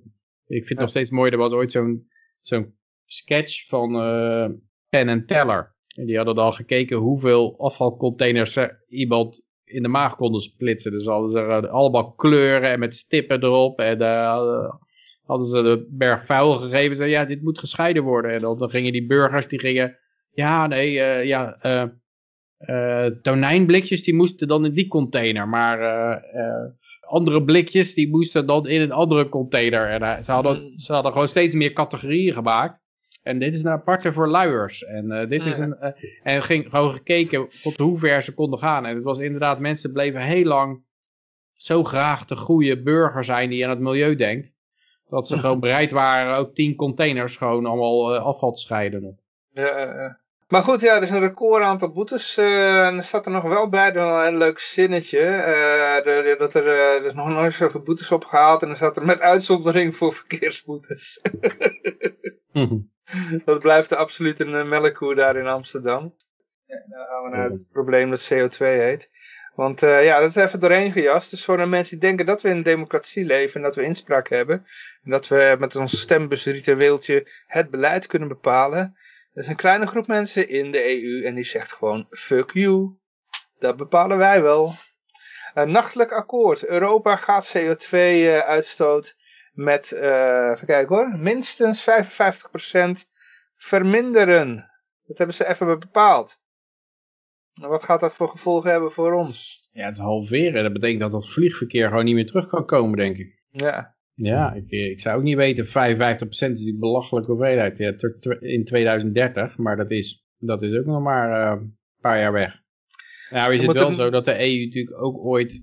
Ik vind het nog steeds mooi, er was ooit zo'n zo'n sketch van uh, Penn en Teller. En die hadden al gekeken hoeveel afvalcontainers iemand in de maag konden splitsen. Dus hadden ze allemaal kleuren en met stippen erop. En hadden ze de berg vuil gegeven. Zeiden, ja, dit moet gescheiden worden. En dan, dan gingen die burgers, die gingen ja, nee, uh, ja, uh, uh, tonijnblikjes die moesten dan in die container, maar andere blikjes die moesten dan in een andere container. En ze, hadden, hmm. ze hadden gewoon steeds meer categorieën gemaakt. En dit is een aparte voor luiers. En dit is een. en ging gewoon gekeken tot hoe ver ze konden gaan. En het was inderdaad, mensen bleven heel lang zo graag de goede burger zijn die aan het milieu denkt. Dat ze gewoon bereid waren ook tien containers gewoon allemaal afval te scheiden. Ja, maar goed, ja, er is een record aantal boetes. Uh, en er staat er nog wel bij, wel een leuk zinnetje. Uh, dat er, uh, er is nog nooit zoveel boetes opgehaald. En er staat er met uitzondering voor verkeersboetes. Dat blijft absoluut een melkkoe daar in Amsterdam. Ja, dan gaan we naar het probleem dat CO2 heet. Want ja, dat is even doorheen gejast. Dus voor de mensen die denken dat we in een democratie leven en dat we inspraak hebben. En dat we met ons stembusritueeltje het beleid kunnen bepalen er is een kleine groep mensen in de EU en die zegt gewoon fuck you. Dat bepalen wij wel. nachtelijk akkoord. Europa gaat CO2-uitstoot met, even kijken hoor, minstens 55% verminderen. Dat hebben ze even bepaald. Wat gaat dat voor gevolgen hebben voor ons? Ja, het halveren. Dat betekent dat het vliegverkeer gewoon niet meer terug kan komen, denk ik. Ja. Ja, ik, ik zou ook niet weten. 55% is die belachelijke hoeveelheid ja, in 2030. Maar dat is, dat is ook nog maar uh, een paar jaar weg. Nou is het wel zo dat de EU natuurlijk ook ooit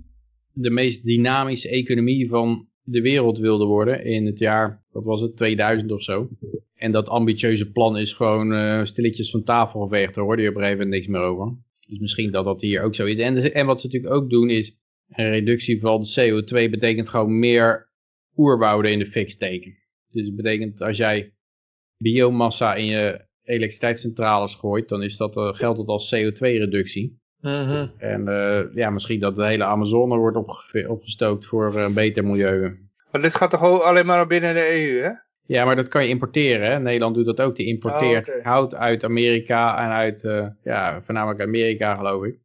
de meest dynamische economie van de wereld wilde worden in het jaar, wat was het, 2000 of zo. En dat ambitieuze plan is gewoon uh, stilletjes van tafel geveegd, daar hoorde je op een gegeven moment niks meer over. Dus misschien dat dat hier ook zo is. En, en wat ze natuurlijk ook doen is, een reductie van CO2 betekent gewoon meer oerwouden in de fik steken. Dus het betekent als jij biomassa in je elektriciteitscentrales gooit, dan is dat, uh, geldt dat als CO2-reductie. Mhm. En uh, ja, misschien dat de hele Amazone wordt opgestookt voor een beter milieu. Maar dit gaat toch alleen maar binnen de EU, hè? Ja, maar dat kan je importeren. Hè? Nederland doet dat ook. Die importeert oh, hout uit Amerika en uit, ja, voornamelijk Amerika geloof ik.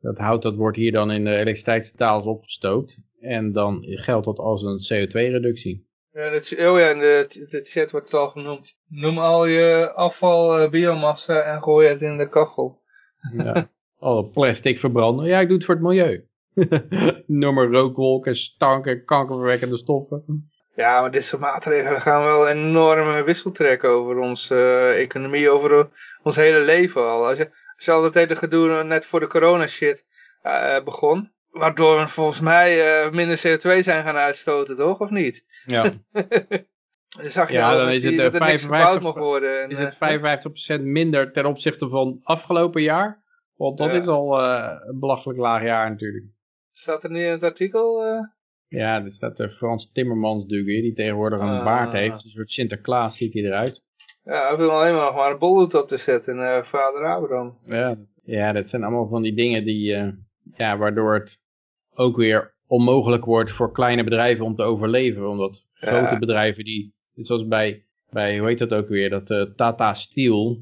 Dat hout dat wordt hier dan in de elektriciteitscentrales opgestookt. En dan geldt dat als een CO2-reductie. Ja, dat, oh ja, in de, de chat wordt het al genoemd. Noem al je afval uh, biomassa en gooi het in de kachel. Ja, alle plastic verbranden. Ja, ik doe het voor het milieu. Noem maar rookwolken, stanken, kankerverwekkende stoffen. Ja, maar dit soort maatregelen gaan wel een enorme wissel trekken over onze uh, economie, over ons hele leven al. Als je, als je al dat hele gedoe net voor de corona shit begon, waardoor we volgens mij uh, minder CO2 zijn gaan uitstoten, toch? Of niet? Ja. dan zag je ja, dan is het, dat er 55, mag worden. En, is het 55% minder ten opzichte van afgelopen jaar? Want dat is al een belachelijk laag jaar natuurlijk. Staat er niet in het artikel? Ja, er staat de Frans Timmermans natuurlijk die tegenwoordig een baard heeft. Ah. Een soort Sinterklaas ziet hij eruit. Ja, hij wil alleen maar een bolhoed op te zetten en vader Abraham. Ja, ja, dat zijn allemaal van die dingen die, ja, waardoor het ook weer onmogelijk wordt voor kleine bedrijven om te overleven. Omdat grote bedrijven die, zoals bij, bij, hoe heet dat ook weer, dat uh, Tata Steel,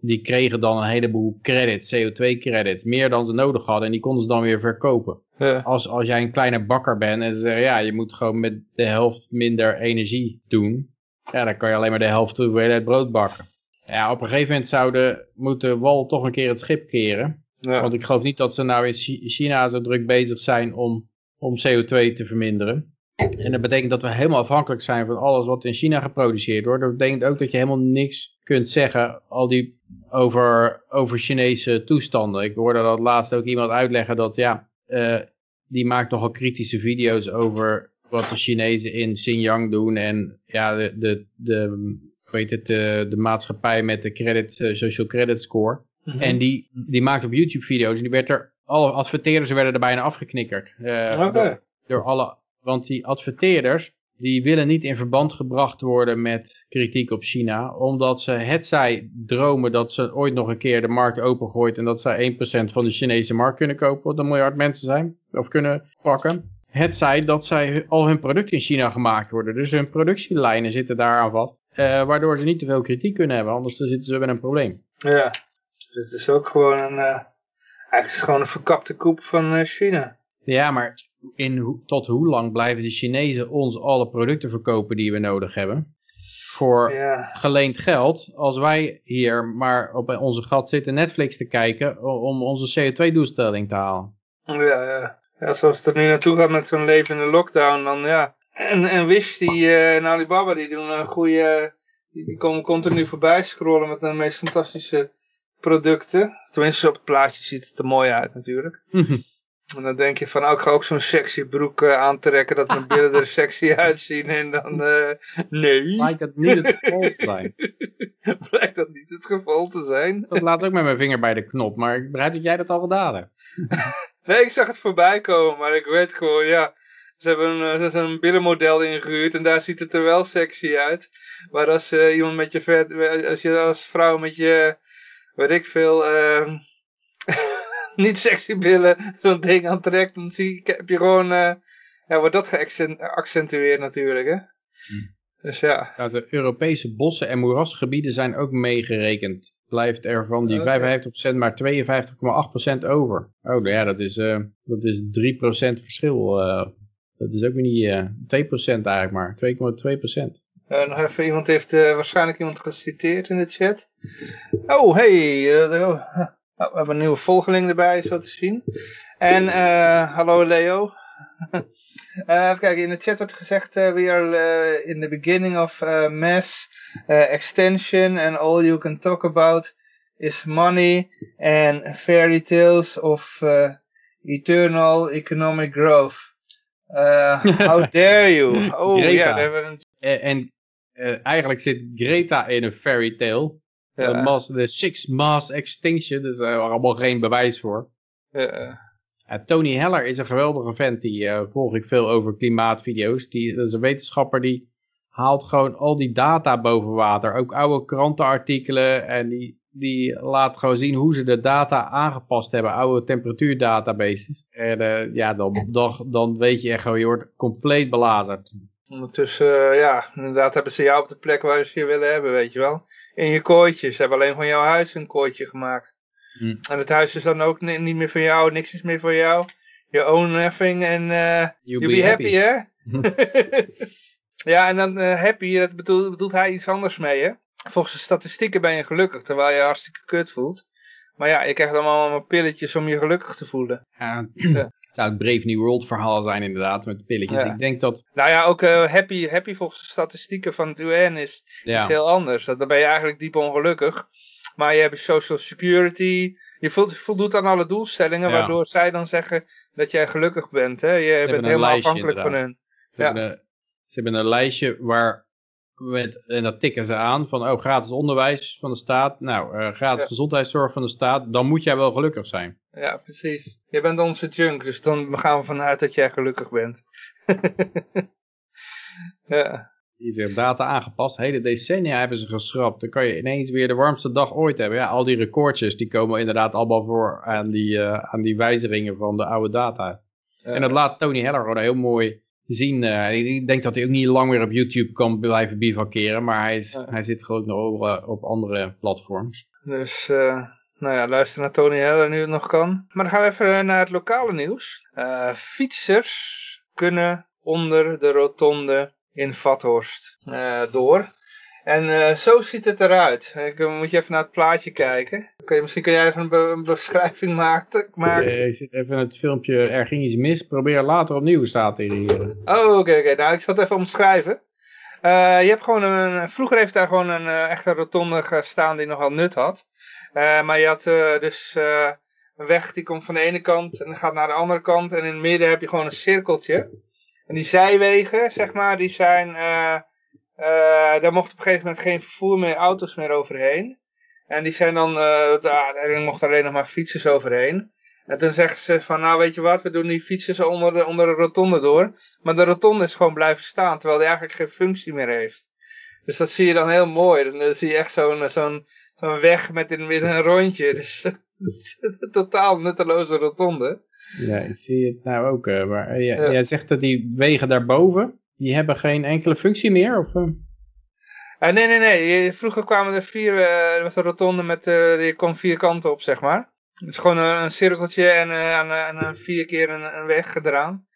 die kregen dan een heleboel credit, CO2 credit, meer dan ze nodig hadden en die konden ze dan weer verkopen. Ja. Als, als jij een kleine bakker bent en ze zeggen, ja, je moet gewoon met de helft minder energie doen. Ja, dan kan je alleen maar de helft hoeveelheid brood bakken. Ja, op een gegeven moment zouden moeten Wal toch een keer het schip keren. Want ik geloof niet dat ze nou in China zo druk bezig zijn om, om CO2 te verminderen. En dat betekent dat we helemaal afhankelijk zijn van alles wat in China geproduceerd wordt. Dat betekent ook dat je helemaal niks kunt zeggen al die over, over Chinese toestanden. Ik hoorde dat laatst ook iemand uitleggen dat ja, uh, die maakt nogal kritische video's over wat de Chinezen in Xinjiang doen. En ja, de, de, de, de, de maatschappij met de credit, uh, social credit score. Mm -hmm. En die, die maakt op YouTube video's en die werd er, alle adverteerders werden er bijna afgeknikkerd. Uh, door, door alle, want die adverteerders, die willen niet in verband gebracht worden met kritiek op China, omdat ze het zij dromen dat ze ooit nog een keer de markt opengooit en dat zij 1% van de Chinese markt kunnen kopen, wat een miljard mensen zijn, of kunnen pakken. Het zij dat zij al hun producten in China gemaakt worden, dus hun productielijnen zitten daar aan vast, uh, waardoor ze niet te veel kritiek kunnen hebben, anders dan zitten ze met een probleem. Ja, dus het is ook gewoon een, uh, eigenlijk is gewoon een verkapte koep van uh, China. Ja, maar in, tot hoe lang blijven de Chinezen ons alle producten verkopen die we nodig hebben? Voor geleend geld, als wij hier maar op onze gat zitten Netflix te kijken om onze CO2-doelstelling te halen. Ja, ja. ja, zoals het er nu naartoe gaat met zo'n levende lockdown, dan ja. En, en Wish die, uh, en Alibaba, die doen een goede, die, die komen continu voorbij scrollen met de meest fantastische producten. Tenminste, op het plaatje ziet het er mooi uit natuurlijk. En dan denk je van, oh, ik ga ook zo'n sexy broek uh, aantrekken, dat mijn billen er sexy uitzien. En dan, uh, nee. Blijkt dat niet het geval te zijn. Blijkt dat niet het geval te zijn. Dat laat ook met mijn vinger bij de knop, maar ik begrijp dat jij dat al gedaan hebt. nee, ik zag het voorbij komen, maar ik weet gewoon, ja. Ze hebben een, ze hebben een billenmodel ingehuurd en daar ziet het er wel sexy uit. Maar als uh, iemand met je vet, als je als vrouw met je, weet ik veel, uh, niet sexy billen zo'n ding aantrekt, dan zie, heb je gewoon, uh, ja, wordt dat geaccentueerd natuurlijk, hè. Hm. Dus ja. ja. De Europese bossen en moerasgebieden zijn ook meegerekend. Blijft er van die okay. 55% maar 52,8% over. Oh, nou ja, dat is, uh, dat is 3% verschil. Uh, dat is ook weer niet uh, 2% eigenlijk maar. 2,2%. Uh, nog even, iemand heeft uh, waarschijnlijk iemand geciteerd in de chat. Oh, hey, uh, oh, we hebben een nieuwe volgeling erbij, zo te zien. En hallo Leo. even kijken, in de chat wordt gezegd, we are in the beginning of mass extension and all you can talk about is money and fairy tales of eternal economic growth. how dare you? Oh ja, yeah, en uh, eigenlijk zit Greta in een fairy tale. Ja. De, mass, de Six Mass Extinction, daar is er allemaal geen bewijs voor. Ja. Uh, Tony Heller is een geweldige vent, die volg ik veel over klimaatvideo's. Die, dat is een wetenschapper die haalt gewoon al die data boven water. Ook oude krantenartikelen en die, die laat gewoon zien hoe ze de data aangepast hebben. Oude temperatuurdatabases. En ja, dan, dan, dan weet je echt gewoon, je wordt compleet belazerd. Ondertussen, uh, ja, inderdaad hebben ze jou op de plek waar ze je willen hebben, weet je wel. In je kooitje. Ze hebben alleen van jouw huis een kooitje gemaakt. Hm. En het huis is dan ook niet meer voor jou, niks is meer voor jou. Je own nothing en uh, you, be, happy, hè? ja, en dan uh, happy, dat bedoelt, bedoelt hij iets anders mee, hè? Volgens de statistieken ben je gelukkig, terwijl je hartstikke kut voelt. Maar ja, je krijgt allemaal pilletjes om je gelukkig te voelen. Ja, ja zou het Brave New World verhaal zijn inderdaad, met pilletjes. Ik denk dat... Nou ja, ook uh, happy, happy volgens de statistieken van het UN is, is heel anders. Dan ben je eigenlijk diep ongelukkig. Maar je hebt social security, je voldoet aan alle doelstellingen, waardoor zij dan zeggen dat jij gelukkig bent. Hè? Je bent helemaal afhankelijk van hun. Ze, ja. hebben een, ze hebben een lijstje waar met, en dat tikken ze aan van oh, gratis onderwijs van de staat, nou, uh, gratis gezondheidszorg van de staat, dan moet jij wel gelukkig zijn. Ja, precies. Je bent onze junk, dus dan gaan we vanuit dat jij gelukkig bent. ja. Die is data aangepast. Hele decennia hebben ze geschrapt. Dan kan je ineens weer de warmste dag ooit hebben. Ja, al die recordjes die komen inderdaad allemaal voor aan die, uh, aan die wijzigingen van de oude data. En dat laat Tony Heller gewoon heel mooi zien. Uh, ik denk dat hij ook niet lang meer op YouTube kan blijven bivakeren. Maar hij, is, hij zit gewoon nog op andere platforms. Dus uh, nou ja, luister naar Tony Heller nu het nog kan. Maar dan gaan we even naar het lokale nieuws. Uh, fietsers kunnen onder de rotonde in Vathorst door. En zo ziet het eruit. Ik, moet je even naar het plaatje kijken. Okay, misschien kun jij even een, beschrijving maken. maken. zit even het filmpje, er ging iets mis. Probeer later opnieuw, staat hier. Oh, oké, oké. Nou, ik zal het even omschrijven. Uh, je hebt gewoon een, vroeger heeft daar gewoon een echte rotonde gestaan die nogal nut had. Maar je had dus een weg die komt van de ene kant en gaat naar de andere kant. En in het midden heb je gewoon een cirkeltje. En die zijwegen, zeg maar, die zijn... daar mocht op een gegeven moment geen vervoer meer, auto's meer overheen. En die zijn dan, uh, daar mochten alleen nog maar fietsers overheen. En toen zeggen ze van, nou weet je wat, we doen die fietsers onder de, onder de rotonde door. Maar de rotonde is gewoon blijven staan, terwijl die eigenlijk geen functie meer heeft. Dus dat zie je dan heel mooi. Dan zie je echt zo'n zo'n zo'n weg met in het midden een rondje. Dus een totaal nutteloze rotonde. Ja, ik zie het nou ook. Uh, maar uh, jij zegt dat die wegen daarboven, die hebben geen enkele functie meer? Of, uh, nee, nee, nee. Vroeger kwamen er vier, uh, een rotonde met, uh, die kwam vier kanten op, zeg maar. Het is gewoon een, een cirkeltje en, en, en vier keer een, een, weg gedaan.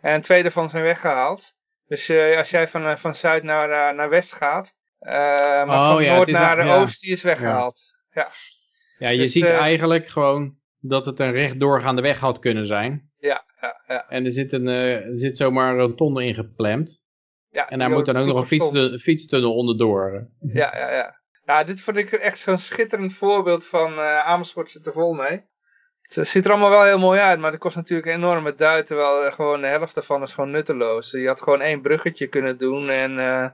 En twee daarvan zijn weggehaald. Dus als jij van, van zuid naar, naar west gaat, maar oh, van noord naar ja. oost, die is weggehaald. Ja, ja. je dus, ziet eigenlijk gewoon dat het een recht doorgaande weg had kunnen zijn. Ja, ja, ja. En er zit, een, er zit zomaar een rotonde ingepland. Ja, en daar moet dan ook nog een fietstunnel onderdoor. Ja, ja, ja. Ja, dit vond ik echt zo'n schitterend voorbeeld van uh, Amersfoort zit er vol mee. Het ziet er allemaal wel heel mooi uit, maar het kost natuurlijk enorme duit, terwijl gewoon de helft daarvan is gewoon nutteloos. Je had gewoon één bruggetje kunnen doen en uh,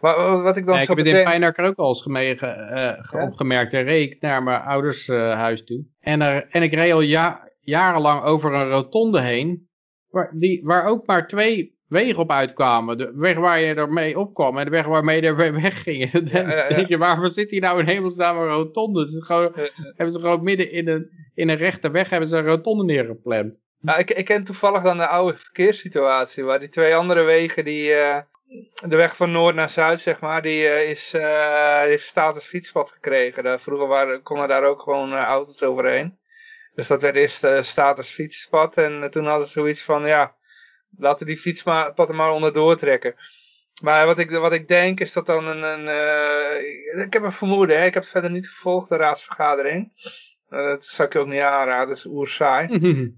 wat, wat ik dan ja, ik heb het in Feyenoord ook al eens gemee, uh, opgemerkt. Ik reed naar mijn ouders huis toe en, er, en ik reed al ja, jarenlang over een rotonde heen, waar, die, waar ook maar twee wegen op uitkwamen. De weg waar je ermee opkwam en de weg waarmee je er wegging. Dan denk je, waarvoor zit hier nou in hemelsnaam een rotonde? Ze gewoon, hebben ze gewoon midden in een, in een rechte weg hebben ze een rotonde neergepland. Nou, ik, ik ken toevallig dan de oude verkeerssituatie, waar die twee andere wegen die, uh, de weg van noord naar zuid, zeg maar, die is, heeft status fietspad gekregen. Daar, vroeger waren, konden daar ook gewoon auto's overheen. Dus dat werd eerst status fietspad. En toen hadden ze zoiets van, ja, laten die fietspad er maar onderdoor trekken. Maar wat ik, wat ik denk is dat dan een... een uh, ik heb een vermoeden, hè? ik heb het verder niet gevolgd, de raadsvergadering. Uh, dat zou ik je ook niet aanraden, dat is oerzaai.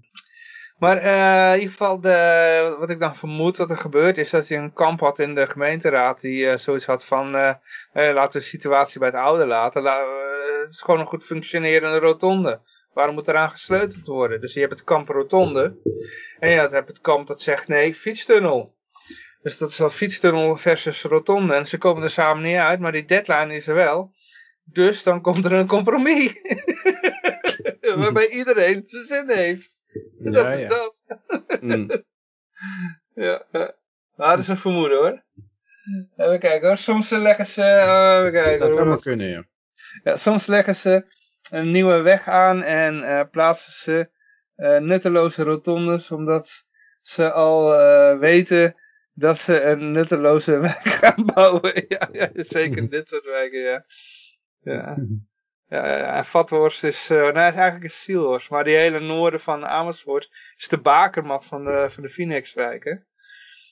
maar uh, in ieder geval, de, wat ik dan vermoed dat er gebeurt, is dat hij een kamp had in de gemeenteraad. Die zoiets had van, laten we de situatie bij het oude laten. het is gewoon een goed functionerende rotonde. Waarom moet eraan gesleuteld worden? Dus je hebt het kamp rotonde. En je hebt het kamp dat zegt nee, fietstunnel. Dus dat is wel fietstunnel versus rotonde. En ze komen er samen niet uit, maar die deadline is er wel. Dus dan komt er een compromis. Waarbij iedereen zijn zin heeft. dat is dat. mm. ja, maar dat is een vermoeden hoor. Even kijken hoor. Soms leggen ze... Uh, even kijken, dat zou maar kunnen, ja. ja. Soms leggen ze een nieuwe weg aan en uh, plaatsen ze uh, nutteloze rotondes. Omdat ze al weten dat ze een nutteloze wijk gaan bouwen. ja, ja, zeker dit soort wijken, ja. Ja, ja en Vathorst is, uh, nou, is eigenlijk een Sielhorst, maar die hele noorden van Amersfoort is de bakermat van de, van de Phoenixwijk, hè.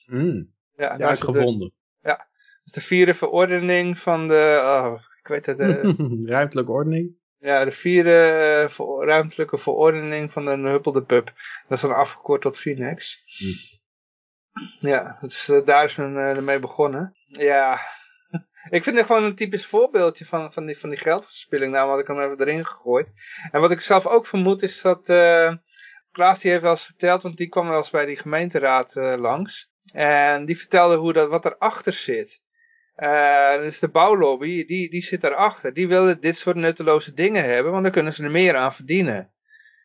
Mm. Ja, ja gevonden. ja, dat is de vierde verordening van de, oh, ik weet het. De, ruimtelijke ordening? Ja, de vierde uh, ruimtelijke verordening van de Huppelde Pub. Dat is dan afgekort tot Phoenix. Mm. Ja, uh, daar is men uh, ermee begonnen. Ja, ik vind het gewoon een typisch voorbeeldje van, van, die, van die geldverspilling. Nou, had ik hem even erin gegooid. En wat ik zelf ook vermoed is dat... Uh, Klaas die heeft wel eens verteld, want die kwam wel eens bij die gemeenteraad langs. En die vertelde hoe dat, wat erachter zit. Uh, dus de bouwlobby, die, die zit daarachter. Die willen dit soort nutteloze dingen hebben, want dan kunnen ze er meer aan verdienen.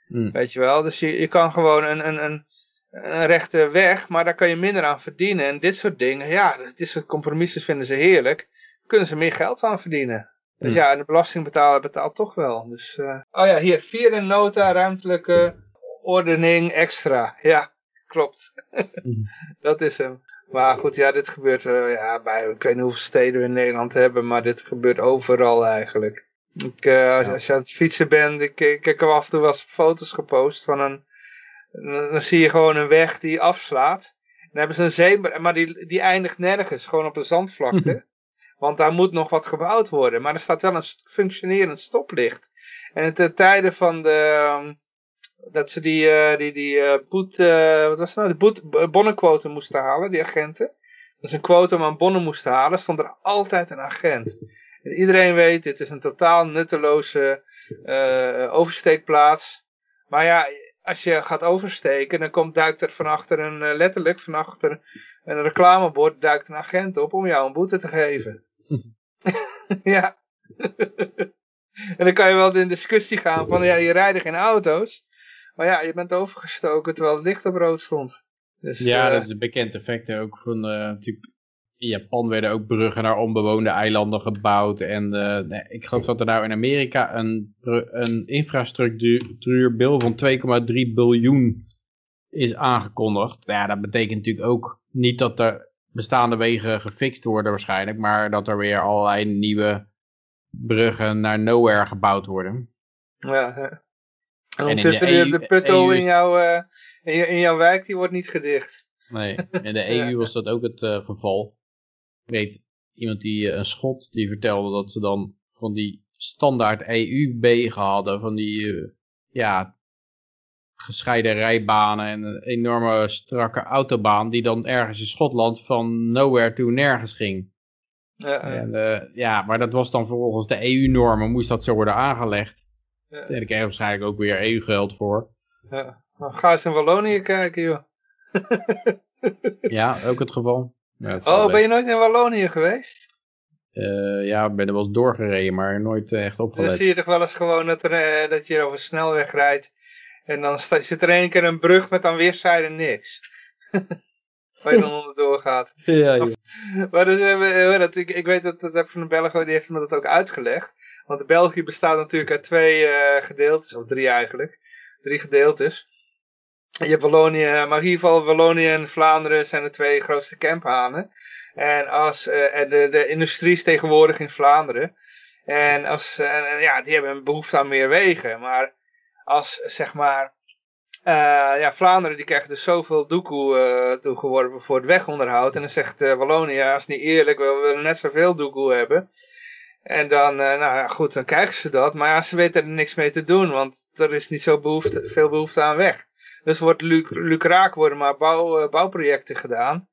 Hmm. Weet je wel, dus je, je kan gewoon een, een, een, een rechte weg, maar daar kan je minder aan verdienen. En dit soort dingen, ja, dit soort compromissen vinden ze heerlijk. kunnen ze meer geld aan verdienen. Dus hmm. ja, en de belastingbetaler betaalt toch wel. Dus, uh... oh ja, hier, vierde nota ruimtelijke ordening extra. Ja, klopt. Hmm. Dat is hem. Maar goed, ja, dit gebeurt uh, ja, bij, ik weet niet hoeveel steden we in Nederland hebben, maar dit gebeurt overal eigenlijk. Ik, uh, als, als, je aan het fietsen bent, ik, ik, ik heb af en toe wel eens foto's gepost van een dan zie je gewoon een weg die afslaat. Dan hebben ze een zee, maar die, die eindigt nergens, gewoon op een zandvlakte. Want daar moet nog wat gebouwd worden. Maar er staat wel een functionerend stoplicht. En ten tijde van de, ehm, dat ze die, uh, die, die uh, boet, uh, wat was nou, de boet, moesten halen, die agenten. Dus een quotum aan bonnen moesten halen, stond er altijd een agent. En iedereen weet, dit is een totaal nutteloze oversteekplaats. Maar ja, als je gaat oversteken, dan komt, duikt er van achter een, letterlijk van achter een reclamebord, duikt een agent op om jou een boete te geven. ja. en dan kan je wel in discussie gaan van, ja, je rijden geen auto's. Maar ja, je bent overgestoken terwijl het licht op rood stond. Dus, ja, uh, dat is een bekend effect ook van uh, natuurlijk in Japan werden ook bruggen naar onbewoonde eilanden gebouwd. En uh, nee, ik geloof dat er nou in Amerika een, een infrastructuurbil van 2,3 biljoen is aangekondigd. Ja, dat betekent natuurlijk ook niet dat er bestaande wegen gefixt worden waarschijnlijk. Maar dat er weer allerlei nieuwe bruggen naar nowhere gebouwd worden. Ja, en ondertussen de, de, de putto in, jouw, uh, in, in, jouw wijk, die wordt niet gedicht. Nee, in de EU was dat ook het uh, geval ik weet iemand die, eh, een schot, die vertelde dat ze dan van die standaard EU-wegen hadden, van die, ja, gescheiden rijbanen en een enorme strakke autobaan, die dan ergens in Schotland van nowhere to nergens ging. Ja, en, ja maar dat was dan volgens de EU-normen, moest dat zo worden aangelegd. Ja. En ik heb waarschijnlijk ook weer EU-geld voor. Ja. Nou, ga eens in Wallonië kijken, joh. ja, ook het geval oh, ben je nooit in Wallonië geweest? Uh, ja, ik ben er wel eens doorgereden, maar nooit uh, echt opgelet. Dan zie je toch wel eens gewoon dat, er, uh, dat je over een snelweg rijdt. En dan zit er één keer een brug met aan weerszijden niks. Waar je dan onderdoor gaat. Ja, ja. Maar dus, ik, ik weet dat, dat heb van de Belg, die heeft me dat ook uitgelegd. Want België bestaat natuurlijk uit twee gedeeltes, of drie eigenlijk. Drie gedeeltes. je hebt Wallonië, maar in ieder geval Wallonië en Vlaanderen zijn de twee grootste camphanen. En als en de, de industrie is tegenwoordig in Vlaanderen. En als, ja, die hebben een behoefte aan meer wegen. Maar als zeg maar ja, Vlaanderen die krijgt dus zoveel doekoe uh, toegeworpen voor het wegonderhoud. En dan zegt uh, Wallonië, als niet eerlijk, we willen net zoveel doekoe hebben. En dan, nou ja, goed, dan krijgen ze dat. Maar ja, ze weten er niks mee te doen, want er is niet zo behoefte, veel behoefte aan weg. Dus wordt luc lucraak worden maar bouw, bouwprojecten gedaan.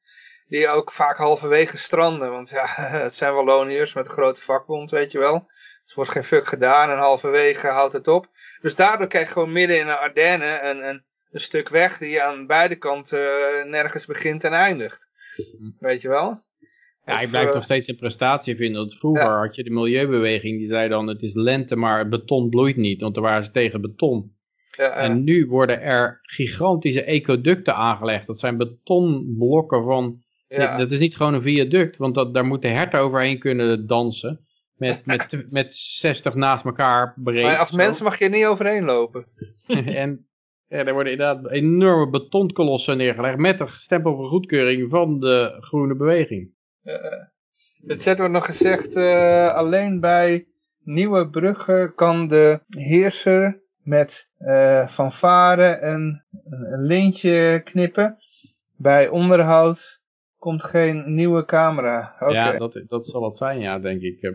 Die ook vaak halverwege stranden. Want ja, het zijn Walloniërs met een grote vakbond, weet je wel. Dus er wordt geen fuck gedaan en halverwege houdt het op. Dus daardoor krijg je gewoon midden in de Ardennen een, een, een stuk weg die aan beide kanten uh, nergens begint en eindigt. Weet je wel? Ja, ik blijf uh, nog steeds een prestatie vinden. Want vroeger ja. had je de milieubeweging die zei dan het is lente, maar beton bloeit niet. Want er waren ze tegen beton. Ja. En nu worden er gigantische ecoducten aangelegd. Dat zijn betonblokken van... Ja. Dat is niet gewoon een viaduct, want dat, daar moeten herten overheen kunnen dansen. Met, met, met 60 naast elkaar breed. Maar als mensen mag je niet overheen lopen. en ja, er worden inderdaad enorme betonkolossen neergelegd met een stempel van goedkeuring van de groene beweging. Uh, het wordt nog gezegd, uh, alleen bij nieuwe bruggen kan de heerser met uh, fanfare een, een lintje knippen. Bij onderhoud komt geen nieuwe camera. Ja, dat, dat zal het zijn, ja, denk ik.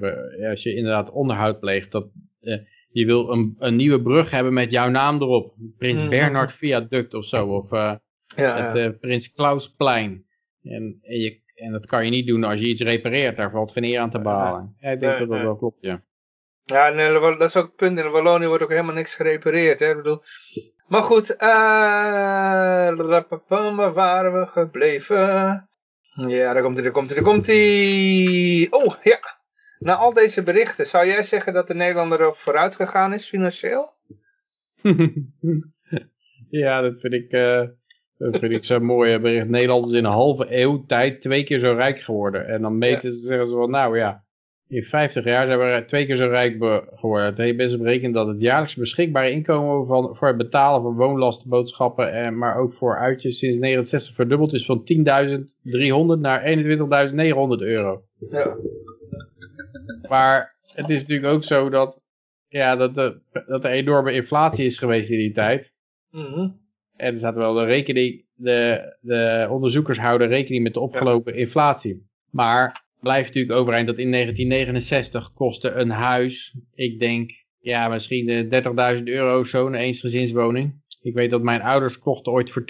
Als je inderdaad onderhoud pleegt, dat, eh, je wil een, een nieuwe brug hebben met jouw naam erop. Prins mm Bernhard Viaduct of zo, of uh, ja, het uh, Prins Klausplein. En, en, je, en dat kan je niet doen als je iets repareert, daar valt geen eer aan te behalen. Ja, ik denk dat dat wel klopt, ja. Ja, dat is ook het punt. In Wallonië wordt ook helemaal niks gerepareerd. Hè? Ik bedoel, maar goed, uh, waar waren we gebleven? Ja, daar komt hij, daar komt hij, daar komt hij. Oh, ja. Na al deze berichten, zou jij zeggen dat de Nederlander erop vooruit gegaan is financieel? ja, dat vind ik, uh, dat vind ik zo mooi bericht. Nederland is in een halve eeuw tijd twee keer zo rijk geworden. En dan meten ze, zeggen ze van, nou ja, in 50 jaar zijn we twee keer zo rijk geworden. Het heeft best berekend dat het jaarlijks beschikbare inkomen van, voor het betalen van woonlastenboodschappen, en, maar ook voor uitjes sinds 1969 verdubbeld is van 10.300 naar 21.900 euro. Ja. Maar het is natuurlijk ook zo dat, ja, dat, de, dat er enorme inflatie is geweest in die tijd. Mm En er staat wel de rekening, de, de onderzoekers houden rekening met de opgelopen inflatie. Maar blijft natuurlijk overeind dat in 1969 kostte een huis, ik denk, ja, misschien 30.000 euro zo'n eensgezinswoning. Ik weet dat mijn ouders kochten ooit voor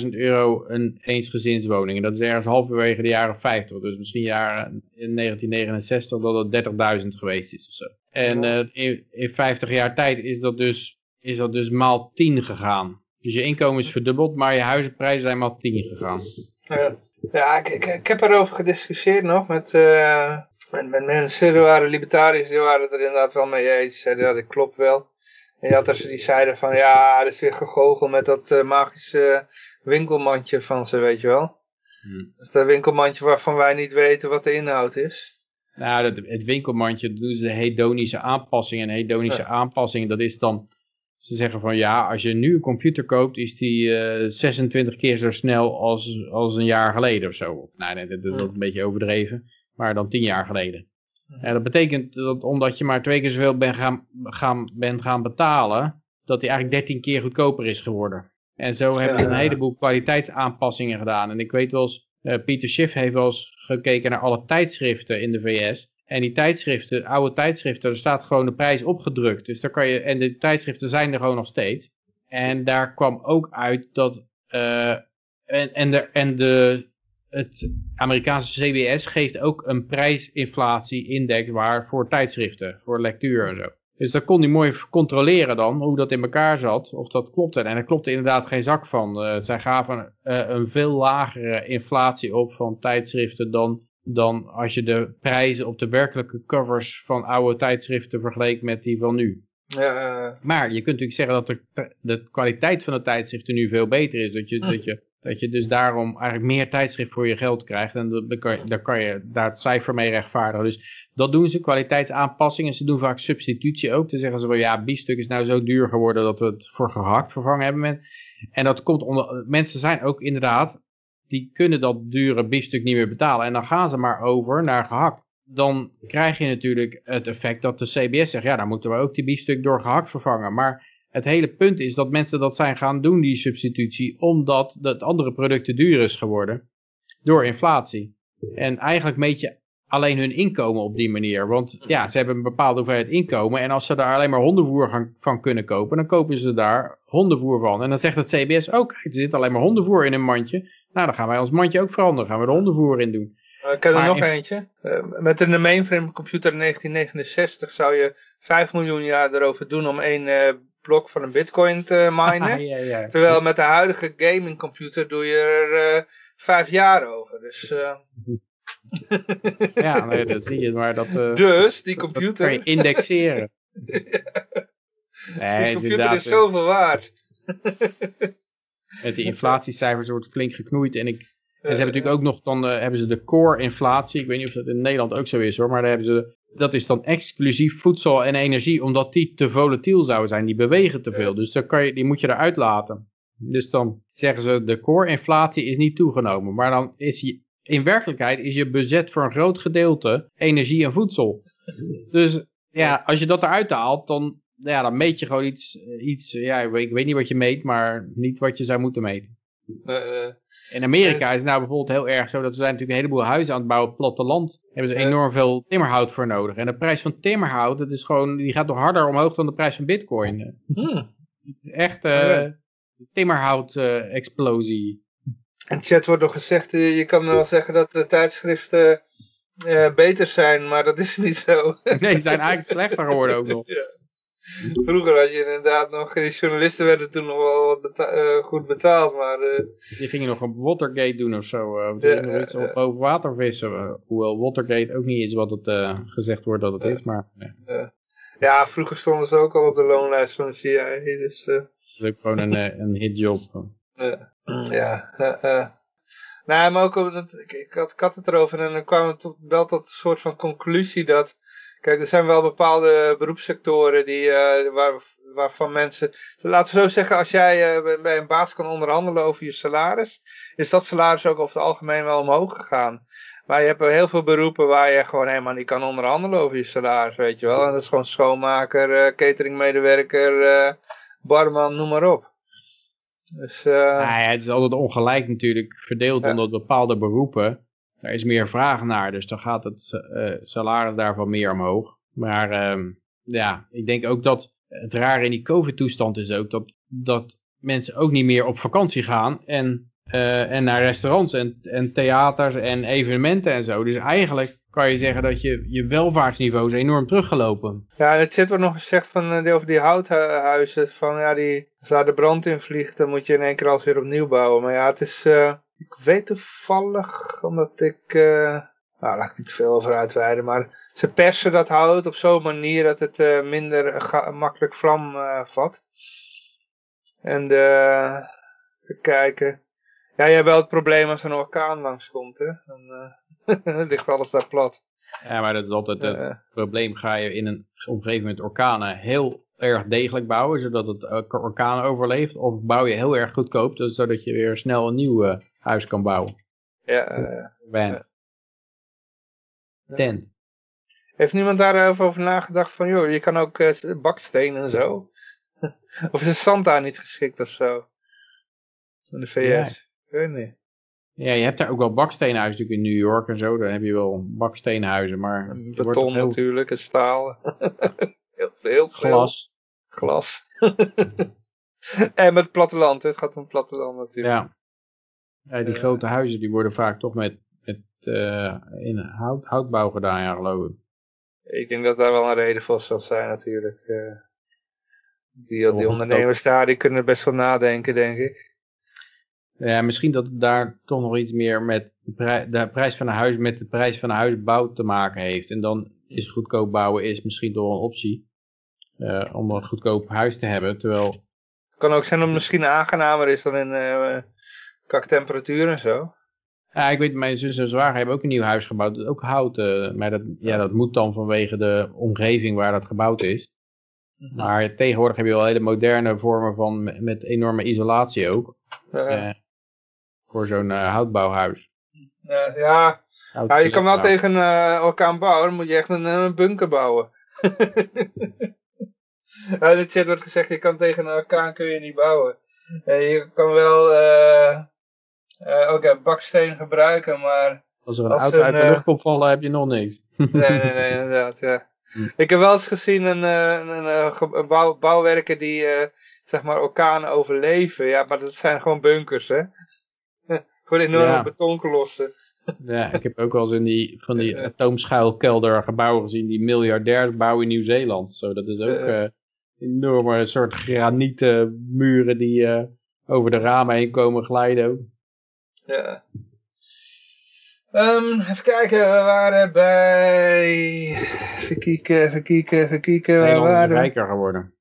20.000 euro een eensgezinswoning. En dat is ergens halverwege de jaren 50. Dus misschien jaren in 1969 dat het 30.000 geweest is of zo. En uh, in, in 50 jaar tijd is dat, dus, is dat dus maal 10 gegaan. Dus je inkomen is verdubbeld, maar je huizenprijzen zijn maal 10 gegaan. Ja. Ja, ik, ik, ik heb erover gediscussieerd nog met, uh, met, met, mensen. Er waren libertariërs, die waren er inderdaad wel mee eens. Zeiden, ja, dat klopt wel. En je had er die zeiden van, ja, er is weer gegogeld met dat uh, magische winkelmandje van ze, weet je wel. Hmm. Dat is dat winkelmandje waarvan wij niet weten wat de inhoud is. Nou, dat, het winkelmandje doen ze hedonische aanpassingen. En hedonische ja. aanpassingen, dat is dan ze zeggen van ja, als je nu een computer koopt, is die uh, eh, 26 keer zo snel als, als een jaar geleden of zo. Nou, nee, dat, dat is een beetje overdreven, maar dan 10 jaar geleden. En dat betekent dat omdat je maar twee keer zoveel bent gaan, gaan, bent gaan betalen, dat die eigenlijk 13 keer goedkoper is geworden. En zo hebben ze een heleboel kwaliteitsaanpassingen gedaan. En ik weet wel eens, uh, Pieter Schiff heeft wel eens gekeken naar alle tijdschriften in de VS. En die tijdschriften, oude tijdschriften, er staat gewoon de prijs opgedrukt. Dus daar kan je, en de tijdschriften zijn er gewoon nog steeds. En daar kwam ook uit dat, uh, en, en, de, en de, het Amerikaanse CBS geeft ook een prijsinflatie-index waar voor tijdschriften, voor lectuur en zo. Dus daar kon hij mooi controleren dan, hoe dat in elkaar zat, of dat klopte. En er klopte inderdaad geen zak van. Uh, zij gaven uh, een veel lagere inflatie op van tijdschriften dan dan als je de prijzen op de werkelijke covers van oude tijdschriften vergeleek met die van nu. Ja, Maar je kunt natuurlijk zeggen dat de, de kwaliteit van de tijdschriften nu veel beter is. Dat je, dat je Dat je dus daarom eigenlijk meer tijdschrift voor je geld krijgt. En kan je, daar kan je daar het cijfer mee rechtvaardigen. Dus dat doen ze, kwaliteitsaanpassingen. Ze doen vaak substitutie ook. Dan zeggen ze wel, ja, biefstuk is nou zo duur geworden dat we het voor gehakt vervangen hebben. En dat komt onder, mensen zijn ook inderdaad, die kunnen dat dure biefstuk niet meer betalen. En dan gaan ze maar over naar gehakt. Dan krijg je natuurlijk het effect dat de CBS zegt, ja, dan moeten we ook die biefstuk door gehakt vervangen. Maar het hele punt is dat mensen dat zijn gaan doen, die substitutie, omdat het andere product te duur is geworden door inflatie. En eigenlijk meet je alleen hun inkomen op die manier. Want ja, ze hebben een bepaalde hoeveelheid inkomen. En als ze daar alleen maar hondenvoer van kunnen kopen, dan kopen ze daar hondenvoer van. En dan zegt het CBS ook, er zit alleen maar hondenvoer in een mandje. Nou, dan gaan wij ons mandje ook veranderen. gaan we er hondenvoer in doen. Ik ken er nog eentje. Uh, met een mainframe computer 1969 zou je 5 miljoen jaar erover doen om één uh, blok van een bitcoin te minen. ja, ja. Terwijl met de huidige gaming computer doe je er uh, vijf jaar over. Dus, uh... ja, nee, dat zie je. Maar dat, dus die computer... Dat kan je indexeren. nee, die computer is zoveel waard. Met die inflatiecijfers wordt flink geknoeid. En, ik, en ze hebben natuurlijk ook nog, dan hebben ze de core inflatie. Ik weet niet of dat in Nederland ook zo is hoor. Maar daar hebben ze dat is dan exclusief voedsel en energie, omdat die te volatiel zouden zijn. Die bewegen te veel, dus dan kan je, die moet je eruit laten. Dus dan zeggen ze, de core-inflatie is niet toegenomen. Maar dan is je, in werkelijkheid is je budget voor een groot gedeelte energie en voedsel. Dus ja, als je dat eruit haalt, dan, ja, dan meet je gewoon iets, iets ja, ik weet niet wat je meet, maar niet wat je zou moeten meten. Uh, in Amerika is het nou bijvoorbeeld heel erg zo dat ze zijn natuurlijk een heleboel huizen aan het bouwen op platteland. Hebben ze enorm veel timmerhout voor nodig. En de prijs van timmerhout, dat is gewoon, die gaat nog harder omhoog dan de prijs van bitcoin. Hmm. Het is echt uh, timmerhout uh, explosie. In chat wordt nog gezegd, je kan wel zeggen dat de tijdschriften beter zijn, maar dat is niet zo. nee, ze zijn eigenlijk slechter geworden ook nog. Ja. Vroeger had je inderdaad nog, die journalisten werden toen nog wel wat uh, goed betaald, maar... Uh, die gingen nog op Watergate doen of zo, uh, of ja, nog iets op over water vissen, hoewel Watergate ook niet is wat het gezegd wordt dat het is, maar... Ja, vroeger stonden ze ook al op de loonlijst van de CIA, dus... dat is ook gewoon een, een hitjob. ja, Nou, maar ook, dat, ik, ik, had, ik had het erover en dan kwam het tot, wel tot een soort van conclusie dat Kijk, er zijn wel bepaalde beroepssectoren die, uh, waar, waarvan mensen... Laten we zo zeggen, als jij uh, bij een baas kan onderhandelen over je salaris, is dat salaris ook over het algemeen wel omhoog gegaan. Maar je hebt heel veel beroepen waar je gewoon helemaal niet kan onderhandelen over je salaris, weet je wel. En dat is gewoon schoonmaker, uh, cateringmedewerker, barman, noem maar op. Dus, ja, het is altijd ongelijk natuurlijk verdeeld ja. onder bepaalde beroepen er is meer vraag naar, dus dan gaat het uh, salaris daarvan meer omhoog. Maar uh, ja, ik denk ook dat het rare in die COVID-toestand is ook dat, dat mensen ook niet meer op vakantie gaan en, uh, en naar restaurants en, en theaters en evenementen en zo. Dus eigenlijk kan je zeggen dat je, je welvaartsniveau is enorm teruggelopen. Ja, het zit er nog gezegd van, over die houthuizen, van ja, die, als daar de brand in vliegt, dan moet je in één keer alles weer opnieuw bouwen. Maar ja, het is, ik weet toevallig, omdat ik, uh, nou laat ik niet veel over uitweiden, maar ze persen dat hout op zo'n manier dat het uh, minder makkelijk vlam uh, vat. En even kijken. Ja, je hebt wel het probleem als er een orkaan langskomt, hè. Dan ligt alles daar plat. Ja, maar dat is altijd het probleem. Ga je in een omgeving met orkanen heel erg degelijk bouwen, zodat het orkaan overleeft? Of bouw je heel erg goedkoop, dus zodat je weer snel een nieuw huis kan bouwen. Ja. Uh, Van. Tent. Heeft niemand daarover over nagedacht van, joh, je kan ook uh, baksteen en zo? of is het zand daar niet geschikt of zo? In de VS? Ja. Ik weet niet. Ja, je hebt daar ook wel baksteenhuizen natuurlijk in New York en zo. Dan heb je wel baksteenhuizen, maar... Beton heel... natuurlijk, en staal. heel veel. Glas. Glas. en met platteland, het gaat om platteland natuurlijk. Ja. Ja, die grote huizen die worden vaak toch met, met uh, in hout, houtbouw gedaan, ja geloof ik. Ik denk dat daar wel een reden voor zal zijn natuurlijk. Uh, die, die ondernemers daar, die kunnen best wel nadenken, denk ik. Ja, misschien dat het daar toch nog iets meer met de, prij de prijs van een huis met de prijs van een huisbouw te maken heeft. En dan is goedkoop bouwen is misschien toch een optie. Uh, om een goedkoop huis te hebben, terwijl... Het kan ook zijn dat het misschien aangenamer is dan in temperatuur en zo. Ja, ik weet, mijn zus en zwager hebben ook een nieuw huis gebouwd. Ook hout, uh, maar dat, ja, dat moet dan vanwege de omgeving waar dat gebouwd is. Mhm. Maar tegenwoordig heb je wel hele moderne vormen van met, enorme isolatie ook. Uh, voor zo'n uh, houtbouwhuis. ja, ja, je kan wel tegen uh, orkaan bouwen, dan moet je echt een, een bunker bouwen. in de chat wordt gezegd, je kan tegen een orkaan kun je niet bouwen. je kan wel uh, ook baksteen gebruiken, maar... Als er een auto uit de lucht komt vallen, heb je nog niks. nee, nee, nee, inderdaad, ja. Hm. Ik heb wel eens gezien een, een, een, een bouw, bouwwerker die, zeg maar, orkanen overleven. Ja, maar dat zijn gewoon bunkers, hè. gewoon enorme ja. betonkolossen. Ja, ik heb ook wel eens in die, van die atoomschuilkelder gebouwen gezien, die miljardairsbouw in Nieuw-Zeeland. Zo, dat is ook uh, enorme soort granieten muren die uh, over de ramen heen komen glijden Ja. Um, even kijken, we waren bij... Even kijken, even kijken, even kijken. Nederland is rijker geworden.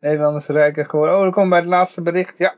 Nederland is rijker geworden. Oh, dan komen we bij het laatste bericht. Ja,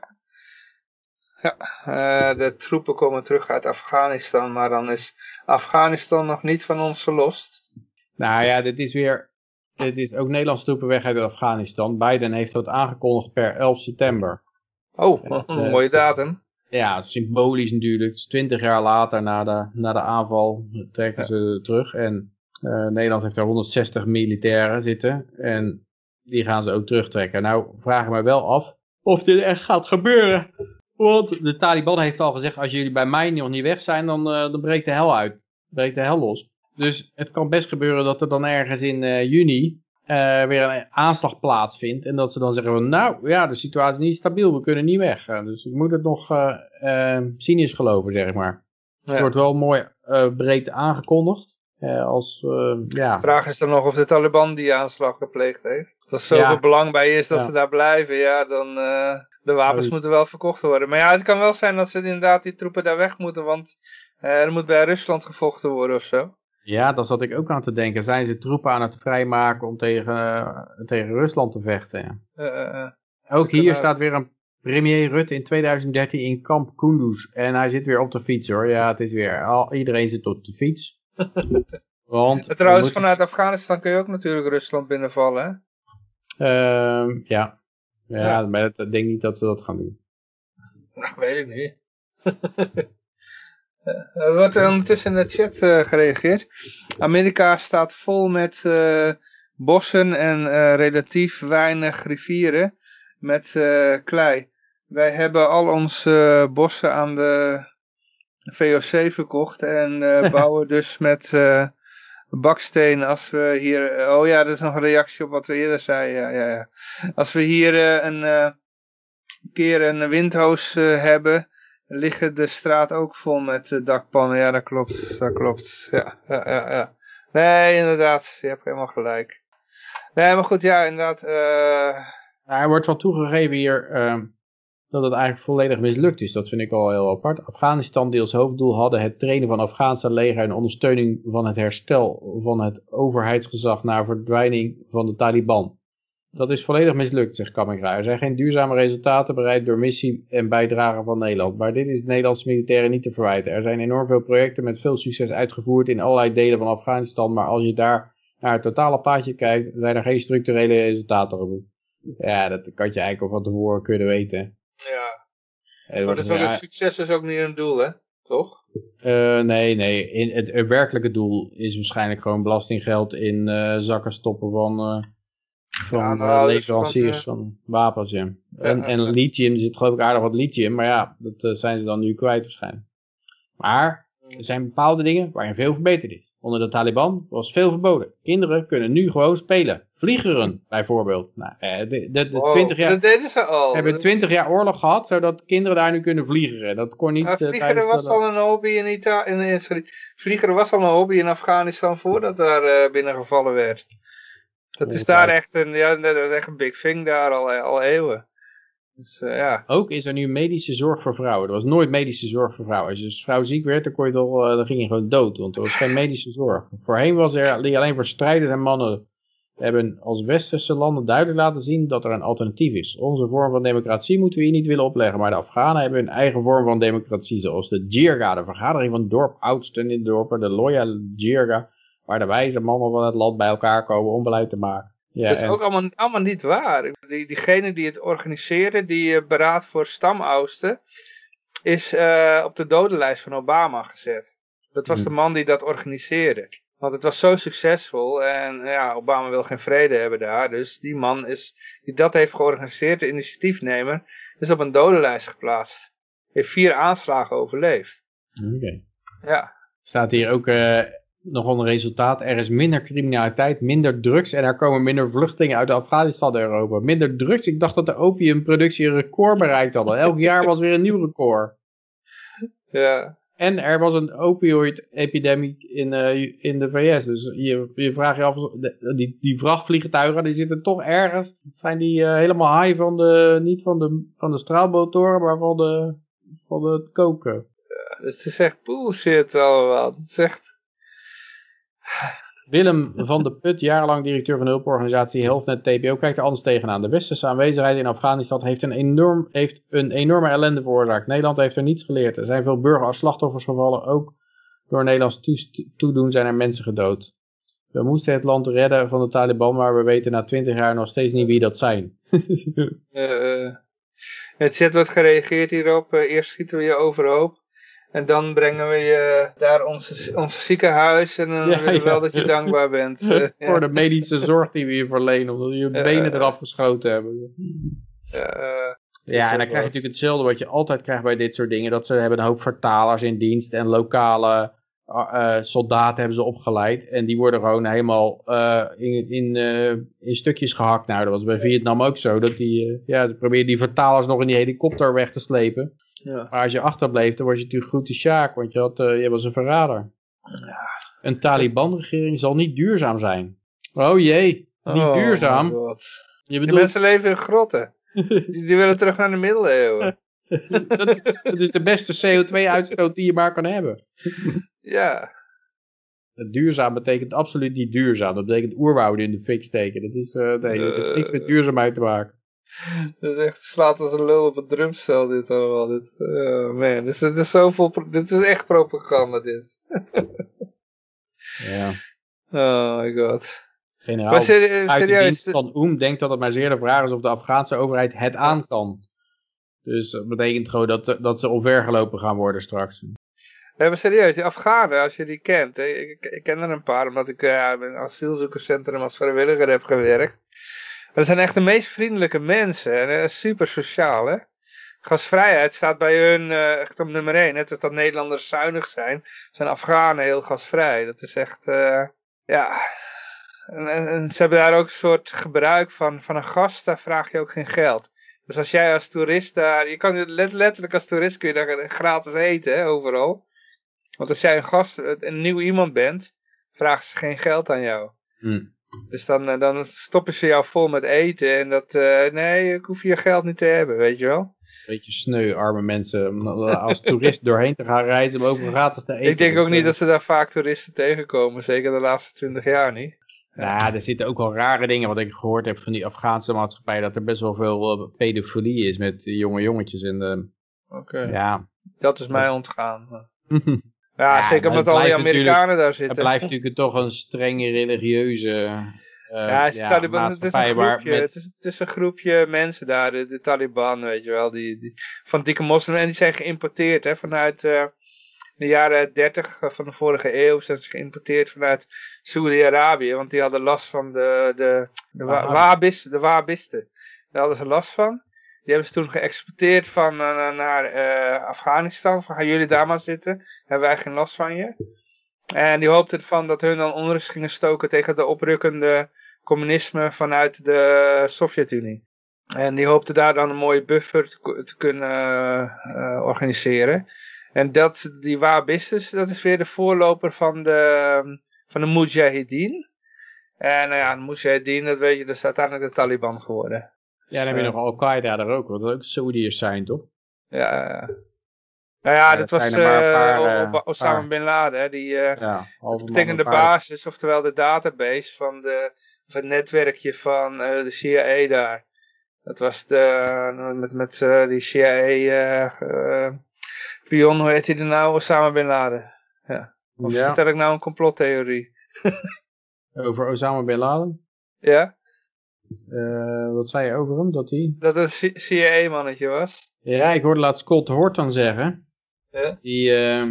ja, uh, de troepen komen terug uit Afghanistan, maar dan is Afghanistan nog niet van ons verlost. Nou ja, dit is weer, dit is ook Nederlandse troepen weg uit Afghanistan. Biden heeft dat aangekondigd per 11 september. Oh, een mooie datum. Ja, symbolisch natuurlijk. 20 jaar later na de, na de aanval trekken ze terug. En uh, Nederland heeft daar 160 militairen zitten. En die gaan ze ook terugtrekken. Nou, vraag ik me wel af of dit echt gaat gebeuren. Want de Taliban heeft al gezegd, als jullie bij mij nog niet weg zijn, dan, uh, dan breekt de hel uit. Breekt de hel los. Dus het kan best gebeuren dat er dan ergens in uh, juni uh, weer een aanslag plaatsvindt. En dat ze dan zeggen, van, nou ja, de situatie is niet stabiel, we kunnen niet weg. dus ik moet het nog cynisch geloven, zeg maar. Het wordt wel mooi breed aangekondigd. als, ja. De vraag is dan nog of de Taliban die aanslag gepleegd heeft. Als er zoveel belang bij is dat ze daar blijven, ja, dan de wapens moeten wel verkocht worden. Maar ja, het kan wel zijn dat ze inderdaad die troepen daar weg moeten, want uh, er moet bij Rusland gevochten worden of zo. Ja, daar zat ik ook aan te denken. Zijn ze troepen aan het vrijmaken om tegen, uh, tegen Rusland te vechten? Uh, ook hier staat weer een premier Rutte in 2013 in kamp Kunduz. En hij zit weer op de fiets hoor. Ja, het is weer, al, iedereen zit op de fiets. Want, trouwens, vanuit Afghanistan kun je ook natuurlijk Rusland binnenvallen hè? Ehm, ja, ja, maar ik denk niet dat ze dat gaan doen. Nou, weet ik niet. Er wordt ondertussen in de chat uh, gereageerd. Amerika staat vol met uh, bossen en uh, relatief weinig rivieren met klei. Wij hebben al onze bossen aan de VOC verkocht en bouwen dus met baksteen als we hier... Oh ja, dat is nog een reactie op wat we eerder zeiden. Ja, ja, ja. Als we hier uh, een uh, keer een windhoos uh, hebben, liggen de straat ook vol met dakpannen. Ja, dat klopt. Dat klopt. Ja, ja, ja, ja. Nee, inderdaad. Je hebt helemaal gelijk. Nee, maar goed, ja, inderdaad. Nou, er wordt wel toegegeven hier ehm, dat het eigenlijk volledig mislukt is. Dat vind ik al heel apart. Afghanistan die als hoofddoel hadden het trainen van Afghaanse leger en ondersteuning van het herstel van het overheidsgezag na verdwijning van de Taliban. Dat is volledig mislukt, zegt Kamikra. Er zijn geen duurzame resultaten bereikt door missie en bijdrage van Nederland. Maar dit is de Nederlandse militairen niet te verwijten. Er zijn enorm veel projecten met veel succes uitgevoerd in allerlei delen van Afghanistan. Maar als je daar naar het totale plaatje kijkt, zijn er geen structurele resultaten geboekt. Ja, dat kan je eigenlijk al van tevoren kunnen weten. Ja. maar dat is succes is ook niet een doel, hè? Toch? Uh, nee, nee. In het, het, werkelijke doel is waarschijnlijk gewoon belastinggeld in uh, zakken stoppen van, uh, van ja, nou, leveranciers van, van, wapens. Ja. En, en lithium, zit geloof ik aardig wat lithium, maar ja, dat zijn ze dan nu kwijt waarschijnlijk. Maar er zijn bepaalde dingen waarin veel verbeterd is. Onder de Taliban was veel verboden. Kinderen kunnen nu gewoon spelen. Vliegeren bijvoorbeeld. Nou, eh, de, de, de 20 jaar, dat deden ze al. hebben 20 jaar oorlog gehad, zodat kinderen daar nu kunnen vliegeren. Dat kon niet. Eh, vliegeren was al een hobby in Italië. Vliegeren was al een hobby in Afghanistan voordat daar uh, binnengevallen werd. Dat is daar echt een, ja, dat is echt een big thing daar al, al eeuwen. Dus, uh, ja. Ook is er nu medische zorg voor vrouwen. Er was nooit medische zorg voor vrouwen. Als je als vrouw ziek werd, dan, kon je toch, uh, dan ging je gewoon dood. Want er was geen medische zorg. Voorheen was er alleen voor strijdende mannen hebben als westerse landen duidelijk laten zien dat er een alternatief is. Onze vorm van democratie moeten we hier niet willen opleggen, maar de Afghanen hebben hun eigen vorm van democratie, zoals de Jirga, de vergadering van dorp oudsten in de dorpen, de Loya Jirga, waar de wijze mannen van het land bij elkaar komen om beleid te maken. Ja, dat is ook allemaal, allemaal niet waar. Die, diegene die het organiseren, die uh, beraad voor stamoudsten, is uh, op de dodenlijst van Obama gezet. Dat was de hmm. man die dat organiseerde. Want het was zo succesvol en ja, Obama wil geen vrede hebben daar. Dus die man is, die dat heeft georganiseerd, de initiatiefnemer, is op een dodenlijst geplaatst. Heeft vier aanslagen overleefd. Oké. Ja. Staat hier ook uh, nog een resultaat. Er is minder criminaliteit, minder drugs en er komen minder vluchtelingen uit Afghanistan en Europa. Minder drugs? Ik dacht dat de opiumproductie een record bereikt had. Elk jaar was weer een nieuw record. Ja. En er was een opioid-epidemie in, uh, in de VS. Dus je, je vraagt je af, die, die vrachtvliegtuigen, die zitten toch ergens. Zijn die uh, helemaal high van de, niet van de, van de straalmotoren, maar van, de, van het koken. Ja, dat is echt bullshit allemaal. Dat is echt... Willem van de Put, jarenlang directeur van de hulporganisatie HealthNet TPO, kijkt er anders tegenaan. De westerse aanwezigheid in Afghanistan heeft een, enorm, heeft een enorme ellende veroorzaakt. Nederland heeft er niets geleerd. Er zijn veel burgers als slachtoffers gevallen. Ook door Nederlands toedoen zijn er mensen gedood. We moesten het land redden van de Taliban, maar we weten na twintig jaar nog steeds niet wie dat zijn. uh, het chat wordt gereageerd hierop. Uh, eerst schieten we je overhoop. En dan brengen we je daar onze, ons ziekenhuis en dan willen we wel dat je dankbaar bent. Voor de medische zorg die we je verlenen, omdat we je benen eraf geschoten hebben. ja, en dan krijg je natuurlijk hetzelfde wat je altijd krijgt bij dit soort dingen. Dat ze hebben een hoop vertalers in dienst en lokale uh, soldaten hebben ze opgeleid. En die worden gewoon helemaal uh, in, in, uh, in stukjes gehakt. Nou, dat was bij Vietnam ook zo. Dat die, ja, probeer die vertalers nog in die helikopter weg te slepen. Ja. Maar als je achterbleef, dan was je natuurlijk goed de sjaak, want je, had, uh, je was een verrader. Ja. Een Taliban-regering zal niet duurzaam zijn. Oh jee, niet oh, duurzaam. Je bedoelt... Die mensen leven in grotten. die, willen terug naar de middeleeuwen. dat, dat, is de beste CO2-uitstoot die je maar kan hebben. ja. Duurzaam betekent absoluut niet duurzaam. Dat betekent oerwouden in de fik steken. Dat is, uh, nee, dat heeft niks met eh. duurzaamheid te maken. Dat is echt slaat als een lul op een drumstel dit allemaal. Dit, uh, man, dit, dit, is zoveel, dit is echt propaganda dit. ja. Oh my god. Generaal maar serieus, uit de dienst van Oem denkt dat het maar zeer de vraag is of de Afghaanse overheid het aan kan. Dus dat betekent gewoon dat, dat ze omvergelopen gaan worden straks. Ja, maar serieus, die Afghanen, als je die kent, ik, ik, ken er een paar, omdat ik uh, in een asielzoekerscentrum als vrijwilliger heb gewerkt. Dat zijn echt de meest vriendelijke mensen. En uh, super sociaal, hè. Gasvrijheid staat bij hun uh, echt op nummer 1. Net als dat Nederlanders zuinig zijn, zijn Afghanen heel gasvrij. Dat is echt, uh, ja... En, ze hebben daar ook een soort gebruik van, van een gast, daar vraag je ook geen geld. Dus als jij als toerist daar, je kan letterlijk als toerist kun je daar gratis eten, overal. Want als jij een gast, een nieuw iemand bent, vragen ze geen geld aan jou. Hmm. Dus dan, eh, dan stoppen ze jou vol met eten en dat, uh, nee, ik hoef je geld niet te hebben, weet je wel. Beetje sneu, arme mensen, als toerist doorheen te gaan reizen om over gratis te eten. Ik denk ook niet dat ze daar vaak toeristen tegenkomen, zeker de laatste twintig jaar niet. Ja, er zitten ook wel rare dingen wat ik gehoord heb van die Afghaanse maatschappij, dat er best wel veel uh, pedofilie is met jonge jongetjes. En, Oké, ja. dat is mij ontgaan. Ja, zeker omdat al die Amerikanen daar zitten. Het blijft natuurlijk toch een strenge religieuze uh, ja, Taliban, het, is een groepje, met... het, is, het is een groepje mensen daar, de, de Taliban, weet je wel, die, die, van dikke moslims. En die zijn geïmporteerd hè, vanuit uh, de jaren 30 van de vorige eeuw. Zijn ze geïmporteerd vanuit Saudi-Arabië, want die hadden last van de, de, de, de Wahhabisten. Daar hadden ze last van. Die hebben ze toen geëxporteerd van, uh, naar uh, Afghanistan. Van gaan jullie daar maar zitten. Hebben wij geen last van je. En die hoopten ervan dat hun dan onrust gingen stoken tegen de oprukkende communisme vanuit de Sovjet-Unie. En die hoopten daar dan een mooie buffer te, kunnen uh, organiseren. En dat, die Wahhabistes, dat is weer de voorloper van de, van de Mujahideen. En nou ja, de Mujahideen, dat weet je, dat is uiteindelijk de Taliban geworden. Ja, dan heb je nog Al-Qaeda daar ook, wat ook Saoediërs zijn, toch? Ja, ja. Nou ja, dat was uh, Osama Bin Laden, die uh, ja, betekent de basis, oftewel de database van de of het netwerkje van de CIA daar. Dat was de, met, met die CIA pion, hoe heet hij er nou? Osama Bin Laden. Ja. Of ja. vertel ik nou een complottheorie? Over Osama Bin Laden? Ja. Uh, wat zei je over hem? Dat hij... Dat het een CIA-mannetje was. Ja, ik hoorde laatst Scott Horton zeggen. Ja? Die, uh,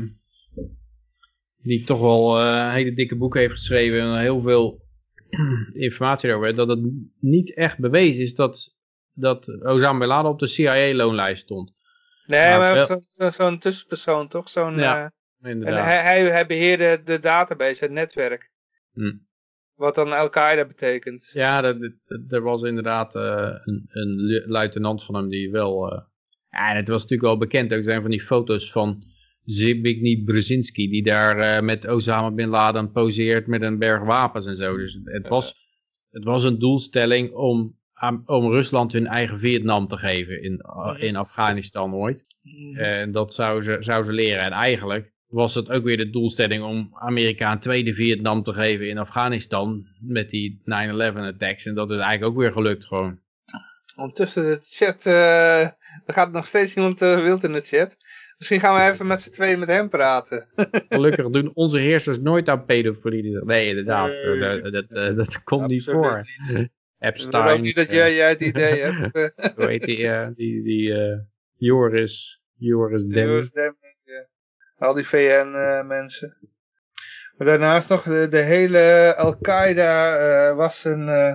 die toch wel uh, een hele dikke boek heeft geschreven en heel veel informatie erover. Dat het niet echt bewezen is dat, dat Osama Bin Laden op de CIA-loonlijst stond. Nee, maar, maar zo'n tussenpersoon toch? Zo'n, ja, inderdaad. En hij, hij, hij beheerde de database, het netwerk. Hm. Wat dan Al-Qaeda betekent. Ja, er was inderdaad uh, een, een, luitenant van hem die wel... Uh, ja, en het was natuurlijk wel bekend. Er zijn van die foto's van Zbigniew Brzezinski... die daar uh, met Osama Bin Laden poseert met een berg wapens en zo. Dus het was, het was een doelstelling om, om Rusland hun eigen Vietnam te geven in, in Afghanistan ooit. Mhm. En dat zou ze, zou ze leren. En eigenlijk was het ook weer de doelstelling om Amerika een tweede Vietnam te geven in Afghanistan met die 9-11 attacks. En dat is eigenlijk ook weer gelukt gewoon. Ondertussen de chat, uh, er gaat nog steeds iemand uh, wild in de chat. Misschien gaan we even met z'n tweeën met hem praten. Gelukkig doen onze heersers nooit aan pedofilie. Nee, inderdaad. Nee, dat, dat, dat komt niet voor. Niet. Epstein. Ik niet dat jij, jij het idee hebt. Hoe heet die, die, die Joris, Joris Demming. Joris Demming. Al die VN-mensen. maar daarnaast nog de, de hele Al-Qaeda uh, was een, uh,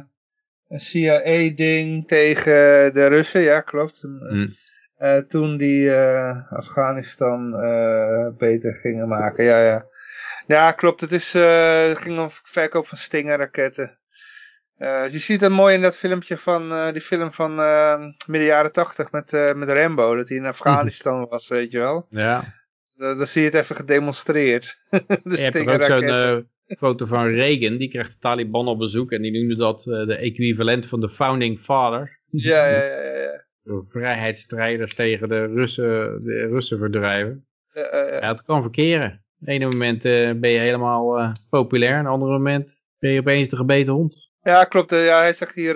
een CIA-ding tegen de Russen, ja klopt. Mm. Uh, toen die Afghanistan beter gingen maken, ja ja. Ja klopt, het, is, het ging om verkoop van Stinger-raketten. Uh, je ziet het mooi in dat filmpje van, die film van midden jaren tachtig met, met Rambo, dat hij in Afghanistan was, weet je wel. Ja. Dan, zie je het even gedemonstreerd. je hebt ook zo'n uh, foto van Reagan, die krijgt de Taliban op bezoek en die noemde dat uh, de equivalent van de Founding Father. Ja, ja, ja. ja. Vrijheidsstrijders tegen de Russen, de Russen verdrijven. Ja, ja, ja. het kan verkeren. Op ene moment uh, ben je helemaal populair, en op andere moment ben je opeens de gebeten hond. Ja, klopt. Ja, hij zegt hier,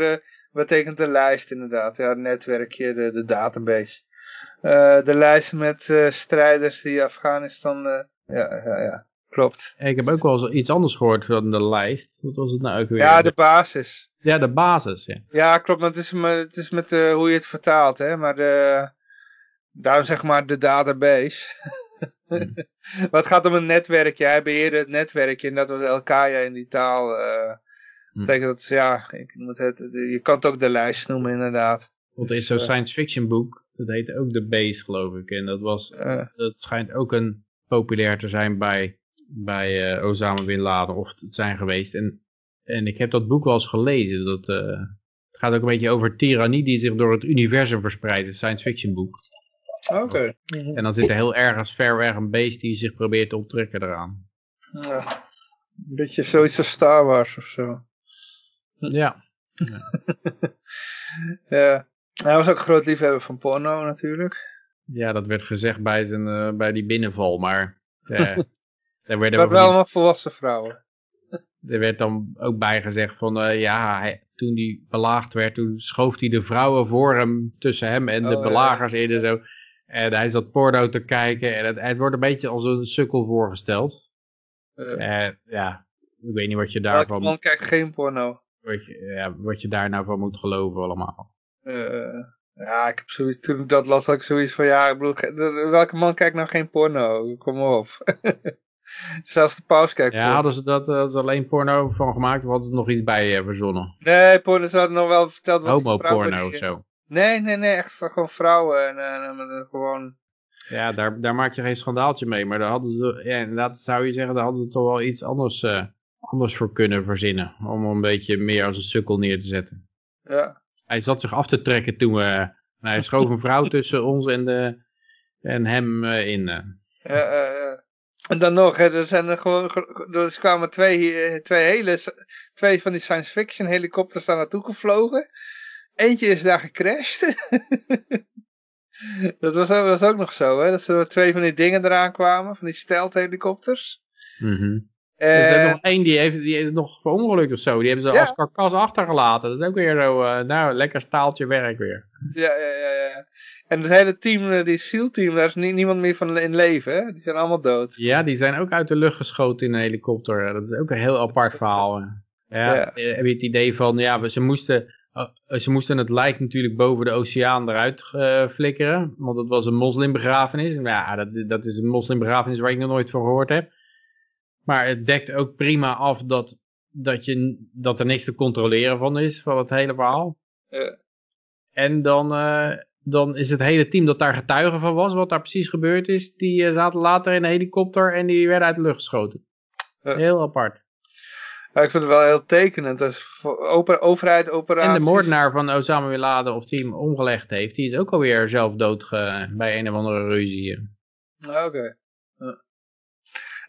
wat betekent de lijst inderdaad. Ja, het netwerkje, de, de database. Eh, de lijst met uh, strijders die Afghanistan... Uh, ja, ja, ja, klopt. Ik heb ook wel iets anders gehoord van de lijst. Wat was het nou ook weer? Ja, de basis. Ja, de basis, ja. Ja, klopt, het is, het is met hoe je het vertaalt, hè. Maar de, daarom zeg maar de database. Hmm. maar het gaat om een netwerkje. Hij beheerde het netwerkje en dat was Elkaya in die taal. Dat hmm. betekent dat, ja, ik moet het, je kan het ook de lijst noemen inderdaad. Want er is zo'n science fiction boek dat heette ook The Base, geloof ik. En dat, was, dat schijnt ook een populair te zijn bij, bij uh, Osama Bin Laden, of het zijn geweest. En, en ik heb dat boek wel eens gelezen. Dat, uh, het gaat ook een beetje over tirannie die zich door het universum verspreidt. Een science fiction boek. Oké. En dan zit er heel ergens ver weg een beest die zich probeert te onttrekken eraan. Ja. Een beetje zoiets als Star Wars of zo. Ja. ja. Hij was ook een groot liefhebber van porno natuurlijk. Ja, dat werd gezegd bij, zijn, uh, bij die binnenval, maar... Daar werden dat wel allemaal volwassen vrouwen. Er werd dan ook bij gezegd van, uh, ja, hij, toen hij belaagd werd, toen schoof hij de vrouwen voor hem, tussen hem en de oh, belagers ja. in en zo. En hij zat porno te kijken en het, het wordt een beetje als een sukkel voorgesteld. Uh, ja, ik weet niet wat je daarvan... Welke man kijkt geen porno? Wat je, ja, wat je daar nou van moet geloven allemaal. Uh, ja, ik heb zoiets, toen ik dat las, had ik zoiets van, ja, ik bedoel, welke man kijkt nou geen porno? Kom op. Zelfs de paus kijkt Ja, hadden ze dat ze alleen porno van gemaakt of hadden ze nog iets bij uh, verzonnen? Nee, porno, ze hadden nog wel verteld wat Homo-porno of zo? Nee, nee, nee, echt gewoon vrouwen en, en, en, gewoon... Ja, daar, daar maak je geen schandaaltje mee, maar daar hadden ze, ja, inderdaad zou je zeggen, daar hadden ze toch wel iets anders, uh, anders voor kunnen verzinnen. Om een beetje meer als een sukkel neer te zetten. Ja hij zat zich af te trekken toen we... hij schoof een vrouw tussen ons en, de, en hem uh, in. Uh. en dan nog, hè, er zijn er gewoon, er kwamen twee, twee hele, twee van die science fiction helikopters daar naartoe gevlogen. Eentje is daar gecrashed. dat was, was ook nog zo, hè, dat er twee van die dingen eraan kwamen, van die stealth helikopters. Mm er is nog één die heeft, die is nog verongelukt of zo. Die hebben ze als karkas achtergelaten. Dat is ook weer zo, uh, nou, lekker staaltje werk weer. Ja, ja, ja. ja. En het hele team, eh, die SEAL-team, daar is niemand meer van in leven, hè? Die zijn allemaal dood. Ja, die zijn ook uit de lucht geschoten in een helikopter. Dat is ook een heel apart verhaal. Ja, ja. Eh, heb je het idee van, ja, ze moesten, ze moesten het lijk natuurlijk boven de oceaan eruit uh, flikkeren. Want het was een moslimbegrafenis. Ja, dat, dat is een moslimbegrafenis waar ik nog nooit van gehoord heb. Maar het dekt ook prima af dat, dat, je, dat er niks te controleren van is, van het hele verhaal. Ja. En dan, uh, dan is het hele team dat daar getuige van was, wat daar precies gebeurd is, die uh, zaten later in een helikopter en die werden uit de lucht geschoten. Ja. Heel apart. Ja, ik vind het wel heel tekenend. oper, overheid, operaties... En de moordenaar van Osama Bin Laden, of die hem omgelegd heeft, die is ook alweer zelf dood bij een of andere ruzie. Oké.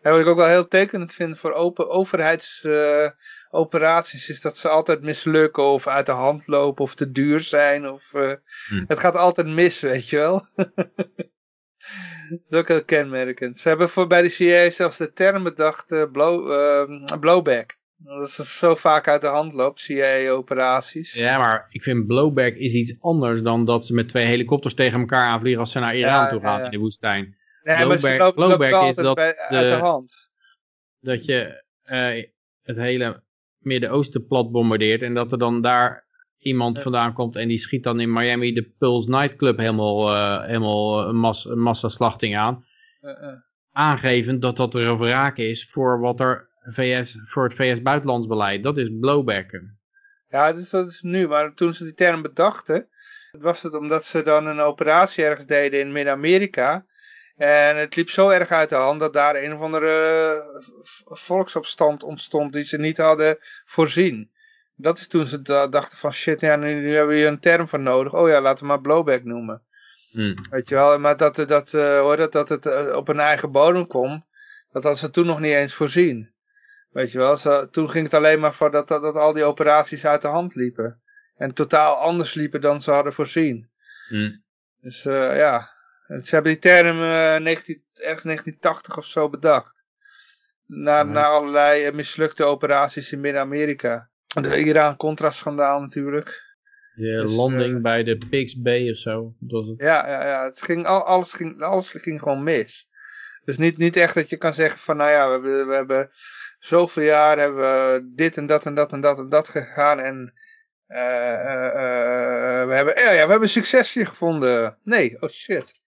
En wat ik ook wel heel tekenend vind voor open overheidsoperaties is dat ze altijd mislukken of uit de hand lopen of te duur zijn. Of, uh, Het gaat altijd mis, weet je wel. dat is ook heel kenmerkend. Ze hebben voor bij de CIA zelfs de term bedacht, uh, blow, uh, blowback. Dat het zo vaak uit de hand loopt, CIA-operaties. Ja, maar ik vind blowback is iets anders dan dat ze met twee helikopters tegen elkaar aanvliegen als ze naar Iran toe gaan in de woestijn. Nee, is dat bij, de, de hand. dat je uh, het hele Midden-Oosten plat bombardeert en dat er dan daar iemand vandaan komt en die schiet dan in Miami de Pulse Nightclub helemaal, uh, helemaal een, mas, een massaslachting aan. Aangevend dat dat er een wraak is voor wat er VS, voor het VS buitenlandsbeleid. Dat is blowbacken. Ja, dat is, dat is nu, maar toen ze die term bedachten, was het omdat ze dan een operatie ergens deden in Midden-Amerika. En het liep zo erg uit de hand dat daar een of andere eh, volksopstand ontstond die ze niet hadden voorzien. Dat is toen ze dachten van shit, ja, nu, hebben we hier een term voor nodig. Oh ja, laten we maar blowback noemen. Hmm. Weet je wel, maar dat, dat, uh, hoor, dat, dat het op een eigen bodem komt, dat hadden ze toen nog niet eens voorzien. Weet je wel, ze, toen ging het alleen maar voor dat, dat, dat al die operaties uit de hand liepen. En totaal anders liepen dan ze hadden voorzien. Hmm. Dus ja, ze hebben die term uh, 19, ergens 1980 of zo bedacht. Na, na allerlei uh, mislukte operaties in Midden-Amerika. De Iran-Contra-schandaal natuurlijk. De dus, landing uh, bij de Pigs Bay of zo. Was het. Ja, ja, ja. Het ging, al, alles, ging, alles ging gewoon mis. Dus niet, niet echt dat je kan zeggen van, nou ja, we hebben, we hebben zoveel jaar hebben we dit en dat en dat en dat en dat gegaan en uh, uh, we, hebben, ja, ja, we hebben een succesje gevonden. Nee, oh shit.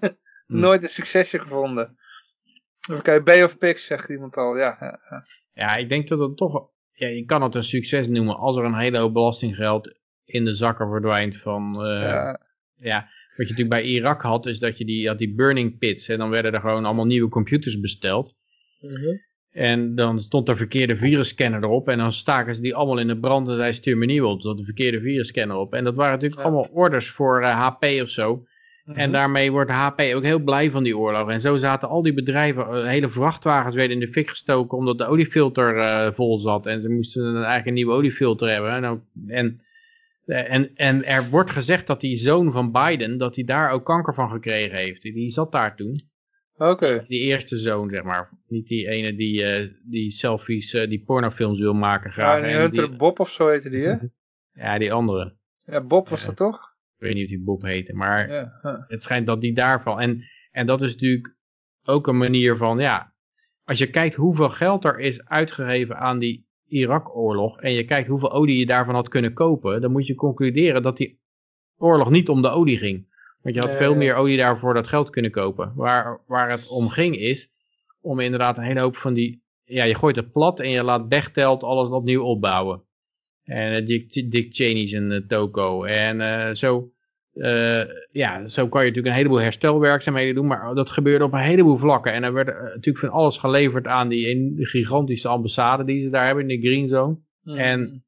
Nooit een succesje gevonden. Even kijken, Bay of Pigs zegt iemand al. Ja, ja, ja. ik denk dat het toch... Ja, je kan het een succes noemen als er een hele hoop belastinggeld in de zakken verdwijnt van... Uh, ja. ja. Wat je natuurlijk bij Irak had, is dat je die, had die burning pits. En dan werden er gewoon allemaal nieuwe computers besteld. Mm En dan stond er verkeerde virusscanner erop. En dan staken ze die allemaal in de brand en zei stuur me nieuw op. Er de verkeerde virusscanner op. En dat waren natuurlijk allemaal orders voor HP eh, of zo. En mhm. daarmee wordt de HP ook heel blij van die oorlog. En zo zaten al die bedrijven, eh, hele vrachtwagens werden in de fik gestoken omdat de oliefilter uh, vol zat. En ze moesten eigenlijk een nieuwe oliefilter hebben. En, en, en, en er wordt gezegd dat die zoon van Biden, dat hij daar ook kanker van gekregen heeft. Die zat daar toen. Oké. Die eerste zoon, zeg maar. Niet die ene die, uh, die selfies, uh, die pornofilms wil maken graag. Ja, die Bob of zo heette die, hè? ja, die andere. Ja, Bob was dat toch? Ik weet niet of die Bob heette, maar het schijnt dat die daarvan. En, en dat is natuurlijk ook een manier van, ja, als je kijkt hoeveel geld er is uitgegeven aan die Irak-oorlog en je kijkt hoeveel olie je daarvan had kunnen kopen, dan moet je concluderen dat die oorlog niet om de olie ging. Want je had veel meer olie daarvoor dat geld kunnen kopen. Waar, waar het om ging is om inderdaad een hele hoop van die, ja, je gooit het plat en je laat Bechteldt alles opnieuw opbouwen. En uh, Dick, Dick Cheney zijn uh, toko. En uh, zo, ja, zo kan je natuurlijk een heleboel herstelwerkzaamheden doen. Maar dat gebeurde op een heleboel vlakken. En er werd natuurlijk van alles geleverd aan die gigantische ambassade die ze daar hebben in de Green Zone. Mm. En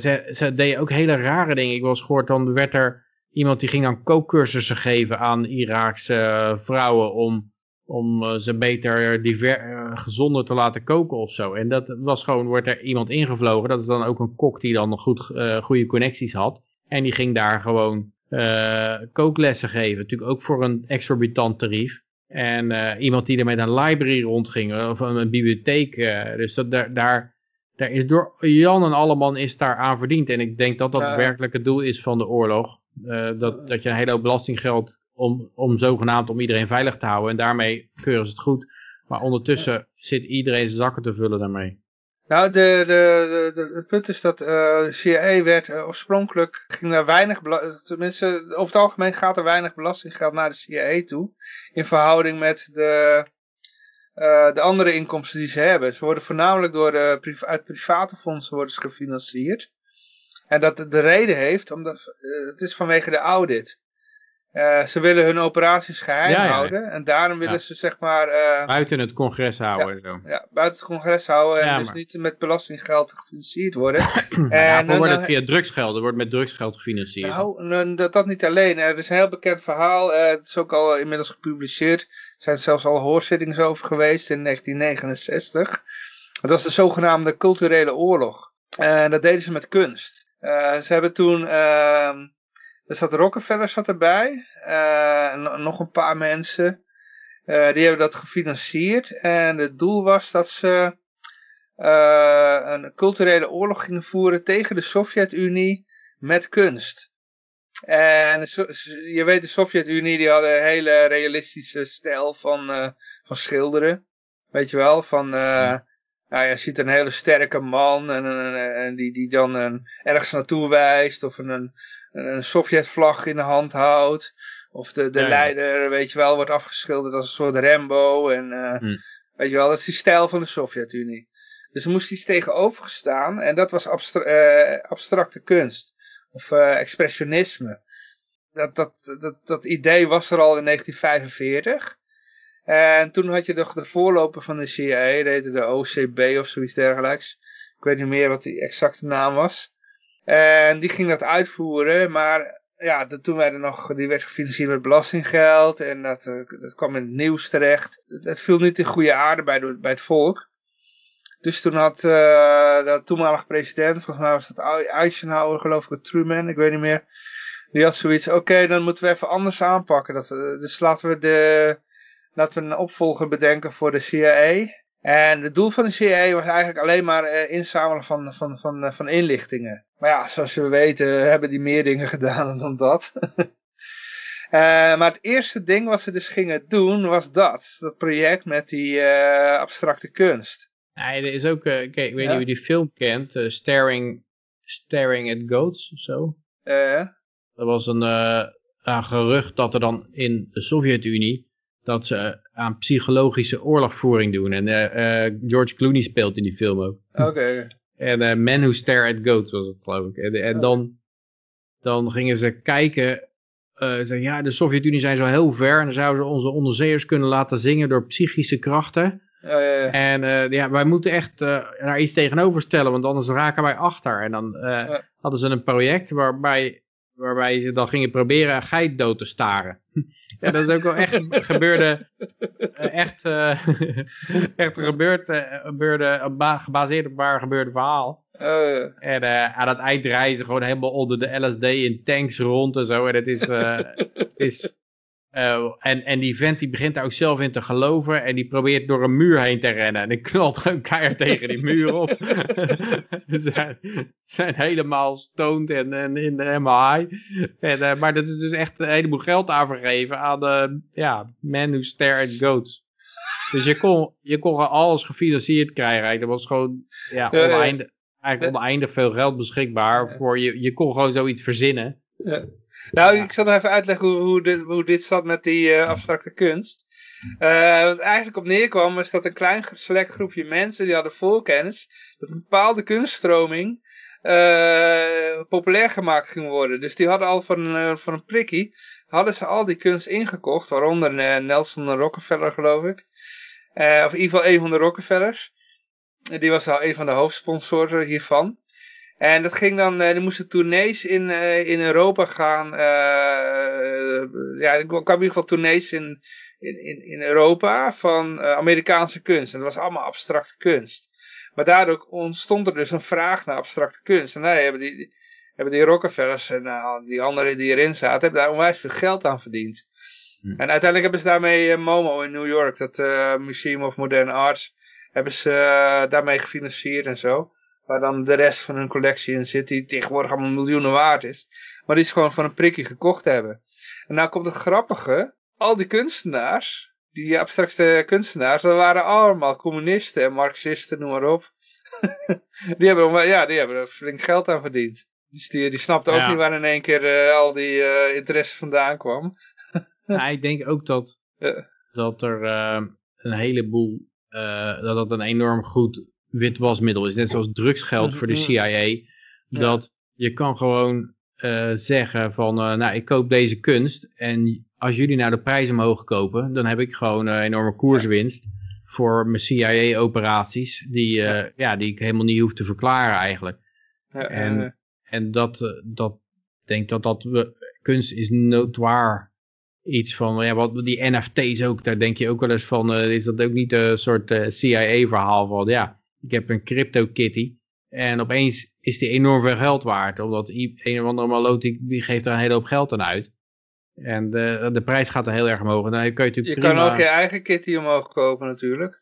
ze, ze deden ook hele rare dingen. Ik was gehoord, dan werd er iemand die ging dan kookcursussen geven aan Iraakse vrouwen om om ze beter diver, gezonder te laten koken of zo. En dat was gewoon, wordt er iemand ingevlogen. Dat is dan ook een kok die dan nog goed, goede connecties had. En die ging daar gewoon kooklessen geven. Natuurlijk ook voor een exorbitant tarief. En iemand die er met een library rondging, of een, bibliotheek. dus dat, daar, daar, daar is door Jan en Alleman is daar aan verdiend. En ik denk dat dat ja. werkelijk het doel is van de oorlog. dat, dat je een hele hoop belastinggeld om, om zogenaamd om iedereen veilig te houden. En daarmee keuren ze het goed. Maar ondertussen zit iedereen zijn zakken te vullen daarmee. Nou, de, de, het punt is dat uh, eh, CIA werd uh, oorspronkelijk, ging er weinig, tenminste over het algemeen gaat er weinig belastinggeld naar de CIA toe. In verhouding met de, uh, de andere inkomsten die ze hebben. Ze worden voornamelijk door de, uit private fondsen worden gefinancierd. En dat de reden heeft, omdat het is vanwege de audit. Uh, ze willen hun operaties geheim houden. En daarom willen ze zeg maar... Uh, buiten het congres houden. Zo. Ja, buiten het congres houden. en dus niet met belastinggeld gefinancierd worden. en daarvoor wordt het via drugsgeld. Er wordt met drugsgeld gefinancierd. Nou, dat, dat niet alleen. Er is een heel bekend verhaal. Uh, het is ook al inmiddels gepubliceerd. Er zijn zelfs al hoorzittingen over geweest in 1969. Dat was de zogenaamde culturele oorlog. En dat deden ze met kunst. ze hebben toen ehm, er zat Rockefeller zat erbij. Uh, nog een paar mensen. Uh, die hebben dat gefinancierd. En het doel was dat ze uh, een culturele oorlog gingen voeren tegen de Sovjet-Unie met kunst. En je weet, de Sovjet-Unie die hadden een hele realistische stijl van, van schilderen. Weet je wel, van... Nou, je ziet een hele sterke man en, en, die, die dan een, ergens naartoe wijst of een Sovjetvlag in de hand houdt. Of de, de leider, weet je wel, wordt afgeschilderd als een soort Rambo. En uh, weet je wel, dat is die stijl van de Sovjet-Unie. Dus er moest iets tegenover gestaan en dat was abstra uh, abstracte kunst. Of expressionisme. Dat, dat, dat, dat idee was er al in 1945. En toen had je nog de voorloper van de CIA, heette de OCB of zoiets dergelijks. Ik weet niet meer wat die exacte naam was. En die ging dat uitvoeren, maar ja, toen werden nog, die werd gefinancierd met belastinggeld en dat, eh, dat kwam in het nieuws terecht. Het, viel niet in goede aarde bij, bij het volk. Dus toen had uh, de toenmalige president, volgens mij was dat Eisenhower geloof ik, Truman, ik weet niet meer. Die had zoiets, oké, dan moeten we even anders aanpakken. Dat, dus laten we, de, laten we een opvolger bedenken voor de CIA. En het doel van de CIA was eigenlijk alleen maar uh, inzamelen van, van, van, uh, van inlichtingen. Maar ja, zoals we weten hebben die meer dingen gedaan dan dat. uh, maar het eerste ding wat ze dus gingen doen was dat. Dat project met die abstracte kunst. Ja, er is ook, kijk, ik weet niet of je die film kent, Staring, Staring at Goats of zo. Dat was een, een gerucht dat er dan in de Sovjet-Unie dat ze aan psychologische oorlogvoering doen. En uh, uh, George Clooney speelt in die film ook. Oké. en uh, Men Who Stare at Goats was het geloof ik. En, en dan, dan gingen ze kijken. zeggen, ja, de Sovjet-Unie zijn zo heel ver. En dan zouden ze onze onderzeeërs kunnen laten zingen door psychische krachten. Ja, ja, ja. En ja, wij moeten echt daar iets tegenover stellen, want anders raken wij achter. En dan hadden ze een project waarbij waarbij ze dan gingen proberen een geit dood te staren. ja, dat is ook wel echt gebeurde, eh, echt, uh, echt gebeurd, uh, gebeurde, gebaseerd op waar gebeurde verhaal. Oh, en uh, aan het eind gewoon helemaal onder de LSD in tanks rond en zo. En het is, het is uh, en, en die vent die begint daar ook zelf in te geloven en die probeert door een muur heen te rennen. En die knalt gewoon keihard tegen die muur op. Ze zijn, zijn, helemaal stoned en, en in de helemaal high. En, uh, maar dat is dus echt een heleboel geld aangegeven aan de ja, men who stare at goats. Dus je kon, je kon alles gefinancierd krijgen. Er was gewoon ja, oneindig, eigenlijk oneindig veel geld beschikbaar. Voor je, je kon gewoon zoiets verzinnen. Ja. Nou, ik zal nog even uitleggen hoe, hoe, dit, hoe dit zat met die uh, abstracte kunst. Uh, wat eigenlijk op neerkwam is dat een klein select groepje mensen, die hadden voorkennis, dat een bepaalde kunststroming uh, populair gemaakt ging worden. Dus die hadden al van, uh, van een prikkie, hadden ze al die kunst ingekocht, waaronder Nelson Rockefeller geloof ik. of in ieder geval een van de Rockefellers. Die was al een van de hoofdsponsoren hiervan. En dat ging dan, die moesten tournees in, uh, in Europa gaan. Uh, ja, er kwam in ieder geval tournees in, in, in Europa van Amerikaanse kunst. En dat was allemaal abstracte kunst. Maar daardoor ontstond er dus een vraag naar abstracte kunst. En daar hebben die, hebben die Rockefellers en die anderen die erin zaten, hebben daar onwijs veel geld aan verdiend. Hm. En uiteindelijk hebben ze daarmee MoMO in New York, dat Museum of Modern Arts, hebben ze daarmee gefinancierd en zo. Waar dan de rest van hun collectie in zit, die tegenwoordig allemaal miljoenen waard is. Maar die ze gewoon van een prikje gekocht hebben. En nou komt het grappige, al die kunstenaars, die abstracte kunstenaars, dat waren allemaal communisten en marxisten, noem maar op. die, hebben, ja, die hebben er flink geld aan verdiend. Dus die, die snapte ook niet waar in één keer uh, al die uh, interesse vandaan kwam. ja, ik denk ook dat, dat er uh, een heleboel, dat dat een enorm goed witwasmiddel is. Net zoals drugsgeld voor de mhm. CIA. Dat je kan gewoon zeggen van, nou ik koop deze kunst en als jullie nou de prijs omhoog kopen, dan heb ik gewoon uh, enorme koerswinst voor mijn CIA-operaties, die, uh, ja. die ik helemaal niet hoef te verklaren eigenlijk. Ja, en, en dat, dat denk dat dat kunst is notoir iets van, ja, wat die NFT's ook, daar denk je ook wel eens van, is dat ook niet een soort CIA-verhaal van, ja, ik heb een crypto kitty en opeens is die enorm veel geld waard, omdat een of andere maloot die geeft er een hele hoop geld aan uit. En de, de prijs gaat er heel erg omhoog. dan kan je natuurlijk je kan ook je eigen kitty omhoog kopen natuurlijk.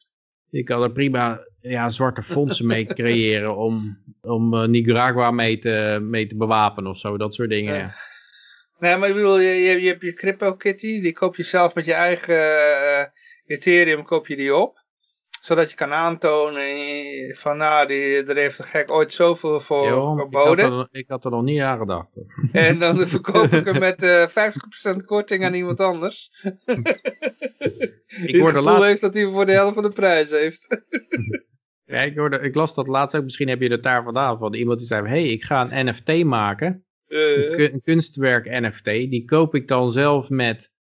Je kan er prima ja, zwarte fondsen mee creëren om, om uh, Nicaragua mee te, mee te bewapenen of zo. Dat soort dingen. Ja. Nee, maar ik bedoel, je, je, je hebt je crypto kitty. Die koop je zelf met je eigen uh, Ethereum koop je die op zodat je kan aantonen van nou, die, er heeft een gek ooit zoveel voor geboden. Ik had, er, ik had er nog niet aan gedacht. En dan verkoop ik hem met uh, eh, 50% korting aan iemand anders. ik hoorde laatst... heeft dat hij voor de helft van de prijs heeft. ja, ik, hoorde, ik las dat laatst ook, misschien heb je het daar vandaan van iemand die zei, hé, hey, ik ga een NFT maken. Uh, een kunstwerk NFT, die koop ik dan zelf met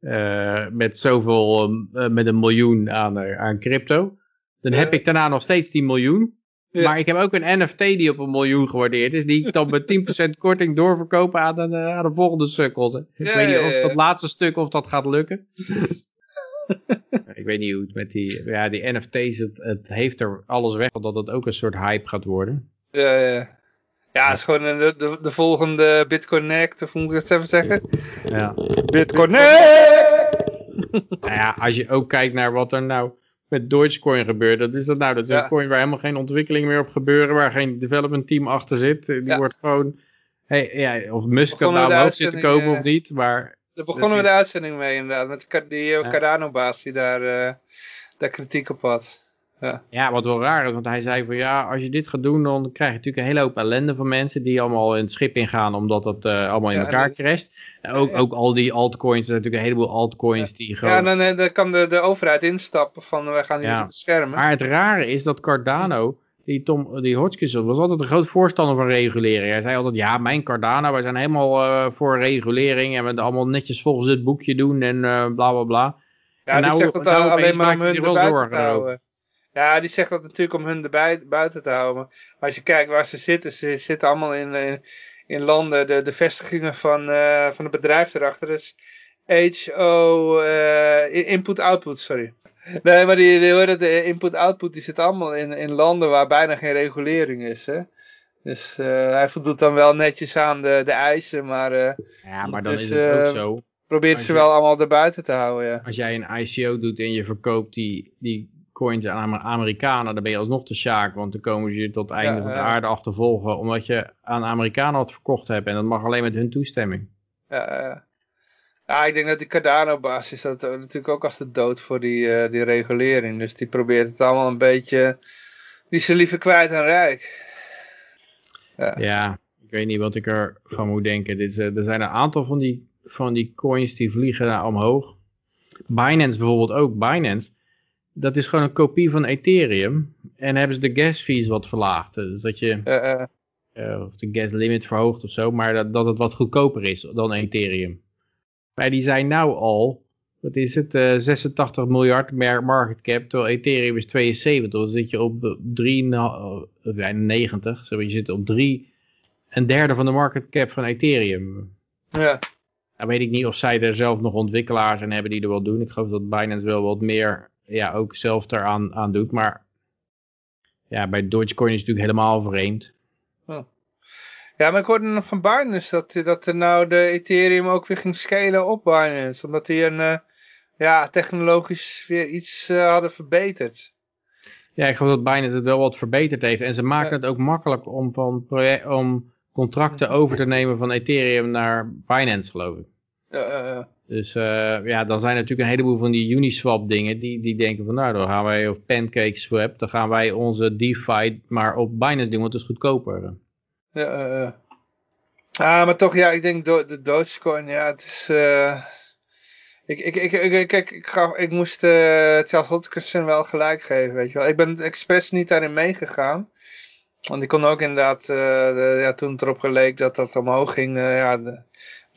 uh, met zoveel, uh, met een miljoen aan, uh, aan crypto. Dan heb ik daarna nog steeds die miljoen. Ja. Maar ik heb ook een NFT die op een miljoen gewaardeerd is. Die ik dan met 10% korting doorverkopen aan de, aan de volgende sukkel. Ik weet niet of dat laatste stuk of dat gaat lukken. ik weet niet hoe het met die, ja, die NFT's, het, het heeft er alles weg, omdat het ook een soort hype gaat worden. Ja, ja. Ja, het is gewoon de, de, de volgende BitConnect, of hoe moet ik dat even zeggen? Ja. BitConnect! nou ja, als je ook kijkt naar wat er nou met Dogecoin gebeurt, dat is dat nou? Dat is een coin waar helemaal geen ontwikkeling meer op gebeuren, waar geen development team achter zit. Die wordt gewoon, hey, ja, of Musk dat nou hoog zit te komen of eh, niet, maar... Daar begonnen we de uitzending mee inderdaad, met die Cardano-baas die daar, uh, daar kritiek op had. Ja. ja, wat wel raar is, want hij zei van ja, als je dit gaat doen, dan krijg je natuurlijk een hele hoop ellende van mensen die allemaal in het schip ingaan, omdat het uh, allemaal in elkaar crasht. Ook, ook al die altcoins, er zijn natuurlijk een heleboel altcoins die gewoon... Ja, dan, eh, dan kan de, de overheid instappen van we gaan jullie beschermen. Maar het rare is dat Cardano, die Tom, die Hotchkiss was altijd een groot voorstander van regulering. Hij zei altijd, ja, mijn Cardano, wij zijn helemaal uh, voor regulering en we allemaal netjes volgens het boekje doen en uh, bla bla bla. Ja, en die nou, zegt dat nou, alleen maar om hun houden. Ja, die zegt dat natuurlijk om hun erbij buiten te houden. Maar als je kijkt waar ze zitten, ze zitten allemaal in, in, in landen, de, de vestigingen van, uh, van het bedrijf erachter. Dus HO, uh, input-output, sorry. Nee, maar die, die hoor de input-output, die zit allemaal in, in landen waar bijna geen regulering is, hè. Dus uh, hij voldoet dan wel netjes aan de, de eisen, maar... Uh, ja, maar dan dus, is het ook zo. Probeert ze wel allemaal erbuiten te houden, ja. Als jij een ICO doet en je verkoopt die, die coins aan Amerikanen, dan ben je alsnog te sjaak, want dan komen ze je tot het einde van de aarde achtervolgen, omdat je aan Amerikanen had verkocht hebt en dat mag alleen met hun toestemming. Ja, ja ik denk dat die Cardano-basis dat natuurlijk ook als de dood voor die, uh, die regulering, dus die probeert het allemaal een beetje, die is liever kwijt en rijk. Ja. ja. ik weet niet wat ik ervan moet denken. Dit, uh, er zijn een aantal van die, van die coins die vliegen naar omhoog. Binance bijvoorbeeld ook. Binance, dat is gewoon een kopie van Ethereum. En hebben ze de gas fees wat verlaagd. Dus dat je, uh, uh, of de gas limit verhoogd of zo, maar dat, dat het wat goedkoper is dan Ethereum. Maar die zijn nou al, wat is het, 86 miljard market cap, terwijl Ethereum is 72. Dan zit je op 93, zo, je zit op 3, een derde van de market cap van Ethereum. Ja. Dan weet ik niet of zij er zelf nog ontwikkelaars en hebben die er wel doen. Ik geloof dat Binance wel wat meer ja, ook zelf eraan aan doet. Maar ja, bij Dogecoin is het natuurlijk helemaal vreemd. Oh. Ja, maar ik hoorde nog van Binance dat, dat er nou de Ethereum ook weer ging scalen op Binance. Omdat die een, uh, ja, technologisch weer iets uh, hadden verbeterd. Ja, ik geloof dat Binance het wel wat verbeterd heeft. En ze maken het ook makkelijk om, van om contracten over te nemen van Ethereum naar Binance, geloof ik. Ja, dus uh, ja, dan zijn natuurlijk een heleboel van die Uniswap dingen die, die denken van nou, dan gaan wij op Pancake Swap, dan gaan wij onze DeFi maar op Binance doen, want het is goedkoper. Ja, uh, ah, maar toch, ja, ik denk do de Dogecoin, ja, het is... Uh, ik, ik, ik, ik, kijk, ik, ga, ik moest Charles Hodgkinson wel gelijk geven, weet je wel. Ik ben expres niet daarin meegegaan. Want ik kon ook inderdaad, de, ja, toen het erop geleek dat dat omhoog ging, ja, de,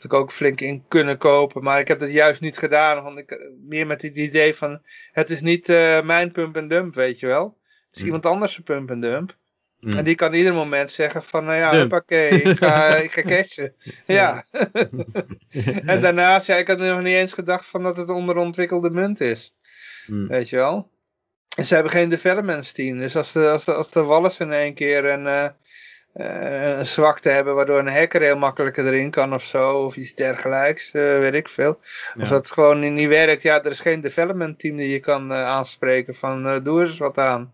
ik ook flink in kunnen kopen. Maar ik heb dat juist niet gedaan, want ik, meer met het idee van, het is niet mijn pump en dump, weet je wel. Het is mm. iemand anders pump en dump. Mm. En die kan ieder moment zeggen van, nou ja, oké, ik ga, ik ga cashen. ja. en daarnaast, ja, ik had nog niet eens gedacht van dat het een onderontwikkelde munt is. Mm. Weet je wel? En ze hebben geen development team. Dus als de, als de, als de Wallace in één keer een, uh, een zwakte hebben waardoor een hacker heel makkelijker erin kan of zo, of iets dergelijks, uh, weet ik veel. Of dat het gewoon niet werkt, ja, er is geen development team die je kan aanspreken van doe eens wat aan.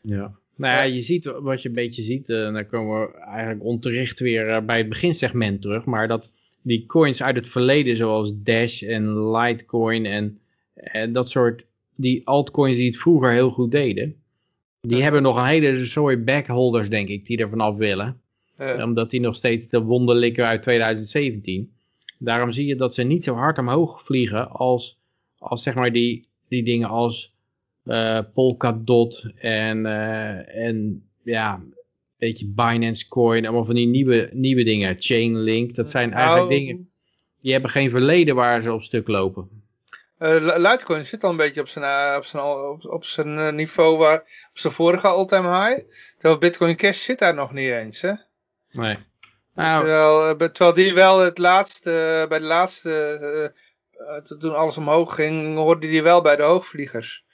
Ja. Nou ja, je ziet wat je een beetje ziet, en dan komen we eigenlijk onterecht weer bij het beginsegment terug, maar dat die coins uit het verleden zoals Dash en Litecoin en, en dat soort die altcoins die het vroeger heel goed deden, die hebben nog een hele zooi backholders, denk ik, die er vanaf willen. Omdat die nog steeds de wonden likken uit 2017. Daarom zie je dat ze niet zo hard omhoog vliegen als, als zeg maar die, die dingen als uh, Polkadot en, uh, en ja, een beetje Binance Coin, allemaal van die nieuwe, nieuwe dingen. Chainlink, dat zijn eigenlijk nou, dingen, die hebben geen verleden waar ze op stuk lopen. Uh, Litecoin zit al een beetje op zijn, uh, op zijn, op, op zijn uh, niveau waar, op zijn vorige all-time high. Terwijl Bitcoin Cash zit daar nog niet eens, hè? Nee. Nou, terwijl, terwijl die wel het laatste, bij de laatste, toen alles omhoog ging, hoorde die wel bij de hoogvliegers.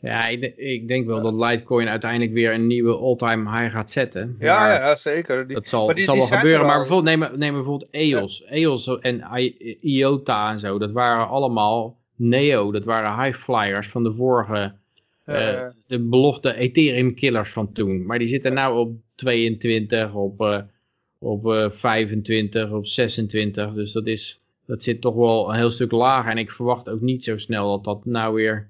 Ja, ik, ik, denk wel dat Litecoin uiteindelijk weer een nieuwe all-time high gaat zetten. Ja, ja zeker. Die, dat zal, die, zal wel gebeuren, maar bijvoorbeeld, neem, neem bijvoorbeeld EOS. EOS en IOTA en zo, dat waren allemaal Neo, dat waren high flyers van de vorige, uh, de belofte Ethereum killers van toen. Maar die zitten nou op 22, op, op uh, 25, op 26. Dus dat, is, dat zit toch wel een heel stuk lager. En ik verwacht ook niet zo snel dat dat nou weer...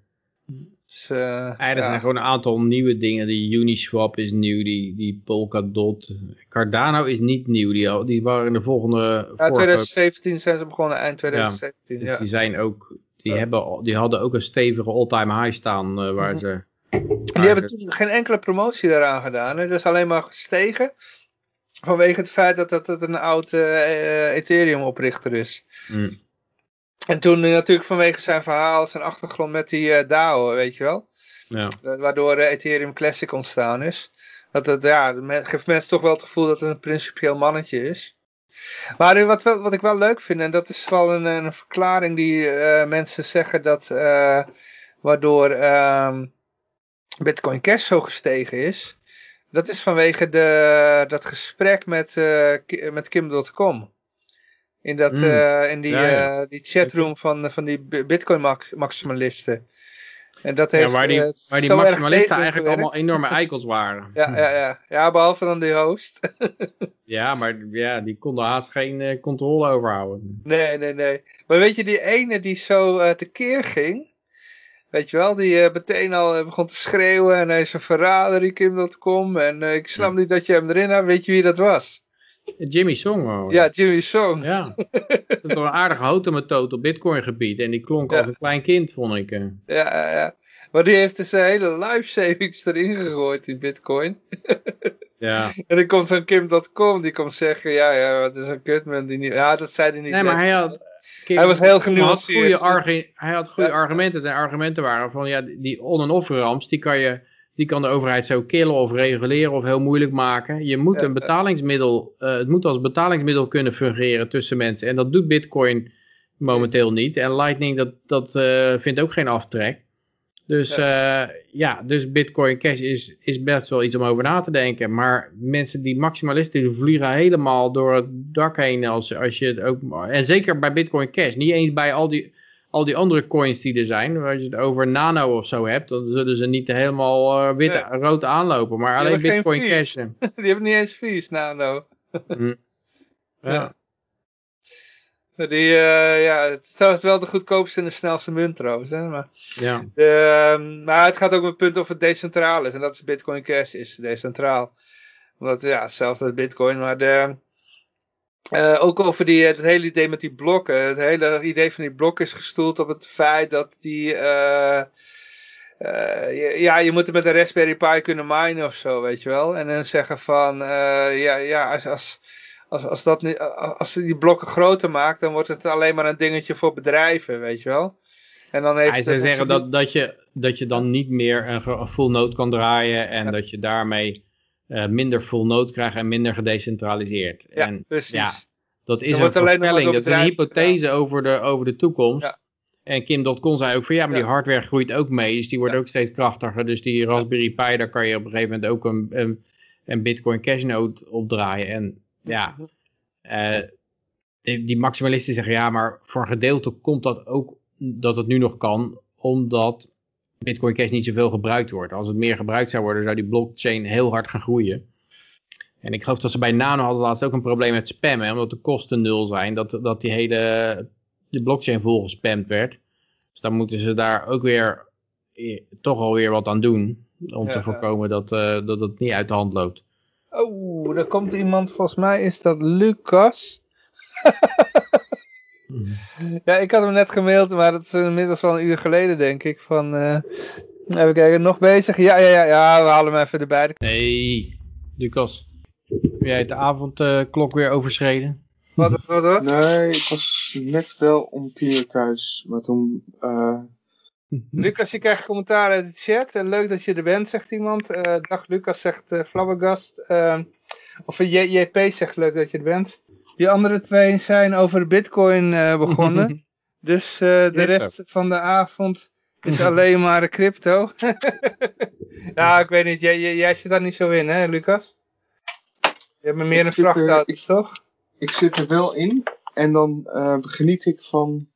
Dus, uh, er zijn gewoon een aantal nieuwe dingen. Die Uniswap is nieuw, die, die Polkadot. Cardano is niet nieuw, die, die waren in de volgende... Ja, 2017 zijn ze begonnen, eind 2017. Ja, dus die zijn ook die, hebben, die hadden ook een stevige all-time high staan uh, waar mhm. ze... Die hebben toen geen enkele promotie daaraan gedaan. Het is alleen maar gestegen. Vanwege het feit dat het, een oud uh, Ethereum oprichter is. Mm. En toen natuurlijk vanwege zijn verhaal, zijn achtergrond met die uh, DAO, weet je wel. Ja. Waardoor Ethereum Classic ontstaan is. Dat het, ja, geeft mensen toch wel het gevoel dat het een principieel mannetje is. Maar wat, wat ik wel leuk vind, en dat is wel een, een verklaring die uh, mensen zeggen dat uh, waardoor uh, Bitcoin Cash zo gestegen is. Dat is vanwege de, dat gesprek met, uh, met Kim.com. In, dat, mm. in die, ja, ja. die chatroom van, van die Bitcoin maximalisten. En dat heeft, ja, waar die, uh, waar die maximalisten eigenlijk allemaal enorme eikels waren. Ja, ja, ja. ja behalve dan die host. ja, maar ja, die konden haast geen uh, controle overhouden. Nee, nee, nee. Maar weet je, die ene die zo uh, tekeer ging, weet je wel, die meteen al begon te schreeuwen en hij is een verrader, die Kim.com en ik snap niet dat je hem erin hebt. Weet je wie dat was? Jimmy Song. Oh. Ja, Jimmy Song. Ja, dat is toch een aardige houten op Bitcoin gebied. En die klonk als een klein kind, vond ik. Ja, ja, ja. Maar die heeft dus zijn hele life savings erin gegooid in Bitcoin. ja. En dan komt zo'n Kim.com, die komt zeggen, ja, ja, wat is een kutman die niet... Ja, dat zei hij niet. Nee, maar hij had... hij was heel genuanceerd. Hij had goede argumenten. Zijn argumenten waren van, ja, die on- en off-ramps, die kan je die kan de overheid zo killen of reguleren of heel moeilijk maken. Je moet een betalingsmiddel, uh, het moet als betalingsmiddel kunnen fungeren tussen mensen. En dat doet Bitcoin momenteel niet. En Lightning, dat, dat uh, vindt ook geen aftrek. Dus ja. ja, dus Bitcoin Cash is, is best wel iets om over na te denken. Maar mensen die maximalisten die vliegen helemaal door het dak heen. Als, als je het ook, en zeker bij Bitcoin Cash. Niet eens bij al die, al die andere coins die er zijn. Als je het over nano of zo hebt. Dan zullen ze niet helemaal uh, wit, rood aanlopen. Maar alleen Bitcoin Cash. die hebben niet eens fees, nano. Hm. ja. Die, uh, ja, het is wel de goedkoopste en de snelste munt trouwens. Hè? Maar, ja. de, uh, maar het gaat ook om het punt of het decentraal is. En dat is Bitcoin Cash is decentraal. Omdat, ja, hetzelfde als Bitcoin. Maar de, uh, ook over die, het hele idee met die blokken. Het hele idee van die blokken is gestoeld op het feit dat die... Uh, ja, je moet het met een Raspberry Pi kunnen minen of zo, weet je wel. En dan zeggen van, ja, ja, als, als als, als, dat niet, als ze die blokken groter maakt, dan wordt het alleen maar een dingetje voor bedrijven, weet je wel. En dan heeft Hij zou zeggen dat, dat, je, dat je dan niet meer een full node kan draaien en dat je daarmee minder full node krijgt en minder gedecentraliseerd. Ja, en, precies. Ja, dat is een voorspelling, dat is een hypothese over, de, over de toekomst. Ja. En Kim.com zei ook van ja, maar die hardware groeit ook mee, dus die wordt ook steeds krachtiger. Dus die Raspberry Pi, daar kan je op een gegeven moment ook een, een, een Bitcoin Cash node op draaien. En ja, uh, die, die, maximalisten zeggen ja, maar voor een gedeelte komt dat ook dat het nu nog kan, omdat Bitcoin Cash niet zoveel gebruikt wordt. Als het meer gebruikt zou worden, zou die blockchain heel hard gaan groeien. En ik geloof dat ze bij Nano hadden laatst ook een probleem met spammen, omdat de kosten nul zijn, dat, dat die hele de blockchain vol gespamd werd. Dus dan moeten ze daar ook weer eh, toch alweer wat aan doen, om te voorkomen dat, uh, dat het niet uit de hand loopt. Oh, er komt iemand, volgens mij is dat Lucas. ja, ik had hem net gemaild, maar dat is inmiddels wel een uur geleden, denk ik. Van, uh, even kijken, nog bezig? Ja, ja, ja, ja, we halen hem even erbij. Nee, Lucas. Heb jij de avondklok weer overschreden? Wat, wat, wat? Nee, ik was net wel om tien uur thuis, maar toen... Uh, Lucas, je krijgt commentaar uit de chat. Uh, leuk dat je er bent, zegt iemand. Uh, dag Lucas, zegt uh, Flabbergast. of JP zegt leuk dat je er bent. Die andere twee zijn over Bitcoin begonnen. dus de rest van de avond is alleen maar crypto. ja, ik weet niet. Jij, jij, zit daar niet zo in, hè, Lucas? Je hebt me meer een vrachtauto, toch? Ik zit er wel in. En dan geniet ik van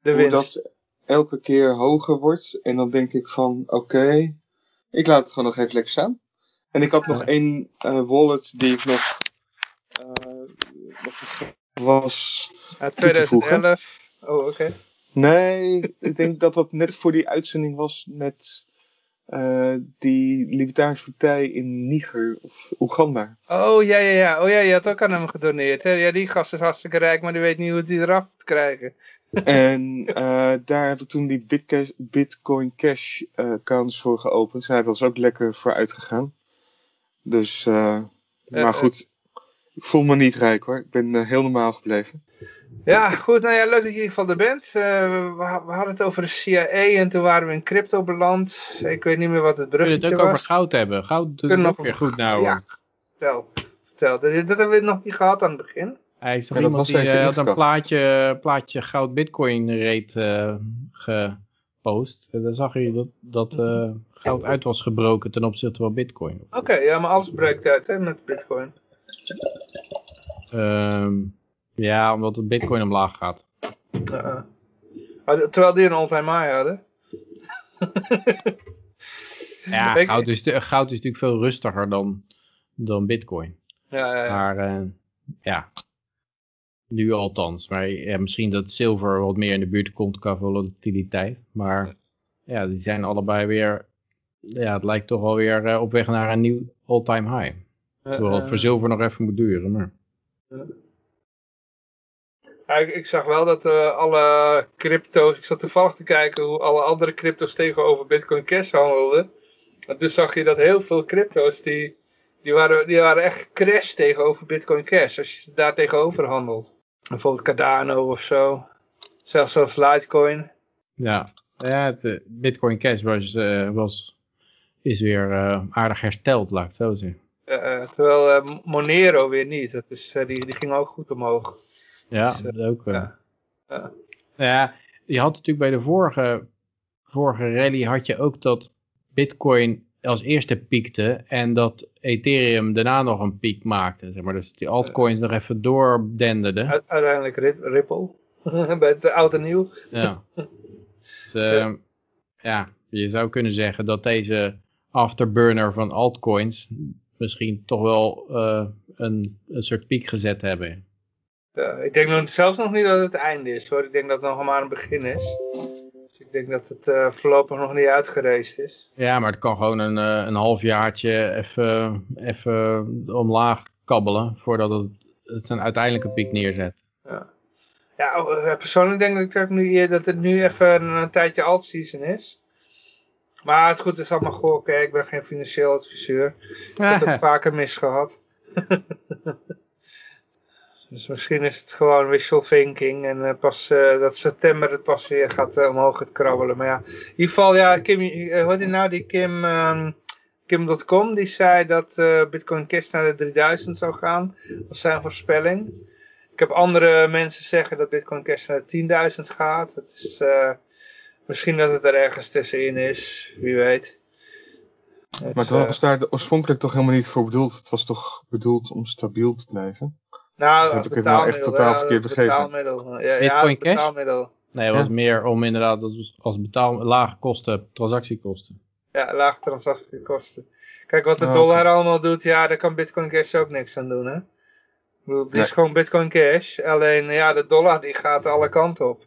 de hoe dat elke keer hoger wordt. En dan denk ik van, oké, ik laat het gewoon nog even lekker staan. En ik had nog één uh, wallet die ik nog, uh, nog was. Ja, 2011. Oh, oké. Nee, ik denk dat dat net voor die uitzending was met uh, die Libertarische Partij in Niger of Oeganda. Oh ja, ja, ja. Oh ja, je had ook aan hem gedoneerd. Hè? Ja, die gast is hartstikke rijk, maar die weet niet hoe die eraf te krijgen. en uh, daar heb ik toen die Bitcash, Bitcoin Cash uh, accounts voor geopend. Zij dat is ook lekker voor uitgegaan. Dus, maar goed. Ik voel me niet rijk hoor. Ik ben heel normaal gebleven. Ja, goed. Nou ja, leuk dat je in ieder geval er bent. we, we, hadden het over de CIA en toen waren we in crypto beland. Ik weet niet meer wat het bruggetje was. We kunnen het ook over goud hebben. Goud doet het ook weer goed nou. Ja, vertel. vertel. Dat, dat hebben we nog niet gehad aan het begin. Hij is toch iemand die uh, had een plaatje, plaatje goud bitcoin rate uh, gepost. En dan zag je dat, dat uh, goud uit was gebroken ten opzichte van bitcoin. Oké, ja, maar alles breekt uit hè, met bitcoin. Um, ja, omdat het bitcoin omlaag gaat. Uh, terwijl die een all-time high hadden. ja, goud is, goud is natuurlijk veel rustiger dan, dan bitcoin. Ja, ja, ja. Maar ja, nu althans. Maar ja, misschien dat zilver wat meer in de buurt komt qua volatiliteit. Maar ja, die zijn allebei weer... Ja, het lijkt toch alweer uh, op weg naar een nieuw all-time high. Terwijl het voor zilver nog even moet duren. Maar... Ja, ik, ik, zag wel dat uh, alle crypto's... Ik zat toevallig te kijken hoe alle andere crypto's tegenover Bitcoin Cash handelden. En toen zag je dat heel veel crypto's die... Die waren, die waren echt crash tegenover Bitcoin Cash, als je daar tegenover handelt. Bijvoorbeeld Cardano of zo. Zelfs zelfs Litecoin. Ja, ja het, Bitcoin Cash was, uh, was, is weer uh, aardig hersteld, laat ik het zo zeggen. Terwijl Monero weer niet. Dat is, die, die ging ook goed omhoog. Ja, dus, dat ook. Ja. Ja. ja. je had natuurlijk bij de vorige vorige rally had je ook dat bitcoin als eerste piekte en dat Ethereum daarna nog een piek maakte. Zeg maar. Dus die altcoins nog even doordenderden. Uiteindelijk Ripple, bij het oude nieuw. Ja. Dus, uh, ja, je zou kunnen zeggen dat deze afterburner van altcoins misschien toch wel uh, een, een soort piek gezet hebben. Ja, ik denk nog, zelfs nog niet dat het het einde is hoor. Ik denk dat het nog maar een begin is. Dus ik denk dat het uh, voorlopig nog niet uitgereisd is. Ja, maar het kan gewoon een, uh, een halfjaartje even, even omlaag kabbelen voordat het, het een uiteindelijke piek neerzet. Ja, ja oh, persoonlijk denk ik dat, nu, dat het nu even een, een tijdje alt-season is. Maar het goed is allemaal goed. Kijk, ik ben geen financieel adviseur. Ik heb het vaker misgehad. dus misschien is het gewoon wishful thinking. En uh, pas uh, dat september het pas weer gaat uh, omhoog gaat krabbelen. Maar ja, in ieder geval, ja, Kim, wat is nou die Kim... Um, Kim.com die zei dat Bitcoin Cash naar de 3000 zou gaan. Dat was zijn voorspelling. Ik heb andere mensen zeggen dat Bitcoin Cash naar de 10.000 gaat. Dat is Misschien dat het er ergens tussenin is, wie weet. maar het was daar oorspronkelijk toch helemaal niet voor bedoeld. Het was toch bedoeld om stabiel te blijven? Nou, heb ik het nou echt totaal ja, verkeerd begrepen? Ja, ja, betaalmiddel. Nee, het was meer om inderdaad als betaal, lage kosten, transactiekosten. Ja, lage transactiekosten. Kijk, wat de oh, dollar allemaal doet, ja, daar kan Bitcoin Cash ook niks aan doen, hè? Dit is gewoon Bitcoin Cash. Alleen ja, de dollar die gaat alle kanten op.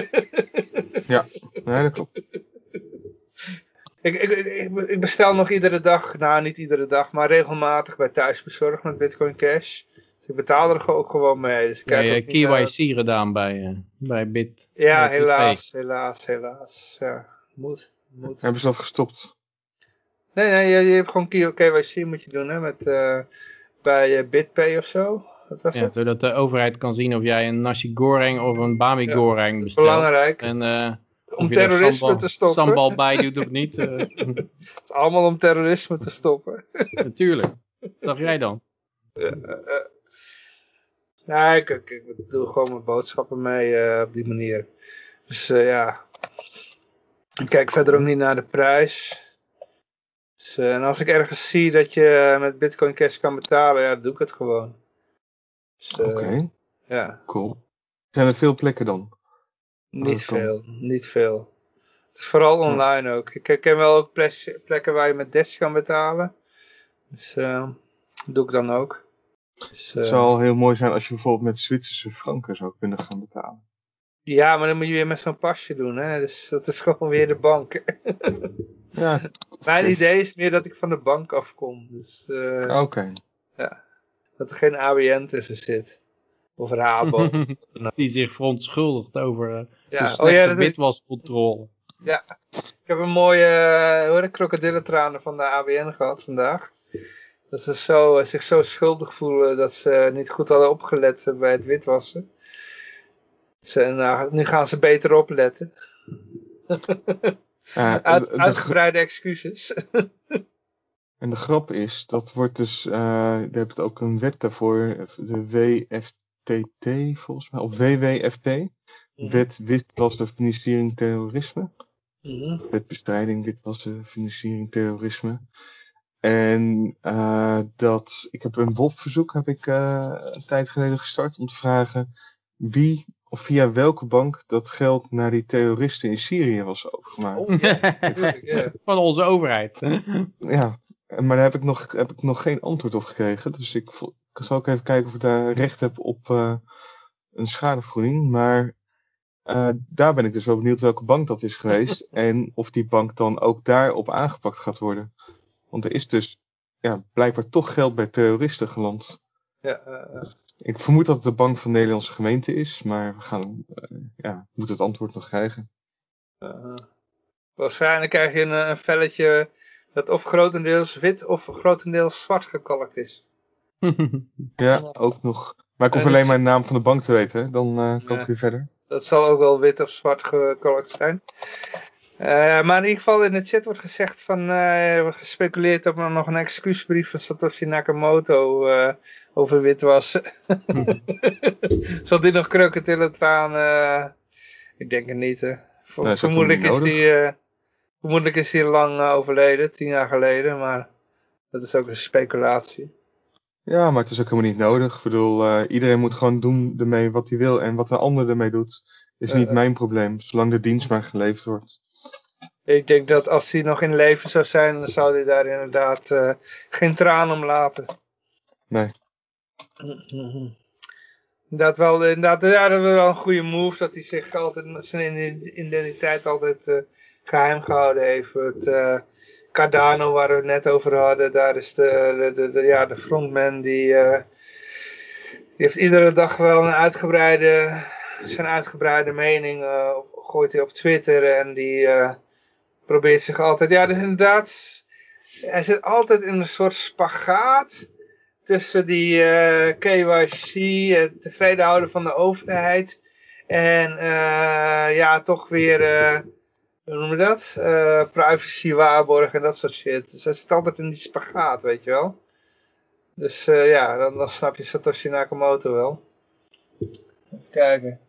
ja, nee, dat klopt. Ik, ik, ik, bestel nog iedere dag, nou niet iedere dag, maar regelmatig bij thuisbezorgd met Bitcoin Cash. Dus ik betaal er ook gewoon mee. Dus ik ja, je KYC gedaan bij, uh, bij Bit. Ja, helaas, helaas, helaas. Ja, moet, moet. Hebben ze dat gestopt? Nee, nee, je, je hebt gewoon KYC moet je doen hè, met... Uh, bij uh, BitPay of zo. Dat was ja, het? zodat de overheid kan zien of jij een nasi goreng of een bami goreng bestelt. Belangrijk. En, uh, om terrorisme sambal, te stoppen. Sambal bij doet of niet. Uh. het is allemaal om terrorisme te stoppen. Natuurlijk. Wat dacht jij dan? Ja, nee, ik, ik, ik, doe gewoon mijn boodschappen mee op die manier. Dus ja, ik kijk verder ook niet naar de prijs. Dus, en als ik ergens zie dat je met Bitcoin Cash kan betalen, ja, doe ik het gewoon. Dus, Oké. Okay. Ja. Cool. Zijn er veel plekken dan? Niet veel, niet veel. Het is vooral online ook. Ik ken wel ook plekken waar je met Dash kan betalen. Dus uh, doe ik dan ook. Dus, het zou heel mooi zijn als je bijvoorbeeld met Zwitserse franken zou kunnen gaan betalen. Ja, maar dan moet je weer met zo'n pasje doen. Hè? Dus dat is gewoon weer de bank. ja, Mijn idee is meer dat ik van de bank afkom. Dus, uh, Oké. Ja. Dat er geen ABN tussen zit. Of Rabo. Die zich verontschuldigt over uh, ja. de oh, ja, witwascontrole. Ja, ik heb een mooie uh, hoor, krokodillentranen van de ABN gehad vandaag. Dat ze zo, zich zo schuldig voelen dat ze niet goed hadden opgelet bij het witwassen. Ze, nou, nu gaan ze beter opletten. Uh, Uit, uitgebreide excuses. en de grap is, dat wordt dus, uh, je hebt ook een wet daarvoor, de WFTT volgens mij, of WWFT. Mhm. Wet witwassen, financiering, terrorisme. Mm Wet bestrijding, witwassen, financiering, terrorisme. En uh, dat, ik heb een WOP-verzoek heb ik uh, een tijd geleden gestart om te vragen wie of via welke bank dat geld naar die terroristen in Syrië was overgemaakt. Oh, Van onze overheid. ja, maar daar heb ik, nog, heb ik nog geen antwoord op gekregen. Dus ik, ik zal ook even kijken of ik daar recht heb op uh, een schadevergoeding. Maar uh, daar ben ik dus wel benieuwd welke bank dat is geweest. en of die bank dan ook daarop aangepakt gaat worden. Want er is dus ja, blijkbaar toch geld bij terroristen geland. Ja, uh, ik vermoed dat het de bank van de Nederlandse gemeente is, maar we gaan, uh, ja, moeten het antwoord nog krijgen. Uh, waarschijnlijk krijg je een, een, velletje dat of grotendeels wit of grotendeels zwart gekalkt is. ja, ook nog. Maar ik hoef alleen maar de naam van de bank te weten, dan uh, kan ik weer verder. Dat zal ook wel wit of zwart gekalkt zijn. Uh, maar in ieder geval in de chat wordt gezegd van, uh, gespeculeerd op nog een excuusbrief van Satoshi Nakamoto over witwassen. Zal die nog krokodillen traan? ik denk het niet. Hè. vermoedelijk, is die, vermoedelijk is lang overleden, tien jaar geleden, maar dat is ook een speculatie. Ja, maar het is ook helemaal niet nodig. Ik bedoel, iedereen moet gewoon doen ermee wat hij wil. En wat de ander ermee doet, is niet mijn probleem. Zolang de dienst maar geleverd wordt. Ik denk dat als hij nog in leven zou zijn, dan zou hij daar inderdaad uh, geen traan om laten. Nee. Dat wel, inderdaad, ja, dat was wel een goede move, dat hij zich altijd, zijn identiteit altijd uh, geheim gehouden heeft. Het uh, Cardano, waar we het net over hadden, daar is de, de, ja, de frontman, die, die heeft iedere dag wel een uitgebreide, zijn uitgebreide mening, gooit hij op Twitter en die probeert zich altijd, ja, dus inderdaad, hij zit altijd in een soort spagaat tussen die uh, eh, KYC, het tevreden houden van de overheid, en uh, ja, toch weer, uh, hoe noem je dat, privacy waarborgen en dat soort shit. Dus hij zit altijd in die spagaat, weet je wel. Dus ja, dan, dan snap je Satoshi Nakamoto wel. Even kijken.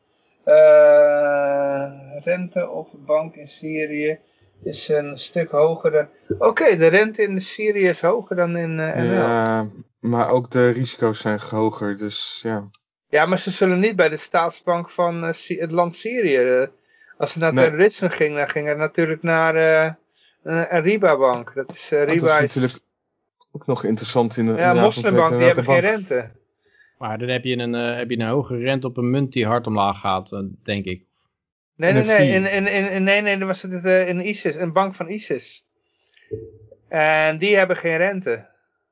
rente op bank in Syrië is een stuk hoger. Oké, de rente in Syrië is hoger dan in NL. Ja, maar ook de risico's zijn hoger, dus ja. Ja, maar ze zullen niet bij de staatsbank van uh, het land Syrië. Uh, als het naar nee. terrorisme ging, dan ging het natuurlijk naar een Riba-bank. Dat is, Riba dat is natuurlijk ook nog interessant in de Ja, moslimbank, die hebben geen rente. Maar dan heb je, een, heb je een hoge rente op een munt die hard omlaag gaat, denk ik. Nee, nee, nee. In, in, in, nee, nee, dan was het uh, in ISIS, een bank van ISIS. En die hebben geen rente.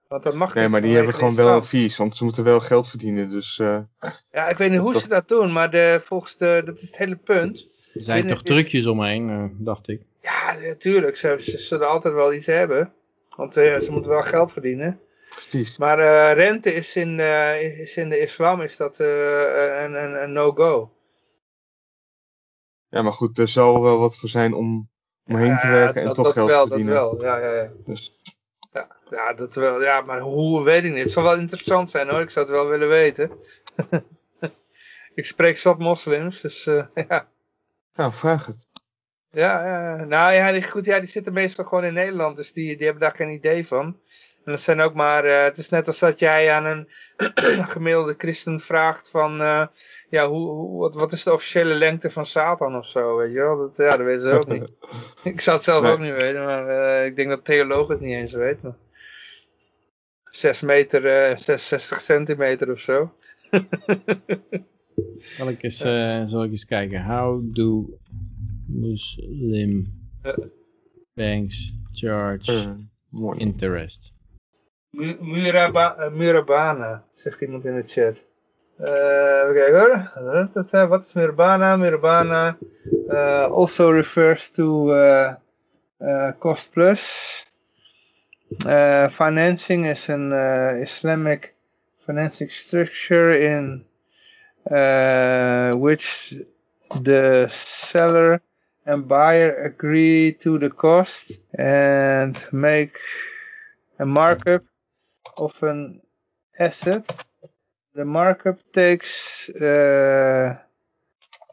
Want dat mag nee, niet. maar die hebben gewoon wel een fees, want ze moeten wel geld verdienen. Dus, uh, ja, ik weet niet hoe ze dat doen, maar de, volgens de, dat is het hele punt. Er zijn toch trucjes omheen, uh, dacht ik. Ja, natuurlijk. Ze, ze, zullen altijd wel iets hebben. Want ze moeten wel geld verdienen. Precies. Maar rente is in, is in de islam is dat een, een, een no-go. Ja, maar goed, er zal wel wat voor zijn om omheen ja, te werken en toch geld te verdienen. Dat wel, ja, ja, ja. Dus. Ja, dat wel. Ja, maar hoe weet ik niet. Het zal wel interessant zijn hoor. Ik zou het wel willen weten. ik spreek zat moslims, dus uh, ja. Nou, vraag het. Ja, ja, nou ja, die, goed, ja, die zitten meestal gewoon in Nederland, dus die, die hebben daar geen idee van. En dat zijn ook maar, uh, het is net als dat jij aan een gemiddelde christen vraagt van, uh, ja, hoe, hoe, wat, wat is de officiële lengte van Satan of zo, weet je wel? Dat, ja, dat weten ze ook niet. ik zou het zelf ook niet weten, maar uh, ik denk dat theologen het niet eens weten. 6 meter, uh, 66 centimeter of zo. zal, ik eens, uh, zal ik eens kijken. How do Muslim banks charge interest? Muraba Murabana, zegt iemand in de chat. Uh, even kijken hoor. Wat is Mirbana? Mirbana uh, also refers to uh, cost plus. Financing is an Islamic financing structure in which the seller and buyer agree to the cost and make a markup of an asset the markup takes uh,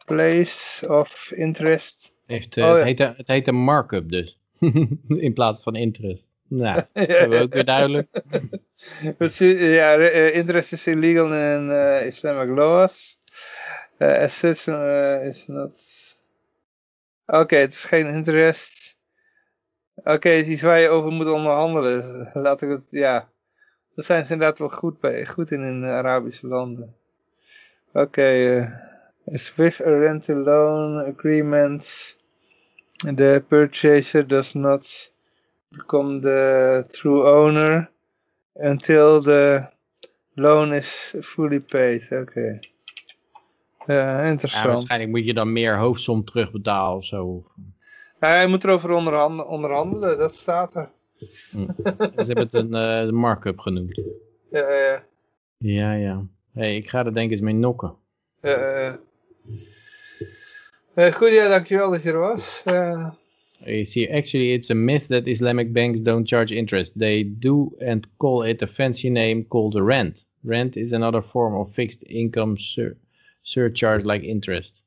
place of interest. Heeft, uh, oh, het, heet, het heet een markup dus. In plaats van interest. Nou, dat hebben we ook weer duidelijk. ja, uh, interest is illegal in uh, Islamic laws. Uh, assets uh, is not... Oké, okay, het is geen interest. Oké, okay, het is iets waar je over moet onderhandelen. Laat ik het, ja. Daar zijn ze inderdaad wel goed, bij, goed in in de Arabische landen. Oké, okay, uh, with a rental loan agreement, the purchaser does not become the true owner until the loan is fully paid. Oké. Okay. Ja, interessant. Ja, waarschijnlijk moet je dan meer hoofdsom terugbetalen of zo. Ja, hij moet erover onderhandelen, onderhandelen, dat staat er. Hm. Ze hebben het een uh, markup genoemd. Ja, ja. Ja, ja. Hey, ik ga er denk ik eens mee nokken. Ja, ja. Uh, goed, ja, dankjewel dat je er was. Uh... You see, actually it's a myth that Islamic banks don't charge interest. They do and call it a fancy name called a rent. Rent is another form of fixed income sur surcharge like interest.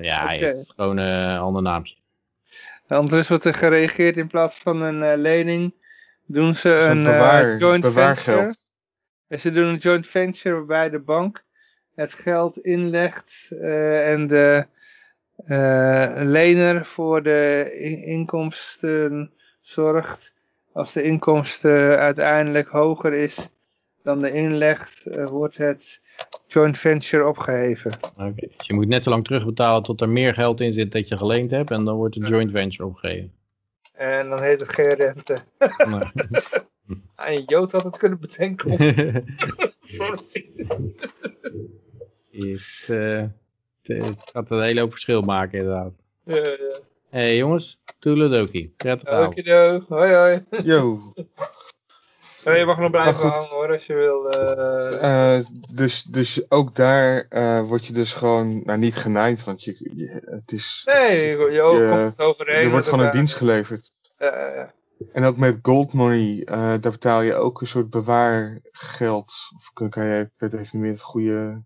Ja, okay. het is gewoon een ander naampje. Anders wordt er gereageerd in plaats van een lening, doen ze een, een joint venture. En ze doen een joint venture waarbij de bank het geld inlegt en de lener voor de inkomsten zorgt als de inkomsten uiteindelijk hoger is dan de inleg, uh, wordt het joint venture opgeheven. Oké, dus je moet net zo lang terugbetalen tot er meer geld in zit dat je geleend hebt en dan wordt de joint venture opgeheven. En dan heet het geen rente. Nee. en Jood had het kunnen bedenken. Sorry. Is, uh, het gaat een hele hoop verschil maken inderdaad. Ja, ja. Hé hey, jongens, toedeledokie. Prettig avond. Hoi hoi. Yo. je mag nog blijven hangen hoor, als je wil. Uh... Uh, dus, dus ook daar uh, word je dus gewoon nou, niet genaaid, want je, je het is... Nee, je, je, komt overheen. Er wordt gewoon een dienst geleverd. En ook met gold money, daar betaal je ook een soort bewaargeld. Of kan je, ik weet even niet meer het goede,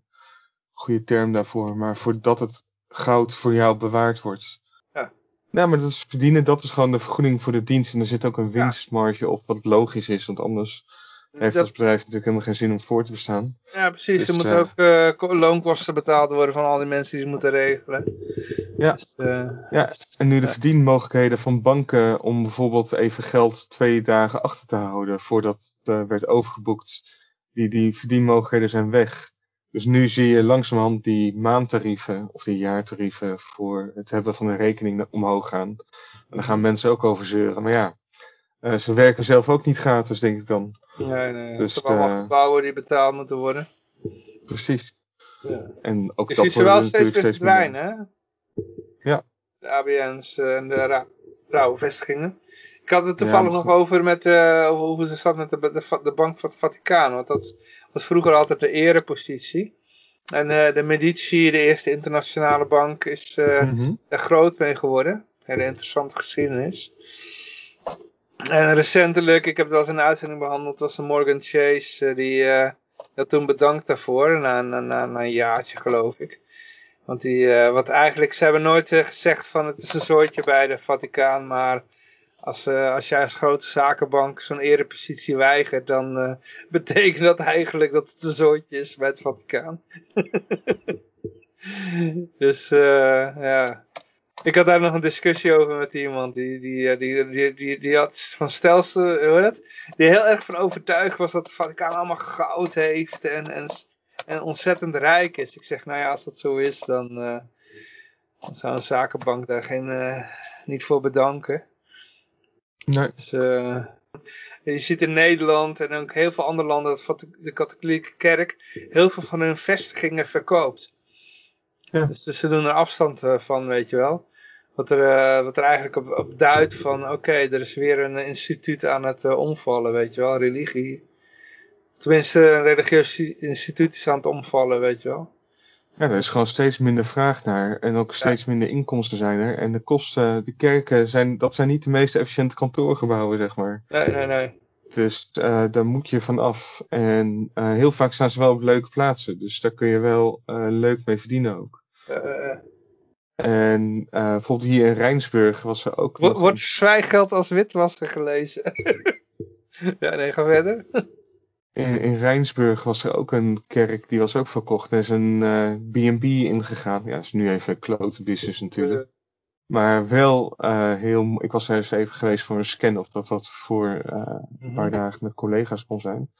goede term daarvoor, maar voordat het goud voor jou bewaard wordt. Ja, maar dat is verdienen, dat is gewoon de vergoeding voor de dienst. En er zit ook een winstmarge op, wat logisch is, want anders heeft dat... als bedrijf natuurlijk helemaal geen zin om voor te bestaan. Ja, precies. Dus, er moeten uh, ook uh, loonkosten betaald worden van al die mensen die ze moeten regelen. Ja, dus, uh, ja. en nu de verdienmogelijkheden van banken om bijvoorbeeld even geld twee dagen achter te houden voordat het werd overgeboekt, die, die verdienmogelijkheden zijn weg. Dus nu zie je langzamerhand die maandtarieven of die jaartarieven voor het hebben van een rekening omhoog gaan. En daar gaan mensen ook over zeuren. Maar ja, uh, ze werken zelf ook niet gratis, denk ik dan. Nee, nee. Dus, er allemaal gebouwen die betaald moeten worden. Precies. Ja. En ook je dat ziet wel steeds meer hè? Ja. De ABN's eh, en de rouwvestigingen. Ik had het toevallig nog over met uh, hoe ze zat met de, de, de, Bank van het Vaticaan. Want dat was vroeger altijd de erepositie. En uh, de Medici, de eerste internationale bank, is uh, mm -hmm. er groot mee geworden. Hele interessante geschiedenis. En recentelijk, ik heb het als een uitzending behandeld, was de Morgan Chase. die dat toen bedankt daarvoor, na, na, na, na, een jaartje geloof ik. Want die, wat eigenlijk, ze hebben nooit gezegd van het is een soortje bij de Vaticaan, maar als, uh, als jij als grote zakenbank zo'n erepositie weigert, dan uh, betekent dat eigenlijk dat het een zootje is bij het Vaticaan. dus uh, ja, ik had daar nog een discussie over met iemand die, die, die, die, die, had van stelsel, hoe dat? Die heel erg van overtuigd was dat het Vaticaan allemaal goud heeft en, en, en ontzettend rijk is. Ik zeg, nou ja, als dat zo is, dan, dan zou een zakenbank daar geen, niet voor bedanken. Nee. Dus, uh, je ziet in Nederland en ook heel veel andere landen dat de katholieke kerk heel veel van hun vestigingen verkoopt. Ja. Dus, dus ze doen er afstand eh, van, weet je wel. Wat er, uh, wat er eigenlijk op, op duidt van, oké, er is weer een instituut aan het uh, omvallen, weet je wel, religie. Tenminste, een religieus instituut is aan het omvallen, weet je wel. Ja, er is gewoon steeds minder vraag naar en ook steeds minder inkomsten zijn er. En de kosten, de kerken, zijn, dat zijn niet de meest efficiënte kantoorgebouwen, zeg maar. Nee, nee, nee. Dus uh, daar moet je van af. En uh, heel vaak staan ze wel op leuke plaatsen. Dus daar kun je wel uh, leuk mee verdienen ook. En bijvoorbeeld hier in Rijnsburg was er ook... Wordt zwijgeld als witwassen gelezen? ja, nee, ga verder. In, in Rijnsburg was er ook een kerk, die was ook verkocht. Er is een B&B uh, ingegaan. Ja, is nu even klote business natuurlijk. Maar wel uh, heel... Ik was er eens even geweest voor een scan of dat dat voor uh, een paar mhm. dagen met collega's kon zijn.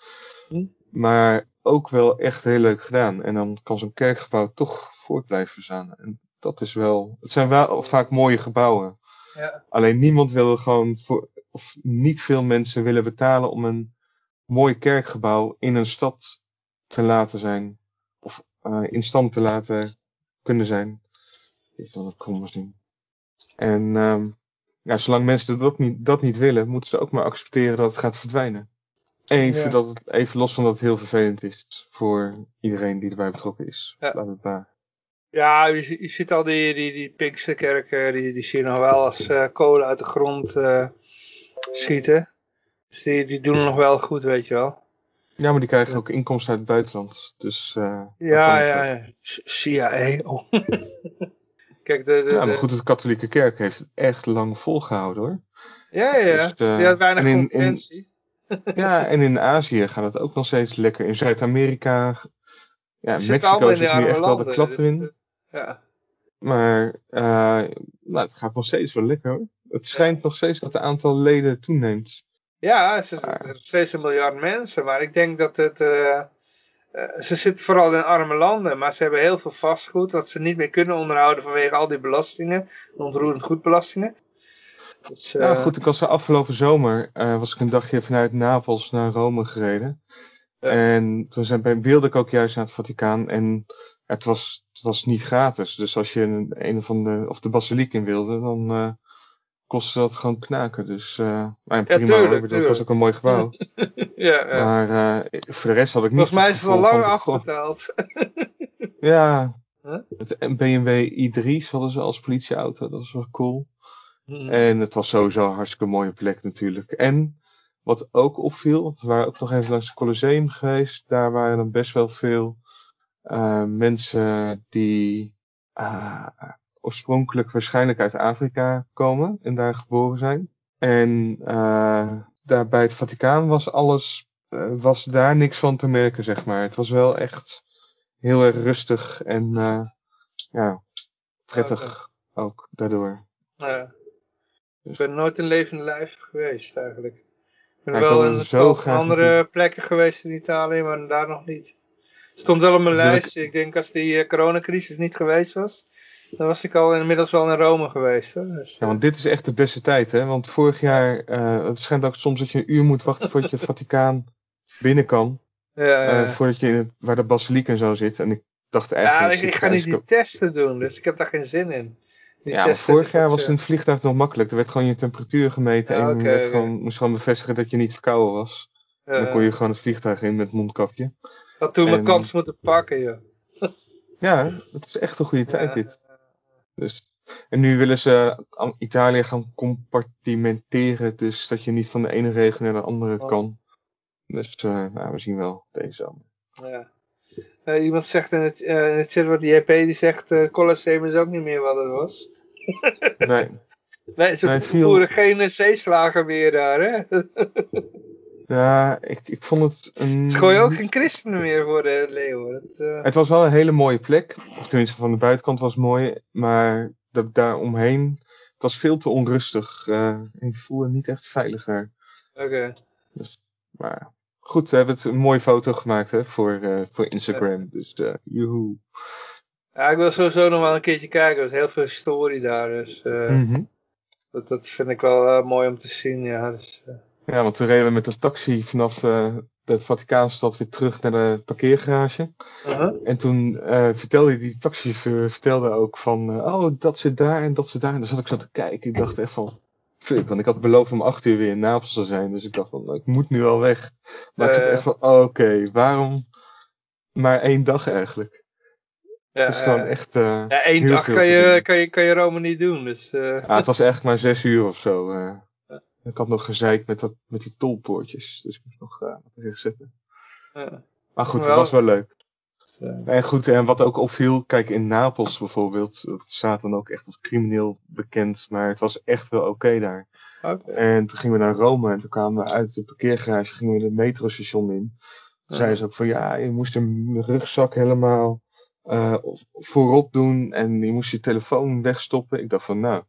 Mhm. Maar ook wel echt heel leuk gedaan. En dan kan zo'n kerkgebouw toch voort blijven bestaan. En dat is wel... Het zijn wel vaak mooie gebouwen. Ja. Alleen niemand wil gewoon... Voor, of niet veel mensen willen betalen om een mooi kerkgebouw in een stad te laten zijn. Of uh, in stand te laten kunnen zijn. Ik wil het kom zien. En um, ja, zolang mensen dat niet, dat niet willen, moeten ze ook maar accepteren dat het gaat verdwijnen. Even, ja. dat het, even los van dat het heel vervelend is voor iedereen die erbij betrokken is. Ja, Laat het maar. ja je, je ziet al die, die, die Pinksterkerken, die, die zie je nog wel als uh, kolen uit de grond uh, schieten. Dus die, die doen nog wel goed, weet je wel. Ja, maar die krijgen ook inkomsten uit het buitenland. Dus, uh, ja, ja, ja. CIA. Oh. Kijk, de, de, ja, maar goed, de katholieke kerk heeft het echt lang volgehouden hoor. Ja, ja, ja. Dus, uh, die had weinig in, concurrentie. ja, en in Azië gaat het ook nog steeds lekker. In Zuid-Amerika, ja, Mexico zit nu echt wel de klap dus, erin. ja. Maar uh, nou, het gaat nog steeds wel lekker hoor. Het schijnt nog steeds dat het aantal leden toeneemt. Ja, het is steeds een miljard mensen. Maar ik denk dat het... Uh, ze zitten vooral in arme landen, maar ze hebben heel veel vastgoed dat ze niet meer kunnen onderhouden vanwege al die belastingen, ontroerend goedbelastingen. Dus, uh... Ja, goed, ik was de afgelopen zomer, uh, was ik een dagje vanuit Napels naar Rome gereden. En toen zijn, wilde ik ook juist naar het Vaticaan en het was, het was niet gratis. Dus als je een, een van de, of de basiliek in wilde, dan uh, kostte dat gewoon knaken. Dus, uh, maar prima ja, tuurlijk, dat was ook een mooi gebouw. ja, ja. Maar uh, voor de rest had ik niet... Volgens mij is het al lang afbetaald. ja, huh? het BMW i3 hadden ze als politieauto, dat was wel cool. Hmm. En het was sowieso een hartstikke mooie plek natuurlijk. En wat ook opviel, we waren ook nog even langs het Colosseum geweest. Daar waren dan best wel veel uh, mensen die uh, oorspronkelijk waarschijnlijk uit Afrika komen en daar geboren zijn. En uh, daar bij het Vaticaan was alles, was daar niks van te merken, zeg maar. Het was wel echt heel erg rustig en ja, prettig ook daardoor. Ja. Ik ben nooit in levende lijf geweest eigenlijk. Ik ben wel in zo andere plekken geweest in Italië, maar daar nog niet. Stond wel op mijn lijst. Ik denk als die coronacrisis niet geweest was, dan was ik al inmiddels wel in Rome geweest. Hè? Dus, ja, want dit is echt de beste tijd, hè? Want vorig jaar, uh, het schijnt ook soms dat je een uur moet wachten voordat je het Vaticaan binnen kan. Ja, ja. Uh, voordat je in het, waar de basiliek en zo zit. En ik dacht eigenlijk... Ja, ik, ik ga niet die testen doen, dus ik heb daar geen zin in ja, maar vorig jaar was het in het vliegtuig nog makkelijk. Er werd gewoon je temperatuur gemeten en je werd gewoon, moest gewoon bevestigen dat je niet verkouden was. dan kon je gewoon het vliegtuig in met mondkapje. Had toen mijn kans moeten pakken, joh. ja, het is echt een goede tijd dit. Dus, en nu willen ze Italië gaan compartimenteren, dus dat je niet van de ene regio naar de andere oh. kan. Dus uh, nou, we zien wel deze zomer. Ja. Uh, iemand zegt in het, uh, in het chat wat die JP die zegt, uh, Colosseum is ook niet meer wat het was. nee. Nee, ze nee, voeren geen zeeslagen meer daar, hè? ja, ik, ik vond het een... Ze gooien ook geen christenen meer voor de leeuwen. Het, het, was wel een hele mooie plek. Of tenminste, van de buitenkant was het mooi. Maar daar omheen, het was veel te onrustig. ik voelde niet echt veiliger. Oké. Dus, maar Goed, we hebben het een mooie foto gemaakt hè, voor, uh, voor Instagram. Dus uh, joehoe. Ja, ik wil sowieso nog wel een keertje kijken. Er is heel veel historie daar. Dus uh, mm -hmm. dat, dat vind ik wel mooi om te zien. Ja, dus, ja want we reden met de taxi vanaf de Vaticaanstad weer terug naar de parkeergarage. -huh. En toen vertelde die taxichauffeur vertelde ook van... oh, dat zit daar en dat zit daar. En dan zat ik zo te kijken. Ik dacht echt van fuck, want ik had beloofd om acht uur weer in Napels te zijn. Dus ik dacht van, ik moet nu wel weg. Maar ik dacht echt van, oh, oké, waarom maar één dag eigenlijk? Ja, het is gewoon echt uh, Ja, één dag kan je, kan, je, kan je Rome niet doen. Dus, uh... ja, het was echt maar zes uur of zo. Ik had nog gezeik met, dat, met die tolpoortjes. Dus ik moest nog uh, recht zetten. Maar goed, het was wel leuk. En goed, en wat ook opviel, kijk in Napels bijvoorbeeld, dat staat dan ook echt als crimineel bekend, maar het was echt wel oké daar. Okay. En toen gingen we naar Rome en toen kwamen we uit de parkeergarage, gingen we de metrostation in. Toen zeiden ze ook van ja, je moest een rugzak helemaal uh, voorop doen en je moest je telefoon wegstoppen. Ik dacht van nou,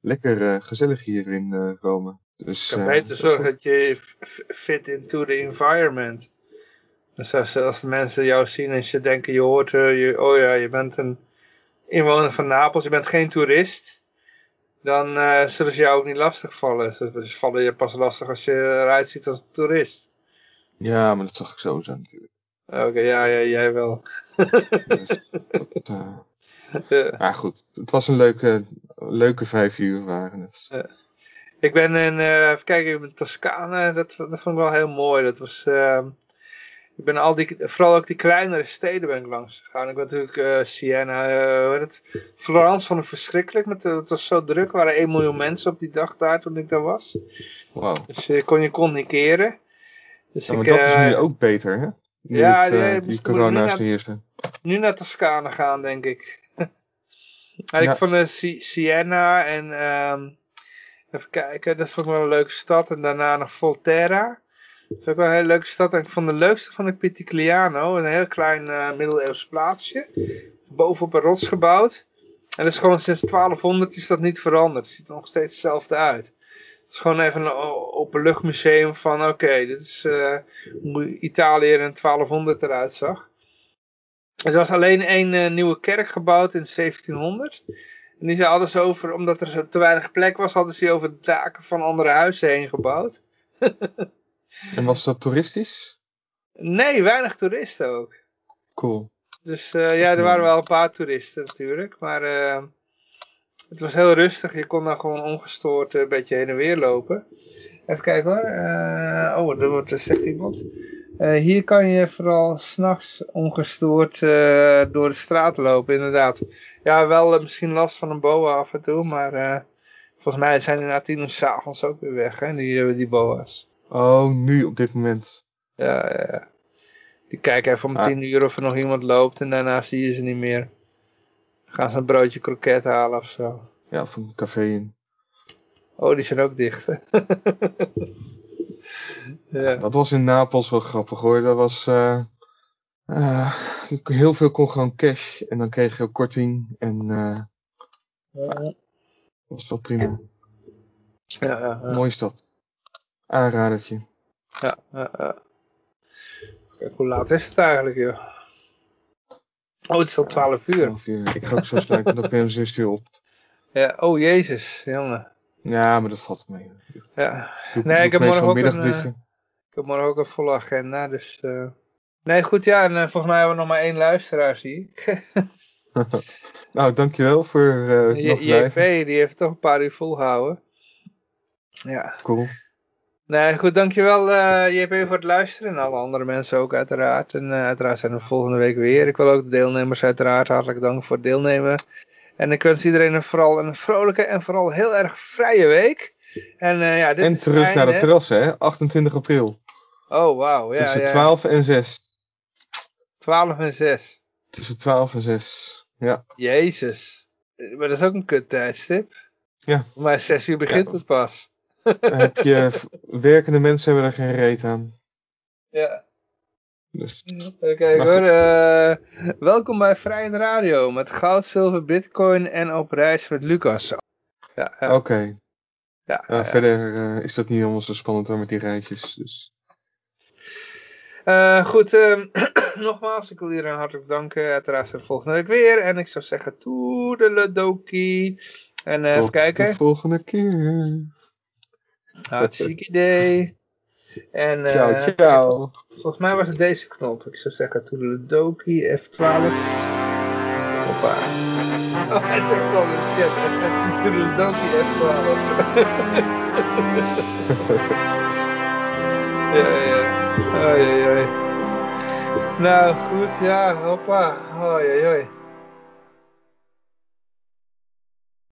lekker uh, gezellig hier in uh, Rome. Dus, kan beter zorgen dat je fit into the environment. Dus als, de mensen jou zien en ze denken, je hoort, uh, je, oh ja, je bent een inwoner van Napels, je bent geen toerist, dan uh, zullen ze jou ook niet lastig vallen. Ze, vallen je pas lastig als je eruit ziet als een toerist. Ja, maar dat zag ik sowieso natuurlijk. Oké, ja, ja, jij wel. dus, dat, uh, ja. Maar goed, het was een leuke, leuke vijf uur waren het. Ja. Ik ben in, even kijken, in Toscane, dat, dat vond ik wel heel mooi. Dat was... Ehm, ik ben al die, vooral ook die kleinere steden ben ik langs gegaan. Ik ben natuurlijk uh, Siena, hoe het? Florence vond ik verschrikkelijk. Met, het was zo druk, er waren 1 miljoen mensen op die dag daar toen ik daar was. Wow. Dus je kon je kon niet keren. Dus ja, maar ik, dat is nu ook beter, hè? Nu ja, het, uh, die corona is heersen. Nu naar Toscane gaan, denk ik. Van de Siena en um, even kijken, dat vond ik wel een leuke stad. En daarna nog Volterra. Dat is ook wel een hele leuke stad. En ik vond de leukste van de Pitigliano, een heel klein uh, middeleeuws plaatsje. Bovenop een rots gebouwd. En dat is gewoon sinds 1200 is dat niet veranderd. Het ziet er nog steeds hetzelfde uit. Het is gewoon even een openluchtmuseum van oké, dit is uh, hoe Italië er in 1200 eruit zag. Er was alleen één uh, nieuwe kerk gebouwd in 1700. En die zei alles over, omdat er zo te weinig plek was, hadden ze over de daken van andere huizen heen gebouwd. en was dat toeristisch? Nee, weinig toeristen ook. Cool. Dus uh, ja, er waren wel een paar toeristen natuurlijk. Maar uh, het was heel rustig. Je kon daar gewoon ongestoord een beetje heen en weer lopen. Even kijken hoor. Uh, oh, er, wordt, er zegt iemand. Uh, hier kan je vooral s'nachts ongestoord uh, door de straat lopen, inderdaad. Ja, wel misschien last van een boa af en toe, maar volgens mij zijn die na tien uur s'avonds ook weer weg, hè, die, die boa's. Oh, nu op dit moment. Ja, ja, ja. Die kijken even om ah. tien uur of er nog iemand loopt en daarna zie je ze niet meer. gaan ze een broodje kroket halen of zo. Ja, of een café in. Oh, die zijn ook dicht. ja. Dat was in Napels wel grappig hoor. Dat was... Uh, uh, heel veel kon gewoon cash en dan kreeg je ook korting en uh, ja. dat was wel prima. Ja, ja, ja. Mooi stad. Aanradertje. Ja, ja, ja. Kijk, hoe laat is het eigenlijk, joh? Oh, het is al 12 uur. 12 uur. Ik ga ook zo sluiten, dat ben je om 6 uur op. Ja, oh jezus, jongen. Ja, maar dat valt mee. Ja. nee, ik heb morgen ook een, uh, ik heb morgen ook een volle agenda, dus... Uh... Nee, goed, ja, en uh, volgens mij hebben we nog maar één luisteraar, zie ik. nou, dankjewel voor uh, nog JP, die heeft toch een paar uur volgehouden. Ja. Cool. Nee, goed, dankjewel uh, JP voor het luisteren en alle andere mensen ook uiteraard. En uiteraard zijn we volgende week weer. Ik wil ook de deelnemers uiteraard hartelijk danken voor het deelnemen. En ik wens iedereen vooral een vrolijke en vooral heel erg vrije week. En, uh, ja, dit en terug naar de terrassen, hè? 28 april. Oh, wauw. Ja, Tussen ja. 12 en 6. 12 en 6. Tussen 12 en 6, ja. Jezus. Maar dat is ook een kut tijdstip. Ja. Maar 6 uur begint ja. het pas. heb je werkende mensen hebben er geen reet aan. Ja. Dus. Hoor. Uh, welkom bij Vrijheid Radio met goud, zilver, bitcoin en op reis met Lucas. Ja. Oké. Okay. Ja, uh, Verder uh, is dat niet helemaal zo spannend hoor met die rijtjes. Dus. goed, ehm, nogmaals, ik wil iedereen hartelijk danken. Uiteraard zijn we volgende week weer. En ik zou zeggen, toedeledokie. En even kijken. de volgende keer. Hartstikke idee. En, ciao, uh, ciao. Volgens mij was het deze knop. Ik zou zeggen Toedeledoki F12. Hoppa. Oh, hij zegt al in de chat. Toedeledoki F12. ja, ja. Oei, oei, oei. Nou, goed, ja, hoppa. Oei, oei, oei.